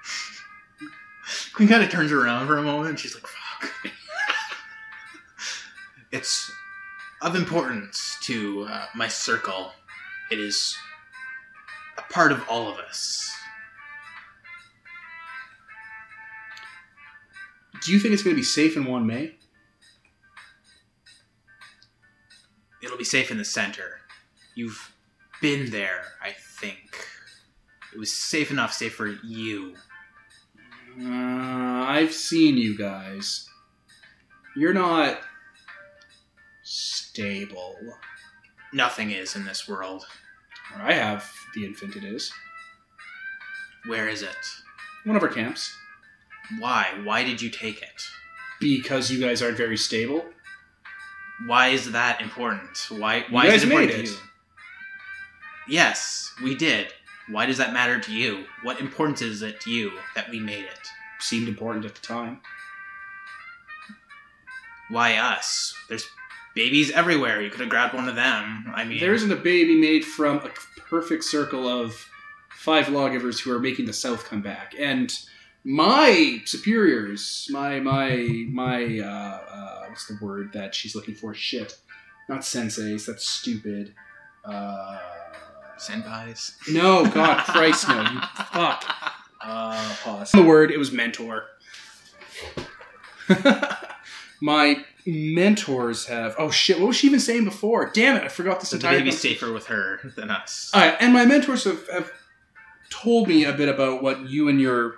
Queen kind of turns around for a moment. And she's like, "Fuck." it's of importance to uh, my circle. It is a part of all of us. Do you think it's going to be safe in Wan May? It'll be safe in the center. You've been there, I think. It was safe enough, safe for you. Uh, I've seen you guys. You're not stable. Nothing is in this world. I have the infant. It is Where is it? one of our camps Why? Why did you take it? because you guys aren't very stable. Why is that important? Why? Why is it important to it. you? Yes, we did. Why does that matter to you? What importance is it to you that we made it? Seemed important at the time. Why us? There's babies everywhere. You could have grabbed one of them. I mean, There isn't a baby made from a perfect circle of five lawgivers who are making the South come back, and my superiors, my my my uh, uh, what's the word that she's looking for? Shit, not senseis. That's stupid. Uh, senpais. no, God Christ, no, you fuck. Uh, pause. The word it was mentor. my mentors have. Oh shit! What was she even saying before? Damn it! I forgot this So entire. baby's safer with her than us. All right, and my mentors have, have told me a bit about what you and your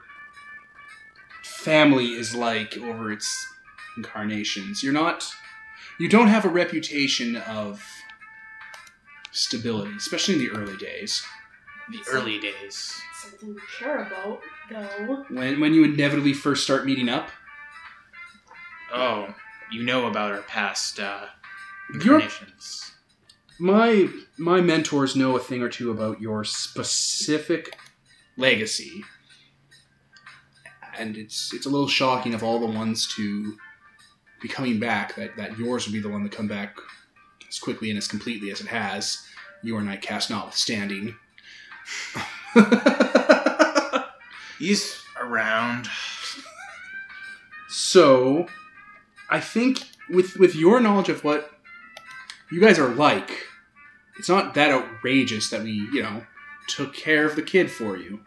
family is like over its incarnations. You're not, you don't have a reputation of stability, especially in the early days the early days. something we care about, though. when when you inevitably first start meeting up. Oh, you know about our past uh, Your- incarnations. my my mentors know a thing or two about your specific legacy and it's it's a little shocking of all the ones to be coming back that that yours would be the one to come back as quickly and as completely as it has your night caste notwithstanding He's around. so i think with with your knowledge of what you guys are like it's not that outrageous that we you know took care of the kid for you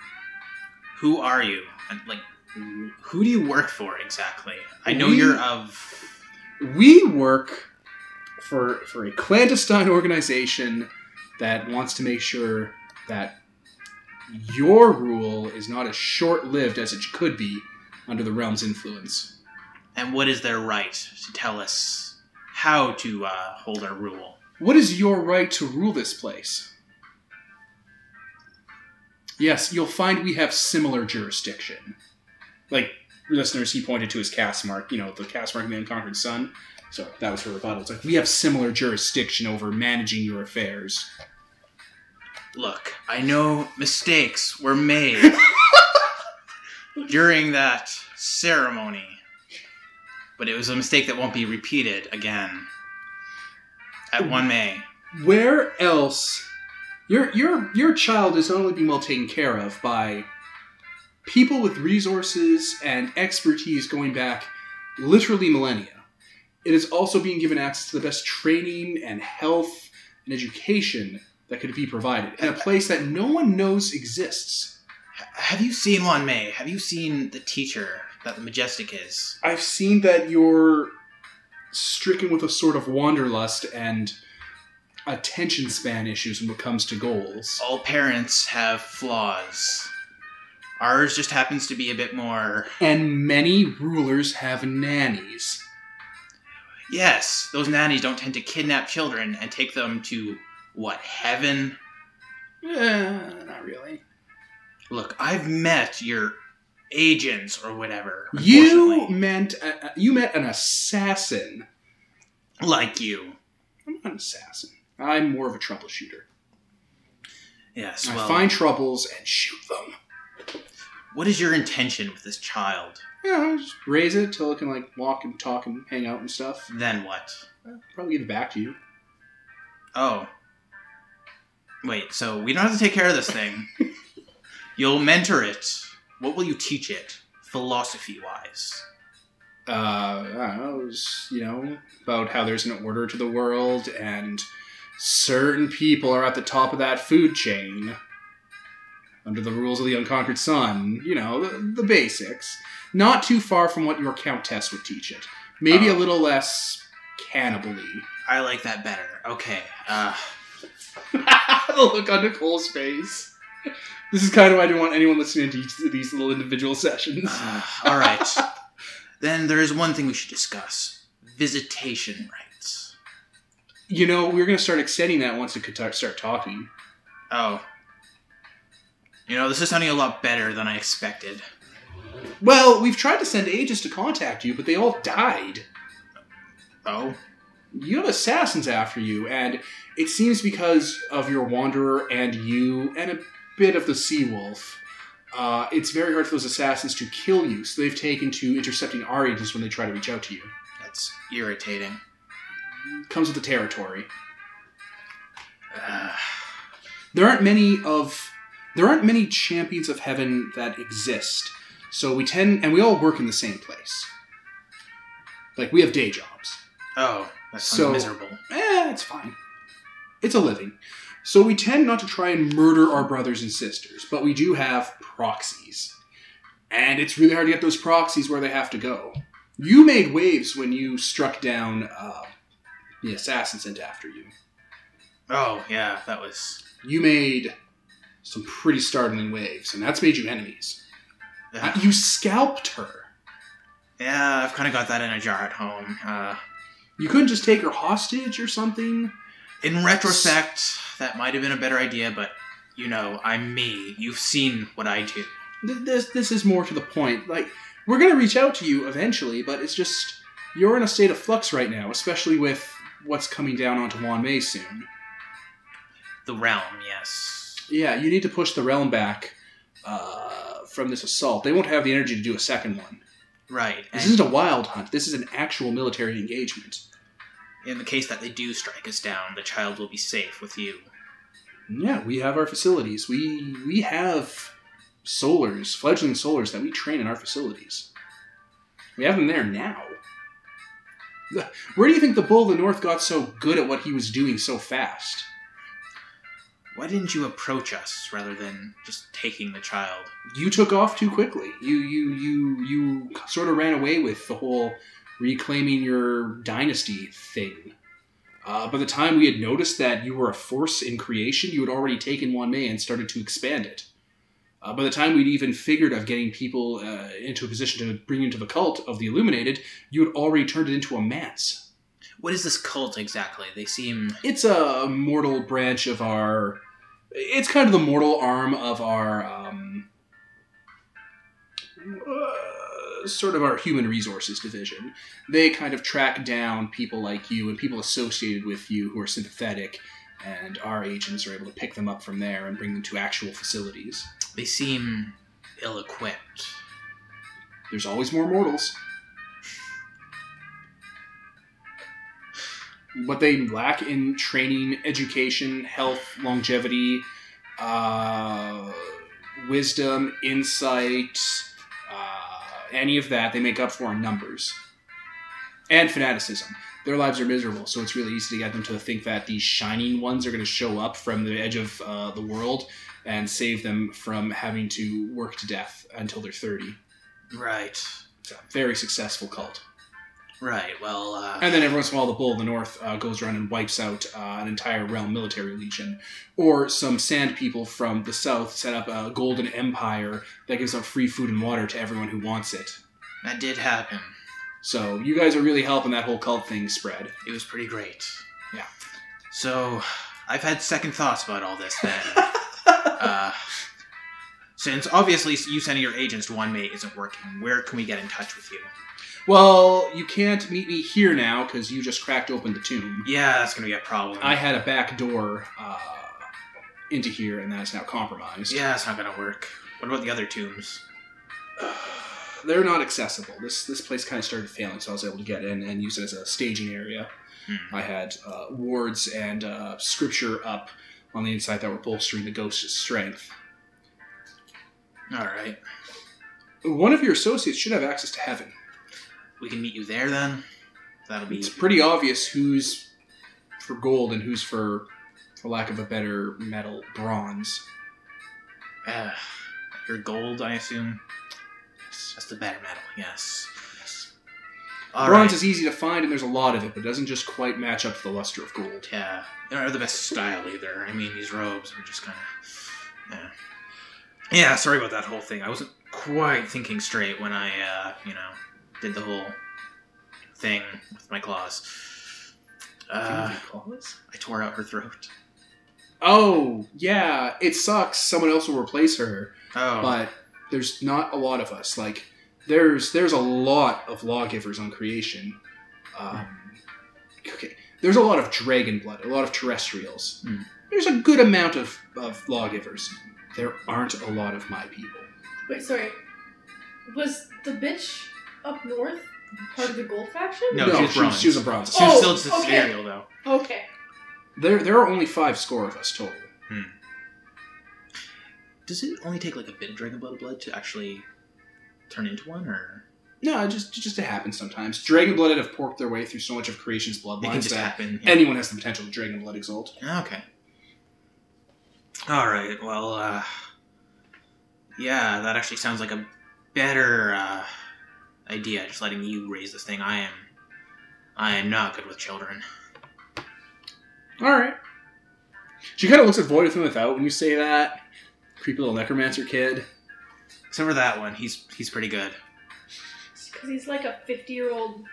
Who are you? And, like, who do you work for exactly? I know We- you're of. we work for for a clandestine organization that wants to make sure that your rule is not as short-lived as it could be under the realm's influence. And what is their right to tell us how to uh, hold our rule? What is your right to rule this place? Yes, you'll find we have similar jurisdiction. Like listeners, he pointed to his caste mark, you know, the caste mark in the Unconquered Sun. So that was her rebuttal. It's like we have similar jurisdiction over managing your affairs. Look, I know mistakes were made during that ceremony, but it was a mistake that won't be repeated again. At Wanmei. Where else your your your child is not only being well taken care of by people with resources and expertise going back literally millennia. It is also being given access to the best training and health and education that could be provided in a place that no one knows exists. Have you seen Wanmei? Have you seen the teacher that the Majestic is? I've seen that you're stricken with a sort of wanderlust and attention span issues when it comes to goals. All parents have flaws. Ours just happens to be a bit more. And many rulers have nannies. Yes, those nannies don't tend to kidnap children and take them to, what, heaven? Eh, not really. Look, I've met your agents or whatever. You meant uh, you met an assassin. like you. I'm not an assassin. I'm more of a troubleshooter. Yes, I find troubles and shoot them. What is your intention with this child? Yeah, I just raise it till it can like walk and talk and hang out and stuff. Then what? I'll probably give it back to you. Oh. Wait, so we don't have to take care of this thing. You'll mentor it. What will you teach it, philosophy wise? Uh, I don't know, was, you know, about how there's an order to the world and certain people are at the top of that food chain under the rules of the unconquered sun. You know, the, the basics. Not too far from what your countess would teach it. Maybe a Oh. little less cannibally. I like that better. Okay. Uh, the look on Nicole's face. This is kind of why I didn't want anyone listening to each of these little individual sessions. uh, all right. then there is one thing we should discuss: visitation rights. You know, we are going to start extending that once it could start talking. Oh. You know, this is sounding a lot better than I expected. Well, we've tried to send agents to contact you, but they all died. Oh. You have assassins after you, and it seems because of your wanderer and you, and a bit of the sea wolf. Uh, it's very hard for those assassins to kill you, so they've taken to intercepting our agents when they try to reach out to you. That's irritating. Comes with the territory. Uh, There aren't many of there aren't many champions of heaven that exist. So we tend and we all work in the same place. Like we have day jobs. oh, that sounds So- miserable. Eh, it's fine. It's a living. So we tend not to try and murder our brothers and sisters, but we do have proxies. And it's really hard to get those proxies where they have to go. You made waves when you struck down uh, the assassin sent after you. Oh, yeah, that was. You made some pretty startling waves, and that's made you enemies. Uh, you scalped her. yeah, I've kind of got that in a jar at home. Uh, You couldn't just take her hostage or something. in retrospect, that might have been a better idea, but you know, I'm me. You've seen what I do. This this is more to the point. Like we're gonna reach out to you eventually, but it's just you're in a state of flux right now, especially with what's coming down onto Wanmei soon. The realm, yes. Yeah, you need to push the realm back uh, from this assault. They won't have the energy to do a second one. Right. This isn't a wild hunt. This is an actual military engagement. in the case that they do strike us down, the child will be safe with you. Yeah, we have our facilities. We we have solars, fledgling solars that we train in our facilities. We have them there now. Where do you think the Bull of the North got so good at what he was doing so fast? Why didn't you approach us rather than just taking the child? You took off too quickly. You you you you sort of ran away with the whole reclaiming your dynasty thing. Uh, by the time we had noticed that you were a force in creation, you had already taken Wanmei and started to expand it. Uh, by the time we'd even figured of getting people uh, into a position to bring into the cult of the Illuminated, you had already turned it into a manse. What is this cult exactly? They seem It's a mortal branch of our. It's kind of the mortal arm of our. Um, uh, sort of our human resources division. They kind of track down people like you and people associated with you who are sympathetic, and our agents are able to pick them up from there and bring them to actual facilities. they seem ill-equipped. There's always more mortals. What they lack in training, education, health, longevity, uh, wisdom, insight, uh, any of that, they make up for in numbers. And fanaticism. Their lives are miserable, so it's really easy to get them to think that these shining ones are going to show up from the edge of uh, the world and save them from having to work to death until they're 30. Right. It's a very successful cult. Right. Well, uh, And then every once in a while, the Bull of the North uh, goes around and wipes out uh, an entire realm military legion. Or some sand people from the south set up a golden empire that gives out free food and water to everyone who wants it. that did happen. So you guys are really helping that whole cult thing spread. It was pretty great. Yeah. So, I've had second thoughts about all this then. uh, since obviously you sending your agents to Wanmei isn't working, where can we get in touch with you? Well, you can't meet me here now because you just cracked open the tomb. Yeah, that's gonna be a problem. I had a back door uh, into here, and that's now compromised. yeah, that's not gonna work. What about the other tombs? they're not accessible. This this place kind of started failing, so I was able to get in and use it as a staging area. Hmm. I had uh, wards and uh, scripture up on the inside that were bolstering the ghost's strength. All right, One of your associates should have access to heaven. We can meet you there then. That'll be It's pretty obvious who's for gold and who's for, for lack of a better metal, bronze. uh, your gold, I assume. Yes, That's the better metal. Yes. All bronze right. is easy to find, and there's a lot of it, but it doesn't just quite match up to the luster of gold. Yeah, they aren't have the best style either. I mean, these robes are just kind of, yeah. Yeah, sorry about that whole thing. I wasn't quite thinking straight when I, uh, you know, did the whole thing with my claws. Uh, I tore out her throat. Oh, yeah, it sucks. Someone else will replace her. Oh, but there's not a lot of us. Like there's there's a lot of lawgivers on creation. Um, okay, there's a lot of dragon blood, a lot of terrestrials. Hmm. There's a good amount of, of lawgivers. There aren't a lot of my people. Wait, sorry. Was the bitch up north part of the gold faction? No, she was she, bronze. she was a bronze. she was Oh, still just a okay. Sidereal though. Okay. There there are only five score of us total. Does it only take like a bit of dragon blood blood to actually turn into one, or No, it just it just it happens sometimes. Dragon blooded have porked their way through so much of creation's it can bloodlines just that happen? anyone has the potential to dragon blood exalt. Okay. All right. Well, uh, yeah, that actually sounds like a better uh, idea. Just letting you raise this thing. I am, I am not good with children. All right. She kind of looks at Void with and without when you say that. Creepy little necromancer kid. Except for that one, he's he's pretty good. Because he's like a 50 year old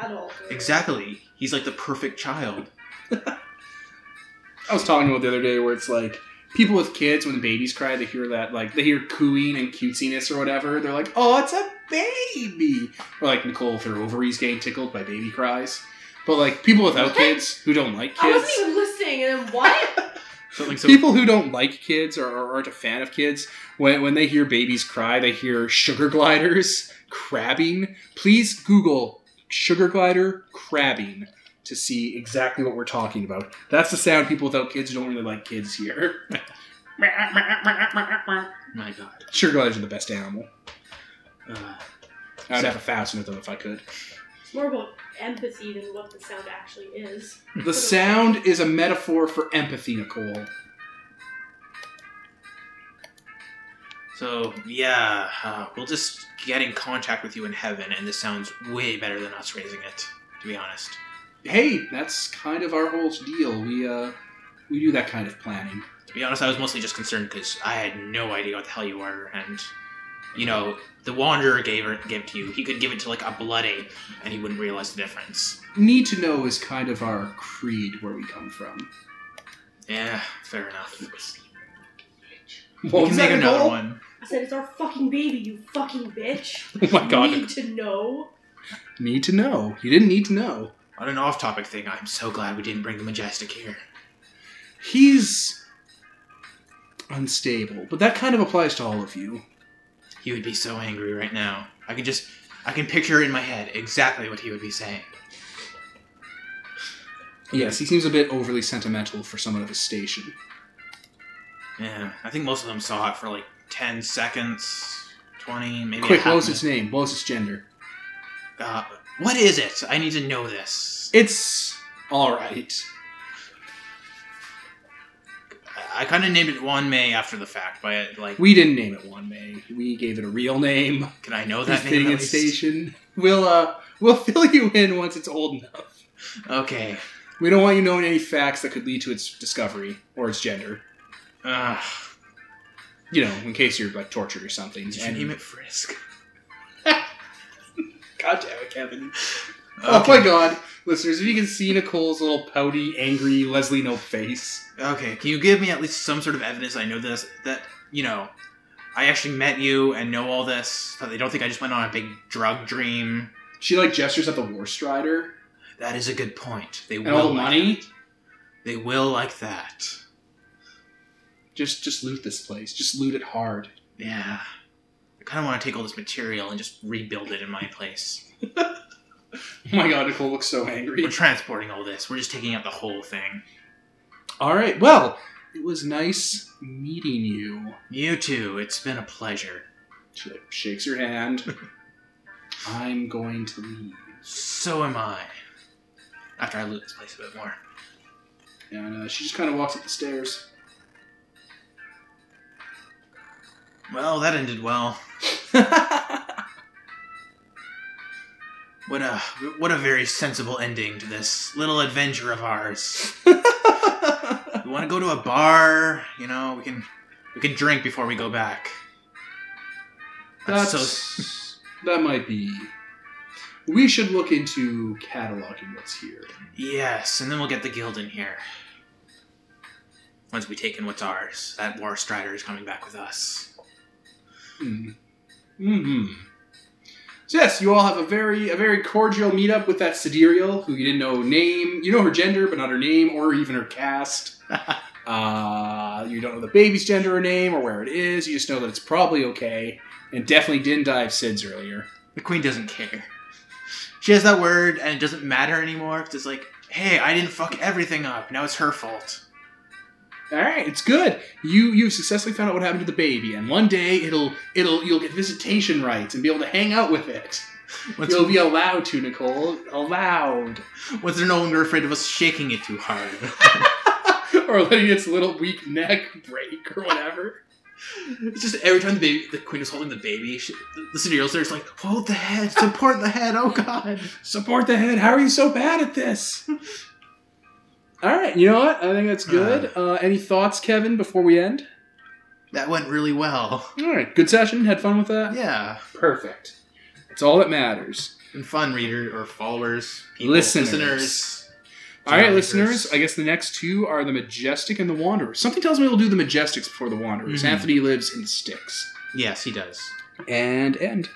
adult. or- Exactly. He's like the perfect child. I was talking about the other day where it's like people with kids when the babies cry, they hear that like they hear cooing and cutesiness or whatever. They're like, "Oh, it's a baby," or like Nicole with her ovaries getting tickled by baby cries. But like people without What? kids who don't like kids I kids, wasn't even listening, and then what? Something so people who don't like kids or, or aren't a fan of kids, when when they hear babies cry, they hear sugar gliders crabbing. Please Google sugar glider crabbing to see exactly what we're talking about. That's the sound people without kids who don't really like kids hear. My God. Sugar gliders are the best animal. Uh, I would So- have a thousand of them if I could. It's more about empathy than what the sound actually is. The sound is a metaphor for empathy, Nicole. so yeah, uh, we'll just get in contact with you in heaven, and this sounds way better than us raising it. To be honest. Hey, that's kind of our whole deal. We uh, we do that kind of planning. To be honest, I was mostly just concerned because I had no idea what the hell you were, and you know, the Wanderer gave it gave it to you. He could give it to like a blood ape, and he wouldn't realize the difference. Need to know is kind of our creed where we come from. Yeah, fair enough. What we was can that, make another Nicole? one. I said it's our fucking baby, you fucking bitch. Oh my god. Need to know. Need to know. You didn't need to know. On an off-topic thing, I'm so glad we didn't bring the Majestic here. He's unstable, but that kind of applies to all of you. He would be so angry right now. I can just, I can picture in my head exactly what he would be saying. Yes, he seems a bit overly sentimental for someone of his station. Yeah, I think most of them saw it for like 10 seconds, 20, maybe Quick, what was its name? What was its gender? Uh, what is it? I need to know this. It's alright. I kind of named it Wanmei after the fact, but like, We didn't name it Wanmei. We gave it a real name. can I know that name? at least? station. We'll uh we'll fill you in once it's old enough. Okay. We don't want you knowing any facts that could lead to its discovery or its gender. Uh, You know, in case you're like tortured or something. did you name it Frisk? God damn it, Kevin. Oh my god. Listeners, if you can see Nicole's little pouty, angry Leslie Knope face. Okay, can you give me at least some sort of evidence I know this? That, you know, I actually met you and know all this, but they don't think I just went on a big drug dream. She like gestures at the war strider That is a good point. They and will all the like money. that. They will like that. Just just loot this place. Just loot it hard. Yeah. I kind of want to take all this material and just rebuild it in my place. Oh my god, Nicole looks so angry. We're transporting all this. We're just taking out the whole thing. Alright, well, it was nice meeting you. You too. It's been a pleasure. She shakes your hand. I'm going to leave. So am I. After I loot this place a bit more. And uh, she just kind of walks up the stairs. Well, that ended well. What a what a very sensible ending to this little adventure of ours. We want to go to a bar, you know, we can we can drink before we go back. That's, so that might be. We should look into cataloging what's here. yes, and then we'll get the guild in here. Once we take in what's ours, that war strider is coming back with us. Hmm. Hmm. So yes, you all have a very a very cordial meetup with that Sidereal, who you didn't know name. You know her gender, but not her name or even her caste. uh, you don't know the baby's gender or name or where it is. You just know that it's probably okay, and definitely didn't die of SIDS earlier. The queen doesn't care. She has that word, and it doesn't matter anymore. 'cause it's like, hey, I didn't fuck everything up. Now it's her fault. All right, it's good. You you successfully found out what happened to the baby, and one day it'll it'll you'll get visitation rights and be able to hang out with it. Once, You'll be allowed to, Nicole. Allowed. once they're no longer afraid of us shaking it too hard. or letting its little weak neck break or whatever. It's just every time the baby, the queen is holding the baby, she, the, Sidereal is like, hold the head, support the head. Oh god. Support the head. How are you so bad at this? All right, you know what? I think that's good. Uh, any thoughts, Kevin, before we end? That went really well. All right, good session. Had fun with that. Yeah. Perfect. That's all that matters. And fun, reader or followers, people, Listeners. listeners. All right, listeners. I guess the next two are the Majestic and the Wanderer. Something tells me we'll do the Majestics before the Wanderers. Mhm. Anthony lives in the sticks. Yes, he does. And end.